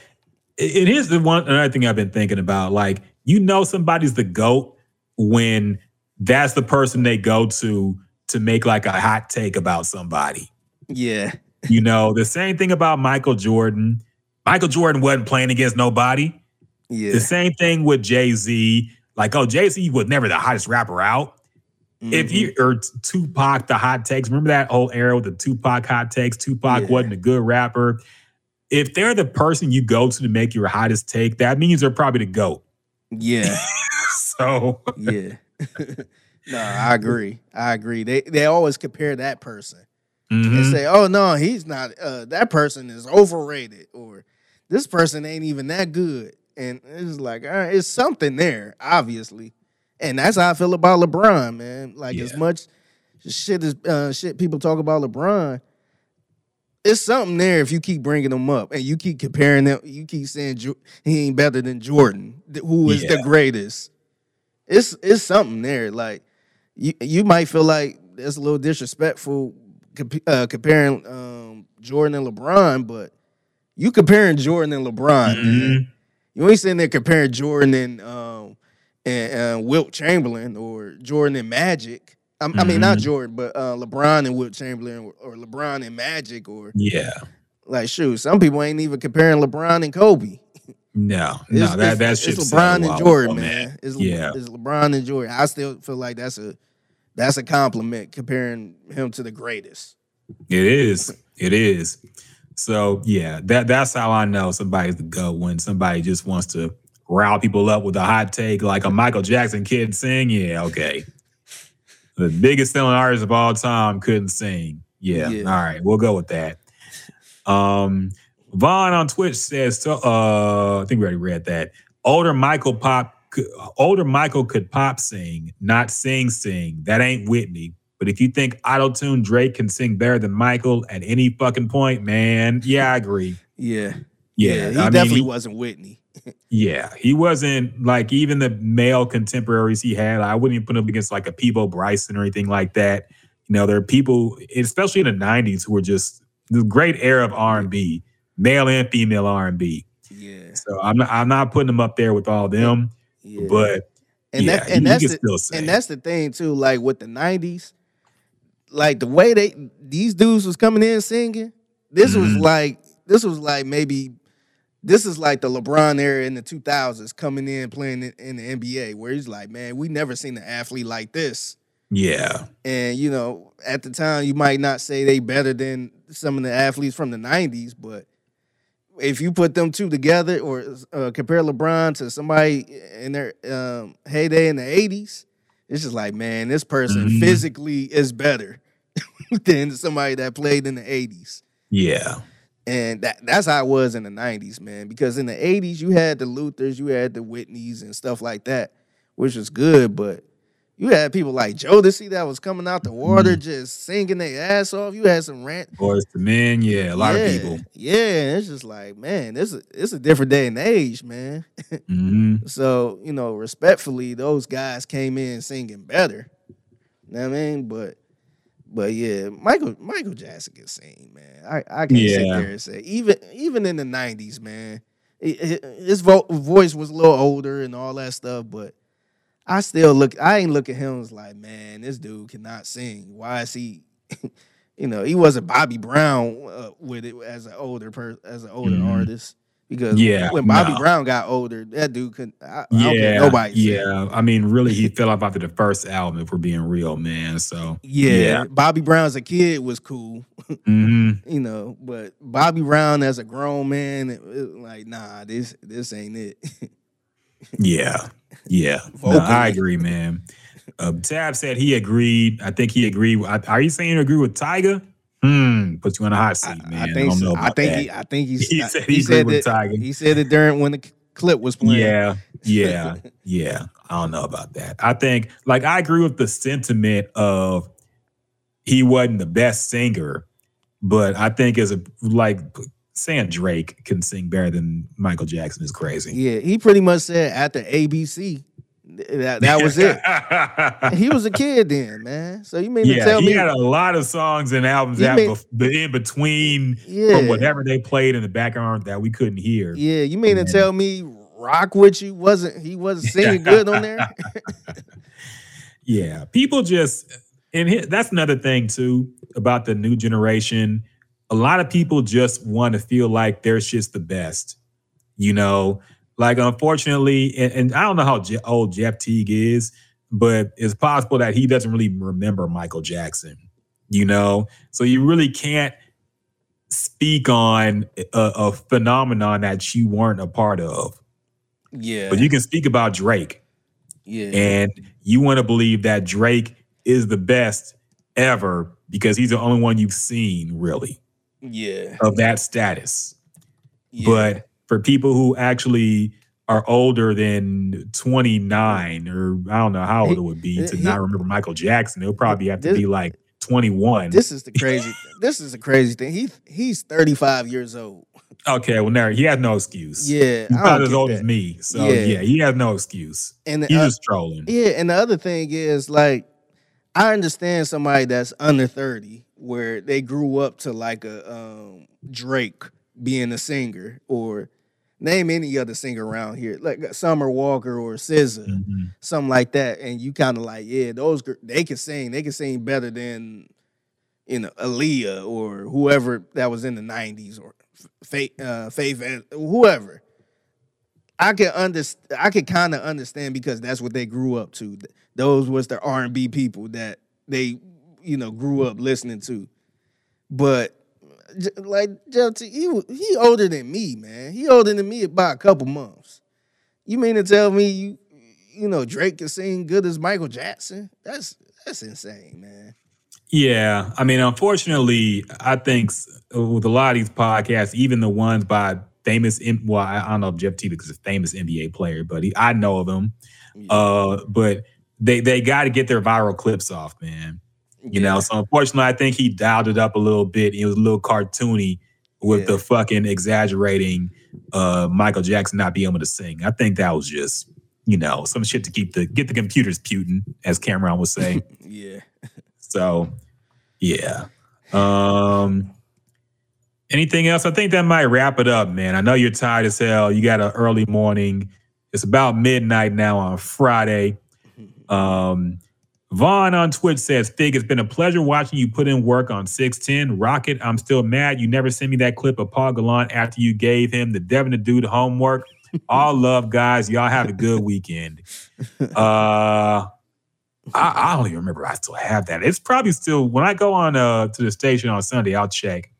it is the one another thing I've been thinking about. Like, you know, somebody's the goat when that's the person they go to to make like a hot take about somebody. yeah, You know, the same thing about Michael Jordan. Michael Jordan wasn't playing against nobody. yeah. The same thing with Jay Z. Like, oh, Jay Z was never the hottest rapper out. If Mm-hmm. you or Tupac, the hot takes, remember that whole era with the Tupac hot takes? Tupac Yeah. wasn't a good rapper. If they're the person you go to to make your hottest take, that means they're probably the GOAT. yeah, So, yeah. no, I agree. I agree. They they always compare that person. mhm. and say, "Oh no, he's not. Uh, that person is overrated, or this person ain't even that good." And it's like, all right, it's something there, obviously, and that's how I feel about LeBron, man. Like as much shit as uh, shit people talk about LeBron, it's something there if you keep bringing them up and you keep comparing them. You keep saying he ain't better than Jordan, who is the greatest. It's it's something there. Like you you might feel like that's a little disrespectful comp- uh, comparing um, Jordan and LeBron, but you comparing Jordan and LeBron, man. Mhm. You ain't sitting there comparing Jordan and um and uh, Wilt Chamberlain or Jordan and Magic. I, I mean, not Mhm. Jordan, but uh, LeBron and Wilt Chamberlain, or, or LeBron and Magic, or Yeah. like shoot, some people ain't even comparing LeBron and Kobe. No, It's- no, that it's- that it's shit. LeBron and Jordan, man. man. It's, yeah, it's LeBron and Jordan. I still feel like that's a that's a compliment comparing him to the greatest. it is. It is. So yeah, that that's how I know somebody's the go when somebody just wants to rile people up with a hot take like a Michael Jackson kid sing. Yeah, okay. The biggest selling artist of all time couldn't sing. Yeah, Yeah. all right, we'll go with that. Um, Vaughn on Twitch says, so, uh, I think we already read that. Older Michael pop, could- older Michael could pop sing, not sing sing. That ain't Whitney. But if you think auto tune Drake can sing better than Michael at any fucking point, man, yeah, I agree. Yeah, Yeah, he I mean, definitely he- wasn't Whitney. Yeah, he wasn't like even the male contemporaries he had. I wouldn't even put him against like a Peabo Bryson or anything like that. You know, there are people, especially in the '90s, who were just the great era of R&B, male and female R&B. Yeah, So I'm not, I'm not putting him up there with all them, yeah. but and yeah, that and that's the, and that's the thing too. Like with the '90s, like the way they these dudes was coming in singing, this was Mhm. like this was like maybe this is like the LeBron era in the 2000s coming in playing in, in the NBA, where he's like, man, we never seen an athlete like this. yeah, And you know, at the time, you might not say they better than some of the athletes from the '90s, but if you put them two together or uh, compare LeBron to somebody in their um, heyday in the '80s, it's just like, man, this person Mhm. physically is better than somebody that played in the '80s. yeah, And that, that's how it was in the 90s, man. Because in the 80s, you had the Luthers, you had the Whitneys and stuff like that, which was good, but you had people like Joe Jodeci that was coming out the water just singing their ass off. You had some rant. Boyz II Men, yeah, a lot yeah, of people. Yeah, it's just like, man, this is it's a different day and age, man. hmm So, you know, respectfully, those guys came in singing better. You know what I mean? But but yeah, Michael Michael Jackson can sing, man. I, I can't sit there and say even even in the nineties, man, his vo- voice was a little older and all that stuff, but I still look. I ain't look at him as like, man, this dude cannot sing. Why is he? you know, he wasn't Bobby Brown uh, with it as an older person, as an older Mhm. artist. Because Yeah, when Bobby no. Brown got older, that dude couldn't. I, I Yeah, don't care nobody. yeah. I mean, really, he fell off after the first album. If we're being real, man. So Yeah, Bobby Brown as a kid was cool, hmm you know, but Bobby Brown as a grown man, it, it- like, nah, this this ain't it. Yeah, yeah. No, I agree, man. Uh, Tab said he agreed. I think he agreed. Are you saying you agree with Tiger? Hmm. Put you on a hot seat, man. I, I think don't so. know I think that. he, I think he's, He said he agreed with that, Tiger. He said it during when the clip was playing. Yeah, yeah, yeah. I don't know about that. I think, like, I agree with the sentiment of he wasn't the best singer, but I think as a like saying Drake can sing better than Michael Jackson is crazy. yeah. He pretty much said after ABC, that that was it. he was a kid then, man. So you mean to tell he me? He had a lot of songs and albums that mean- but in between Yeah. from whatever they played in the background that we couldn't hear. yeah, you mean to Man. tell me Rock with you wasn't he wasn't singing good on there? Yeah, people just and that's another thing too about the new generation. A lot of people just want to feel like their shit's the best. You know, like unfortunately, and, and I don't know how Je- old Jeff Teague is, but it's possible that he doesn't really remember Michael Jackson. You know, so you really can't speak on a, a phenomenon that you weren't a part of. yeah, But you can speak about Drake yeah, and you want to believe that Drake is the best ever because he's the only one you've seen really yeah, of that status. yeah. But for people who actually are older than 29 or I don't know how old it would be to he- not remember Michael Jackson, it'll probably have to This- be like 21. This is the crazy. this is the crazy thing. He he's 35 years old. okay, well, now he has no excuse. Yeah, He's about don't as old that. as me. So Yeah. yeah. he has no excuse. And He's uh, just trolling. yeah, and the other thing is like I understand somebody that's under 30 where they grew up to like a um, Drake being a singer or name any other singer around here, like Summer Walker or SZA, Mm-hmm. something like that, and you kind of like, yeah, those they can sing, they can sing better than you know Aaliyah or whoever that was in the '90s or Faith, uh, Faith, whoever. I can understand. I can kind of understand because that's what they grew up to. Those was the R and B people that they, you know, grew up listening to. But like Jelty, he he older than me, man. He older than me by a couple months. You mean to tell me you, you know, Drake can sing good as Michael Jackson? That's that's insane, man. Yeah, I mean, unfortunately, I think with a lot of these podcasts, even the ones by famous, well, I don't know if Jeff Teague is a famous NBA player, but he, I know of him. Uh, but they they got to get their viral clips off, man. You know, so unfortunately, I think he dialed it up a little bit. He was a little cartoony with the fucking exaggerating uh Michael Jackson not being able to sing. I think that was just, you know, some shit to keep the get the computers putin, as Cameron would say. Yeah. So, yeah. Um anything else? I think that might wrap it up, man. I know you're tired as hell. You got an early morning. It's about midnight now on Friday. Um Vaughn on Twitch says, Fig, it's been a pleasure watching you put in work on 610. Rocket, I'm still mad you never sent me that clip of Paul Gallant after you gave him the Devin to do the Dude homework. All love, guys. Y'all have a good weekend. Uh I, I don't even remember. I still have that. It's probably still when I go on uh to the station on Sunday, I'll check.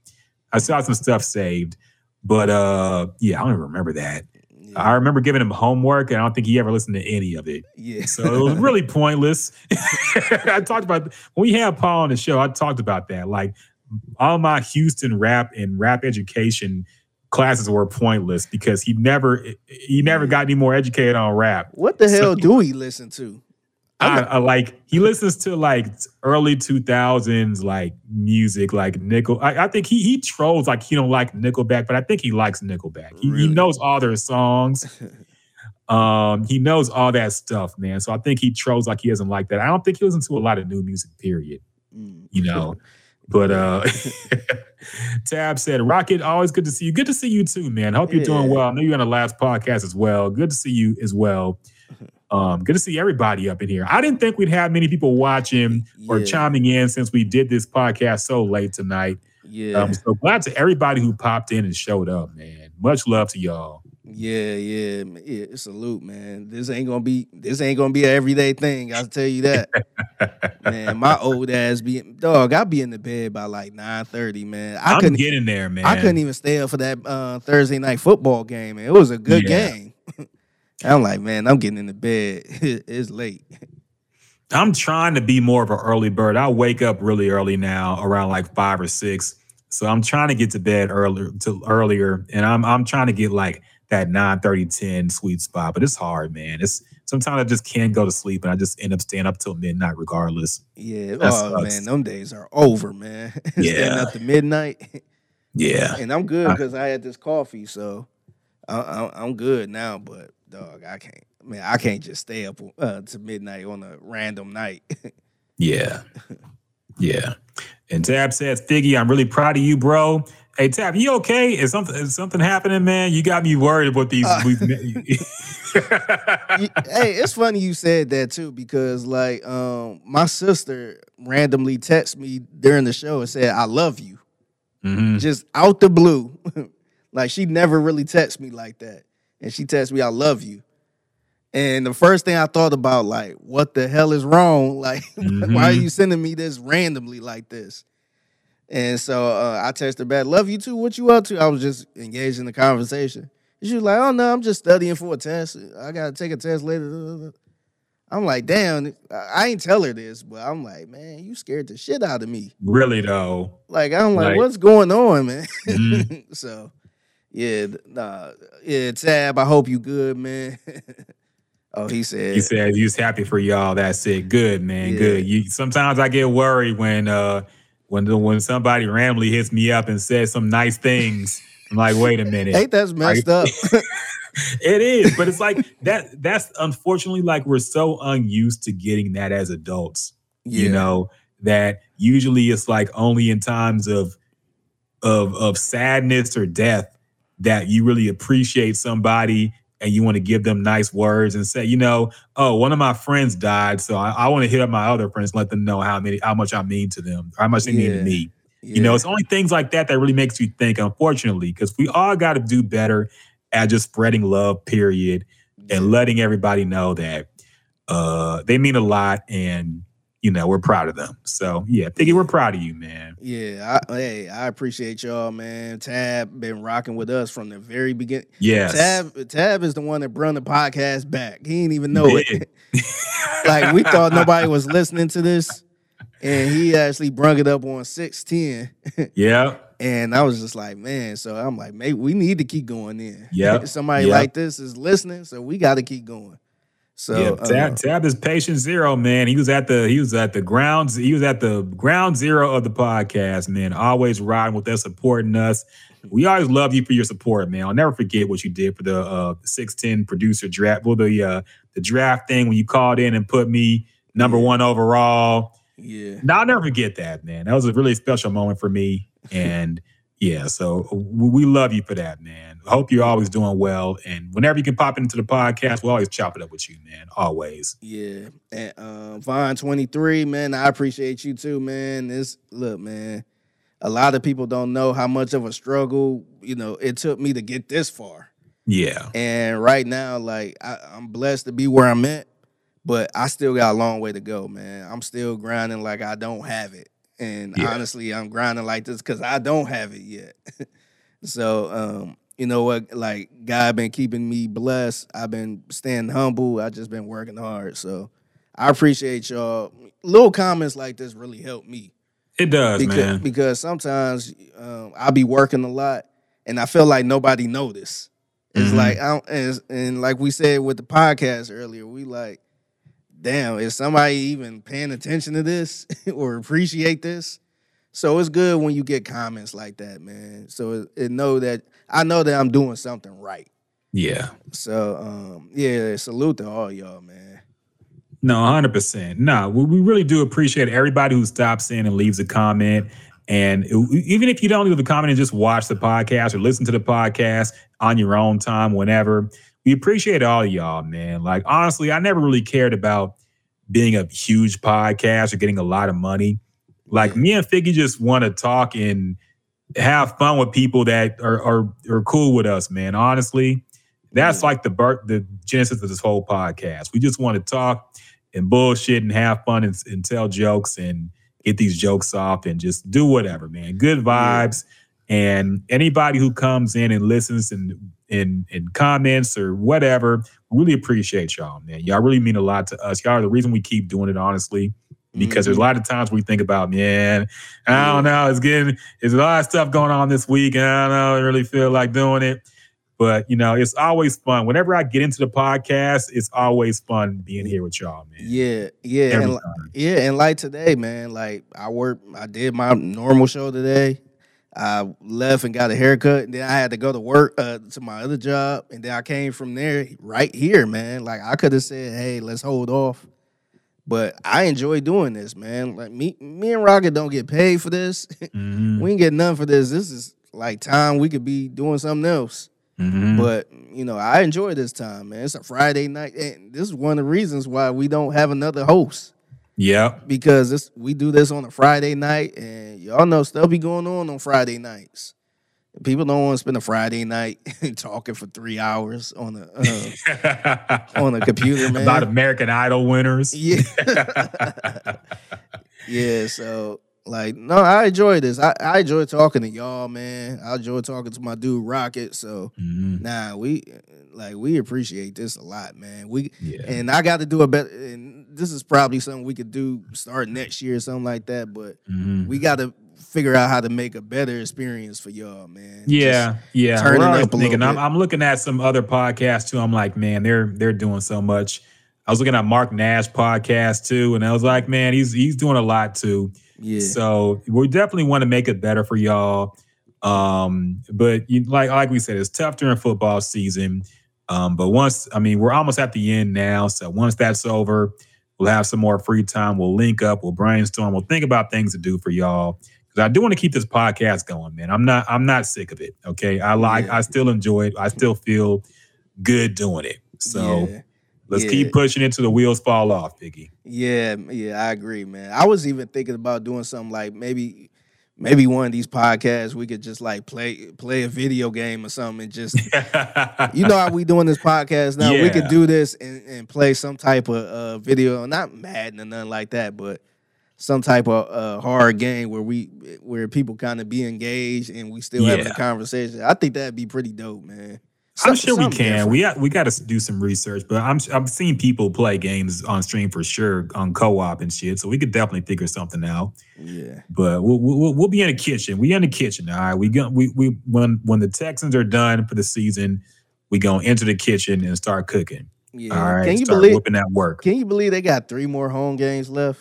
I saw some stuff saved, but uh yeah, I don't even remember that. I remember giving him homework, and I don't think he ever listened to any of it. Yeah. So it was really pointless. I talked about when we had Paul on the show. I talked about that. Like all my Houston rap and rap education classes were pointless because he never he never mm. got any more educated on rap. What the hell So- do he listen to? I, I like he listens to like early two thousands like music like Nickel. I, I think he he trolls like he don't like Nickelback, but I think he likes Nickelback. He, he knows all their songs. um, he knows all that stuff, man. So I think he trolls like he doesn't like that. I don't think he listens to a lot of new music. Period. You know. But uh Tab said, Rocket, always good to see you. Good to see you too, man. Hope you're doing well. I know you're on the last podcast as well. Good to see you as well. Um, good to see everybody up in here. I didn't think we'd have many people watching or Yeah. chiming in since we did this podcast so late tonight. Yeah. Um, so glad to everybody who popped in and showed up, man. Much love to y'all. Yeah, yeah, yeah. Salute, man. This ain't gonna be this ain't gonna be an everyday thing. I'll tell you that. man, my old ass be dog. I'll be in the bed by like nine thirty, man. I I'm couldn't getting there, man. I couldn't even stay up for that uh, Thursday night football game. Man. It was a good Yeah. game. I'm like, man, I'm getting in the bed. it's late. I'm trying to be more of an early bird. I wake up really early now, around like five or six. So I'm trying to get to bed earlier to earlier. And I'm I'm trying to get like that 9 30, 10 sweet spot. But it's hard, man. It's sometimes I just can't go to sleep and I just end up staying up till midnight regardless. Yeah. That oh sucks. man, them days are over, man. Staying Yeah. up to midnight. Yeah. and I'm good I- because I had this coffee, so I, I, I'm good now. But dog, I can't. Man, I can't just stay up uh, to midnight on a random night. Yeah. Yeah. And Tab says, Figgy, I'm really proud of you, bro. Hey Tab, you okay? Is something is something happening, man? You got me worried about these. Uh, these- Y- hey, it's funny you said that too because like um my sister randomly texted me during the show and said I love you. Mhm. Just out the blue. like she never really texted me like that. And she texted me I love you. And the first thing I thought about like what the hell is wrong? Like why are Mhm. you sending me this randomly like this? And so uh, I texted her back, love you too. What you up to? I was just engaged in the conversation. And she was like, oh no, I'm just studying for a test. I gotta take a test later. I'm like, damn, I ain't tell her this, but I'm like, man, you scared the shit out of me. really though. Like, I'm like, Like- what's going on, man? Mhm. so yeah, nah, yeah, Tab, I hope you good, man. oh, he said He said he's happy for y'all. That's it. Good, man. Yeah. Good. You sometimes I get worried when uh when the, when somebody randomly hits me up and says some nice things. I'm like, wait a minute. Ain't that's messed up? it is, but it's like that. That's unfortunately like we're so unused to getting that as adults. You know that usually it's like only in times of of of sadness or death that you really appreciate somebody and you want to give them nice words and say, you know, oh, one of my friends died, so I, I want to hit up my other friends, let them know how many, how much I mean to them, how much they mean to Yeah. me. You know, it's only things like that that really makes you think, unfortunately, because we all got to do better at just spreading love, period, and letting everybody know that uh they mean a lot and you know we're proud of them. So yeah, Figgy, we're proud of you, man. Yeah, I, hey, I appreciate y'all, man. Tab been rocking with us from the very beginning. Yes. Tab Tab is the one that brought the podcast back. He didn't even know it. Like we thought nobody was listening to this, and he actually brung it up on six ten. Yeah. And I was just like, man. So I'm like, maybe we need to keep going in. Yeah. Somebody Yep. like this is listening, so we got to keep going. So yeah, uh, Tab, Tab is patient zero, man. He was at the he was at the grounds he was at the ground zero of the podcast, man. Always riding with us, supporting us. We always love you for your support, man. I'll never forget what you did for the uh six ten producer draft. Well, the uh the draft thing when you called in and put me number one overall. Yeah. No, I'll never forget that, man. That was a really special moment for me. And yeah, so we love you for that, man. Hope you're always doing well. And whenever you can pop into the podcast, we'll always chop it up with you, man. Always. Yeah. And um Vine 23, man, I appreciate you too, man. This look, man. A lot of people don't know how much of a struggle, you know, it took me to get this far. Yeah. And right now, like I, I'm blessed to be where I'm at, but I still got a long way to go, man. I'm still grinding like I don't have it. And Yeah. honestly, I'm grinding like this because I don't have it yet. so um, you know what, like God been keeping me blessed. I've been staying humble. I just been working hard. So I appreciate y'all. Little comments like this really help me It does, because, man. because sometimes um, I'll be working a lot and I feel like nobody notice. It's Mhm. like I don't, and, and like we said with the podcast earlier, we like, damn, is somebody even paying attention to this or appreciate this? So it's good when you get comments like that, man. So it, it know that I know that I'm doing something right. Yeah. So um, yeah, salute to all y'all, man. No, 100%. No, we, we really do appreciate everybody who stops in and leaves a comment. And even if you don't leave a comment and just watch the podcast or listen to the podcast on your own time, whenever, we appreciate all y'all, man. Like, honestly, I never really cared about being a huge podcast or getting a lot of money. Like, mm. me and Figgy just want to talk and have fun with people that are, are, are cool with us, man. Honestly, that's mm. like the birth, the genesis of this whole podcast. We just want to talk and bullshit and have fun and, and tell jokes and get these jokes off and just do whatever, man. Good vibes. And anybody who comes in and listens and and in comments or whatever, really appreciate y'all, man. Y'all really mean a lot to us. Y'all are the reason we keep doing it, honestly. Because there's a mm-hmm. lot of times we think about, man, I don't know, it's getting, there's a lot of stuff going on this week, and I don't know, I really feel like doing it. But you know, it's always fun. Whenever I get into the podcast, it's always fun being here with y'all, man. Yeah, yeah, and, li- yeah, and like today, man, like I worked, I did my normal show today. I left and got a haircut, and then I had to go to work uh, to my other job, and then I came from there right here, man. Like I could have said, "Hey, let's hold off," but I enjoy doing this, man. Like me, me and Rockett don't get paid for this. Mm-hmm. we ain't get none for this. This is like time we could be doing something else. Mhm. But you know, I enjoy this time, man. It's a Friday night, and this is one of the reasons why we don't have another host Yep. because this we do this on a Friday night, and y'all know stuff be going on on Friday nights. People don't want to spend a Friday night talking for three hours on a uh, on a computer, man. About American Idol winners. Yeah. yeah, so like no, I enjoy this. I, I enjoy talking to y'all, man. I enjoy talking to my dude Rockett. So Mm-hmm. nah, we like we appreciate this a lot, man. We Yeah. and I got to do a better and this is probably something we could do start next year or something like that. But Mhm. we got to figure out how to make a better experience for y'all, man. Yeah, Just yeah. turn it up a thinking. little I'm. I'm looking at some other podcasts too. I'm like, man, they're they're doing so much. I was looking at Mark Nash podcast too, and I was like, man, he's he's doing a lot too. Yeah. So we definitely want to make it better for y'all. Um, but you like like we said, it's tough during football season. Um, but once I mean, we're almost at the end now. So once that's over, we'll have some more free time. We'll link up. We'll brainstorm. We'll think about things to do for y'all. because I do want to keep this podcast going, man. I'm not I'm not sick of it. Okay, I like Yeah. I still enjoy it. I still feel good doing it. So Yeah. let's Yeah. keep pushing it till the wheels fall off, Figgy. Yeah, yeah, I agree, man. I was even thinking about doing something like maybe maybe one of these podcasts we could just like play play a video game or something and just you know how we doing this podcast now. We could do this and, and play some type of uh, video, not Madden or nothing like that, but some type of uh, hard game where we where people kind of be engaged and we still having a conversation. I think that'd be pretty dope, man. I'm sure we can. different. We got, we got to do some research, but I'm I'm seeing people play games on stream for sure on co-op and shit. So we could definitely figure something out. yeah. But we'll, we'll we'll be in the kitchen. We in the kitchen. All right. We go. We we when when the Texans are done for the season, we gonna enter the kitchen and start cooking. Yeah. All right. Can you start believe whipping that work. can you believe they got three more home games left?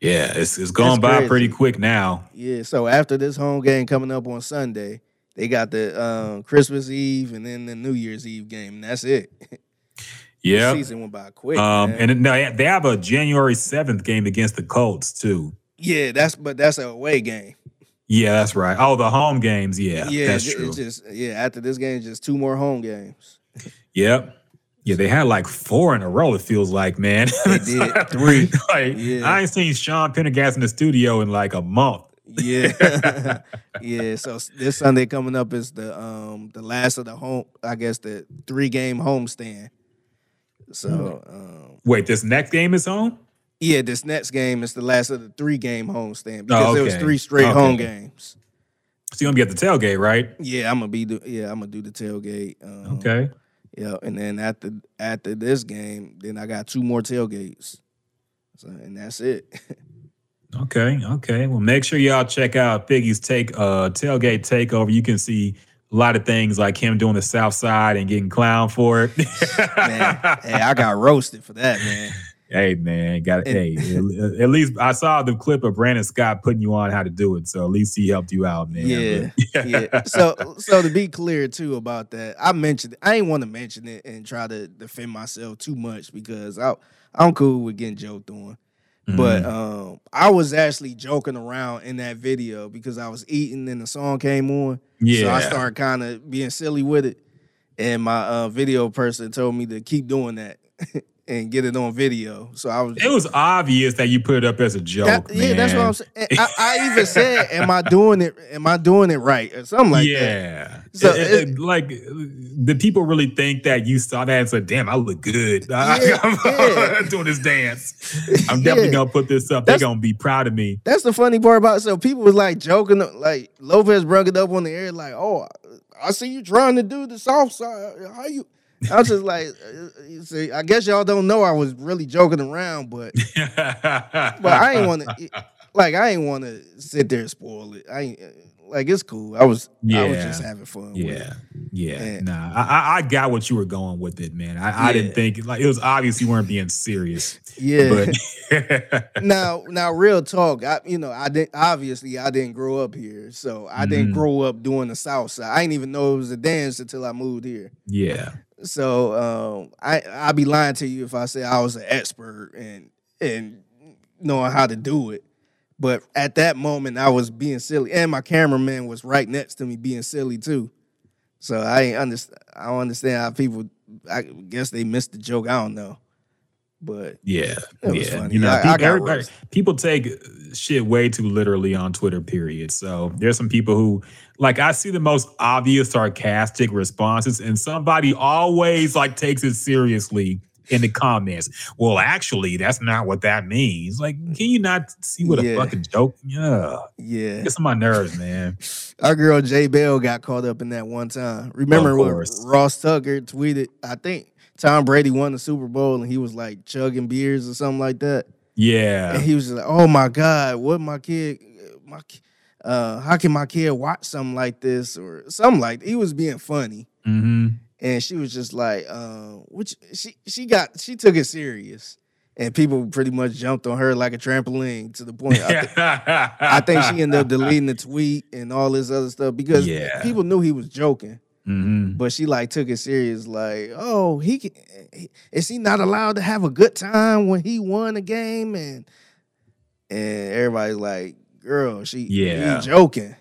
Yeah, it's it's going That's by pretty quick now. Yeah, so after this home game coming up on Sunday, they got the um, Christmas Eve and then the New Year's Eve game. And that's it. Yeah. Season went by quick. Um, and then they have a January seventh game against the Colts too. yeah, that's but that's a away game. Yeah, that's right. Oh, the home games. Yeah, yeah, that's true. just yeah. After this game, just two more home games. Yep. Yeah, they had like four in a row. It feels like, man. They did three. like, Yeah. I ain't seen Sean Pendergast in the studio in like a month. Yeah, yeah. So this Sunday coming up is the um the last of the home. I guess the three game homestand. So um, Wait, this next game is home. yeah, this next game is the last of the three game homestand because it was Oh, okay. three straight home games. So you're gonna be at the tailgate, right? Yeah, I'm gonna be do, yeah, I'm gonna do the tailgate. Um, Okay. Yeah, and then after after this game, then I got two more tailgates. So and that's it. Okay. Okay. Well, make sure y'all check out Figgy's take uh tailgate takeover. You can see a lot of things like him doing the South Side and getting clown for it. man, hey, I got roasted for that, man. Hey man, got And- hey. At, least I saw the clip of Brandon Scott putting you on how to do it, so at least he helped you out, man. Yeah, But- yeah. So, so to be clear too about that, I mentioned I ain't want to mention it and try to defend myself too much because I I'm cool with getting joked on. But um, I was actually joking around in that video because I was eating and the song came on. Yeah. So I started kind of being silly with it. And my uh, video person told me to keep doing that and get it on video. So I was it was obvious that you put it up as a joke. that- yeah, that's what. I'm saying. I, I even said, "Am I doing it? Am I doing it right?" or something like that. yeah. So It- it- it- like, the people really think that you saw that and said, "Damn, I look good Yeah, I'm yeah. doing this dance." I'm definitely Yeah. gonna put this up. They're gonna be proud of me. That's the funny part about it. So people was like joking, like Lopez brung it up on the air, like, "Oh, I see you trying to do the South Side. How you?" I was just like, uh, you see, I guess y'all don't know I was really joking around, but but I ain't want to, like, I ain't want to sit there and spoil it. I ain't like it's cool. I was, I was Yeah. just having fun. Yeah, yeah. And- nah, I, I- got what you were going with it, man. I, I didn't think like it was obvious you weren't being serious. Yeah. But now, now, real talk. I, you know, I didn't. Obviously, I didn't grow up here, so I didn't Mhm. grow up doing the South Side. I didn't even know it was a dance until I moved here. yeah, So um, I I'd be lying to you if I say I was an expert and and knowing how to do it. But at that moment, I was being silly, and my cameraman was right next to me being silly too. So I ain't understand. I don't understand how people. I guess they missed the joke. I don't know, but yeah, yeah. funny. You know, I- I people, everybody, people take shit way too literally on Twitter. Period. So there's some people who like I see the most obvious sarcastic responses, and somebody always like takes it seriously in the comments. Well, actually, that's not what that means. Like, can you not see what a fucking joke? Yeah, yeah. gets on my nerves, man. Our girl Jay Bell got caught up in that one time. Remember when. Ross Tucker tweeted? I think Tom Brady won the Super Bowl and he was like chugging beers or something like that. Yeah. And he was like, "Oh my God, what my kid, my, uh, how can my kid watch something like this or something like?" He was being funny, hmm and she was just like, uh, "Which she she got she took it serious." And people pretty much jumped on her like a trampoline to the point. I, thi- I think she ended up deleting the tweet and all this other stuff because Yeah. people knew he was joking. Hmm But she like took it serious, like, oh, he can, is he not allowed to have a good time when he won a game? And and everybody's like, girl, she Yeah. joking.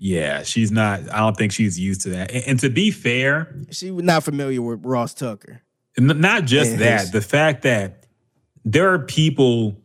Yeah, she's not. I don't think she's used to that. And, and to be fair, she was not familiar with Ross Tucker. Not just And that, his- the fact that there are people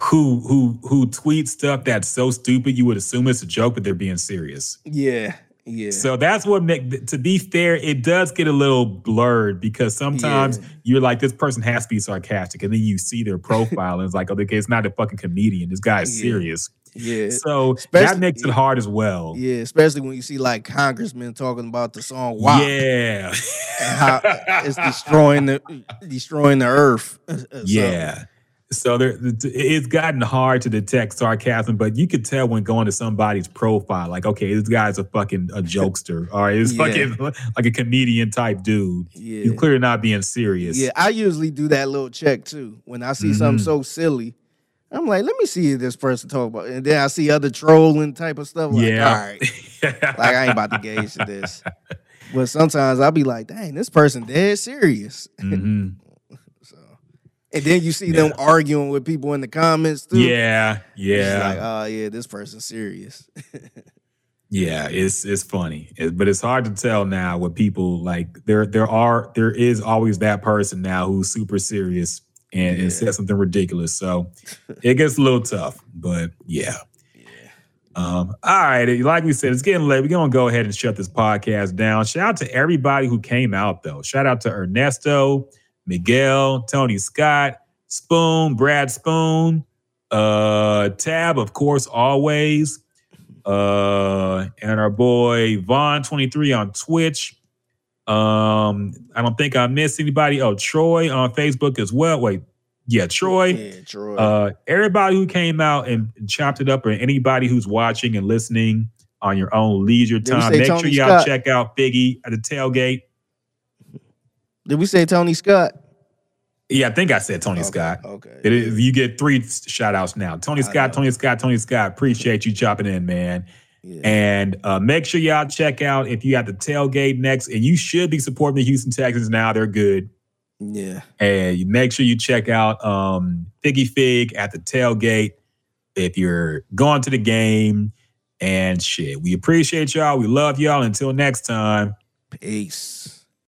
who who who tweet stuff that's so stupid you would assume it's a joke, but they're being serious. Yeah, yeah. So that's what make to be fair, it does get a little blurred because sometimes you're like, this person has to be sarcastic, and then you see their profile and it's like, okay, it's not a fucking comedian. This guy is Yeah. serious. Yeah. So that Especially- makes it hard as well. Yeah, especially when you see like congressmen talking about the song "WAP" Yeah. and how it's destroying the destroying the earth. something. Yeah. So there, it's gotten hard to detect sarcasm, but you could tell when going to somebody's profile, like, okay, this guy's a fucking a jokester, or he's Yeah. fucking like a comedian type dude. Yeah. He's clearly not being serious. Yeah, I usually do that little check too. When I see something Mhm. so silly, I'm like, let me see if this person talk about. And then I see other trolling type of stuff. Like, Yeah. all right, like I ain't about to gauge this. But sometimes I'll be like, dang, this person dead serious. Mhm. And then you see them arguing with people in the comments too. Yeah, yeah. like, oh yeah, this person's serious. Yeah, it's it's funny, It- but it's hard to tell now what people like. There there are there is always that person now who's super serious and, and says something ridiculous. So it gets a little tough, but yeah. Um, all right, like we said, it's getting late. We're gonna go ahead and shut this podcast down. Shout out to everybody who came out though. Shout out to Ernesto, Miguel, Tony Scott, Spoon, Brad Spoon, uh, Tab, of course, always uh, and our boy Vaughn23 on Twitch. Um, I don't think I missed anybody. Oh, Troy on Facebook as well. Wait, yeah, Troy. Yeah, Troy. Uh, everybody who came out and chopped it up, or anybody who's watching and listening on your own leisure time, make sure y'all Scott? check out Figgy at the tailgate. Did we say Tony Scott? Yeah, I think I said Tony Scott. Okay. It is, you get three shout outs now. Tony Scott, Tony Scott, Tony Scott. Appreciate you chopping in, man. And uh, make sure y'all check out if you got the tailgate next, and you should be supporting the Houston Texans now. They're good. Yeah. And make sure you check out um, Figgy Fig at the tailgate if you're going to the game. And shit, we appreciate y'all. We love y'all. Until next time. Peace.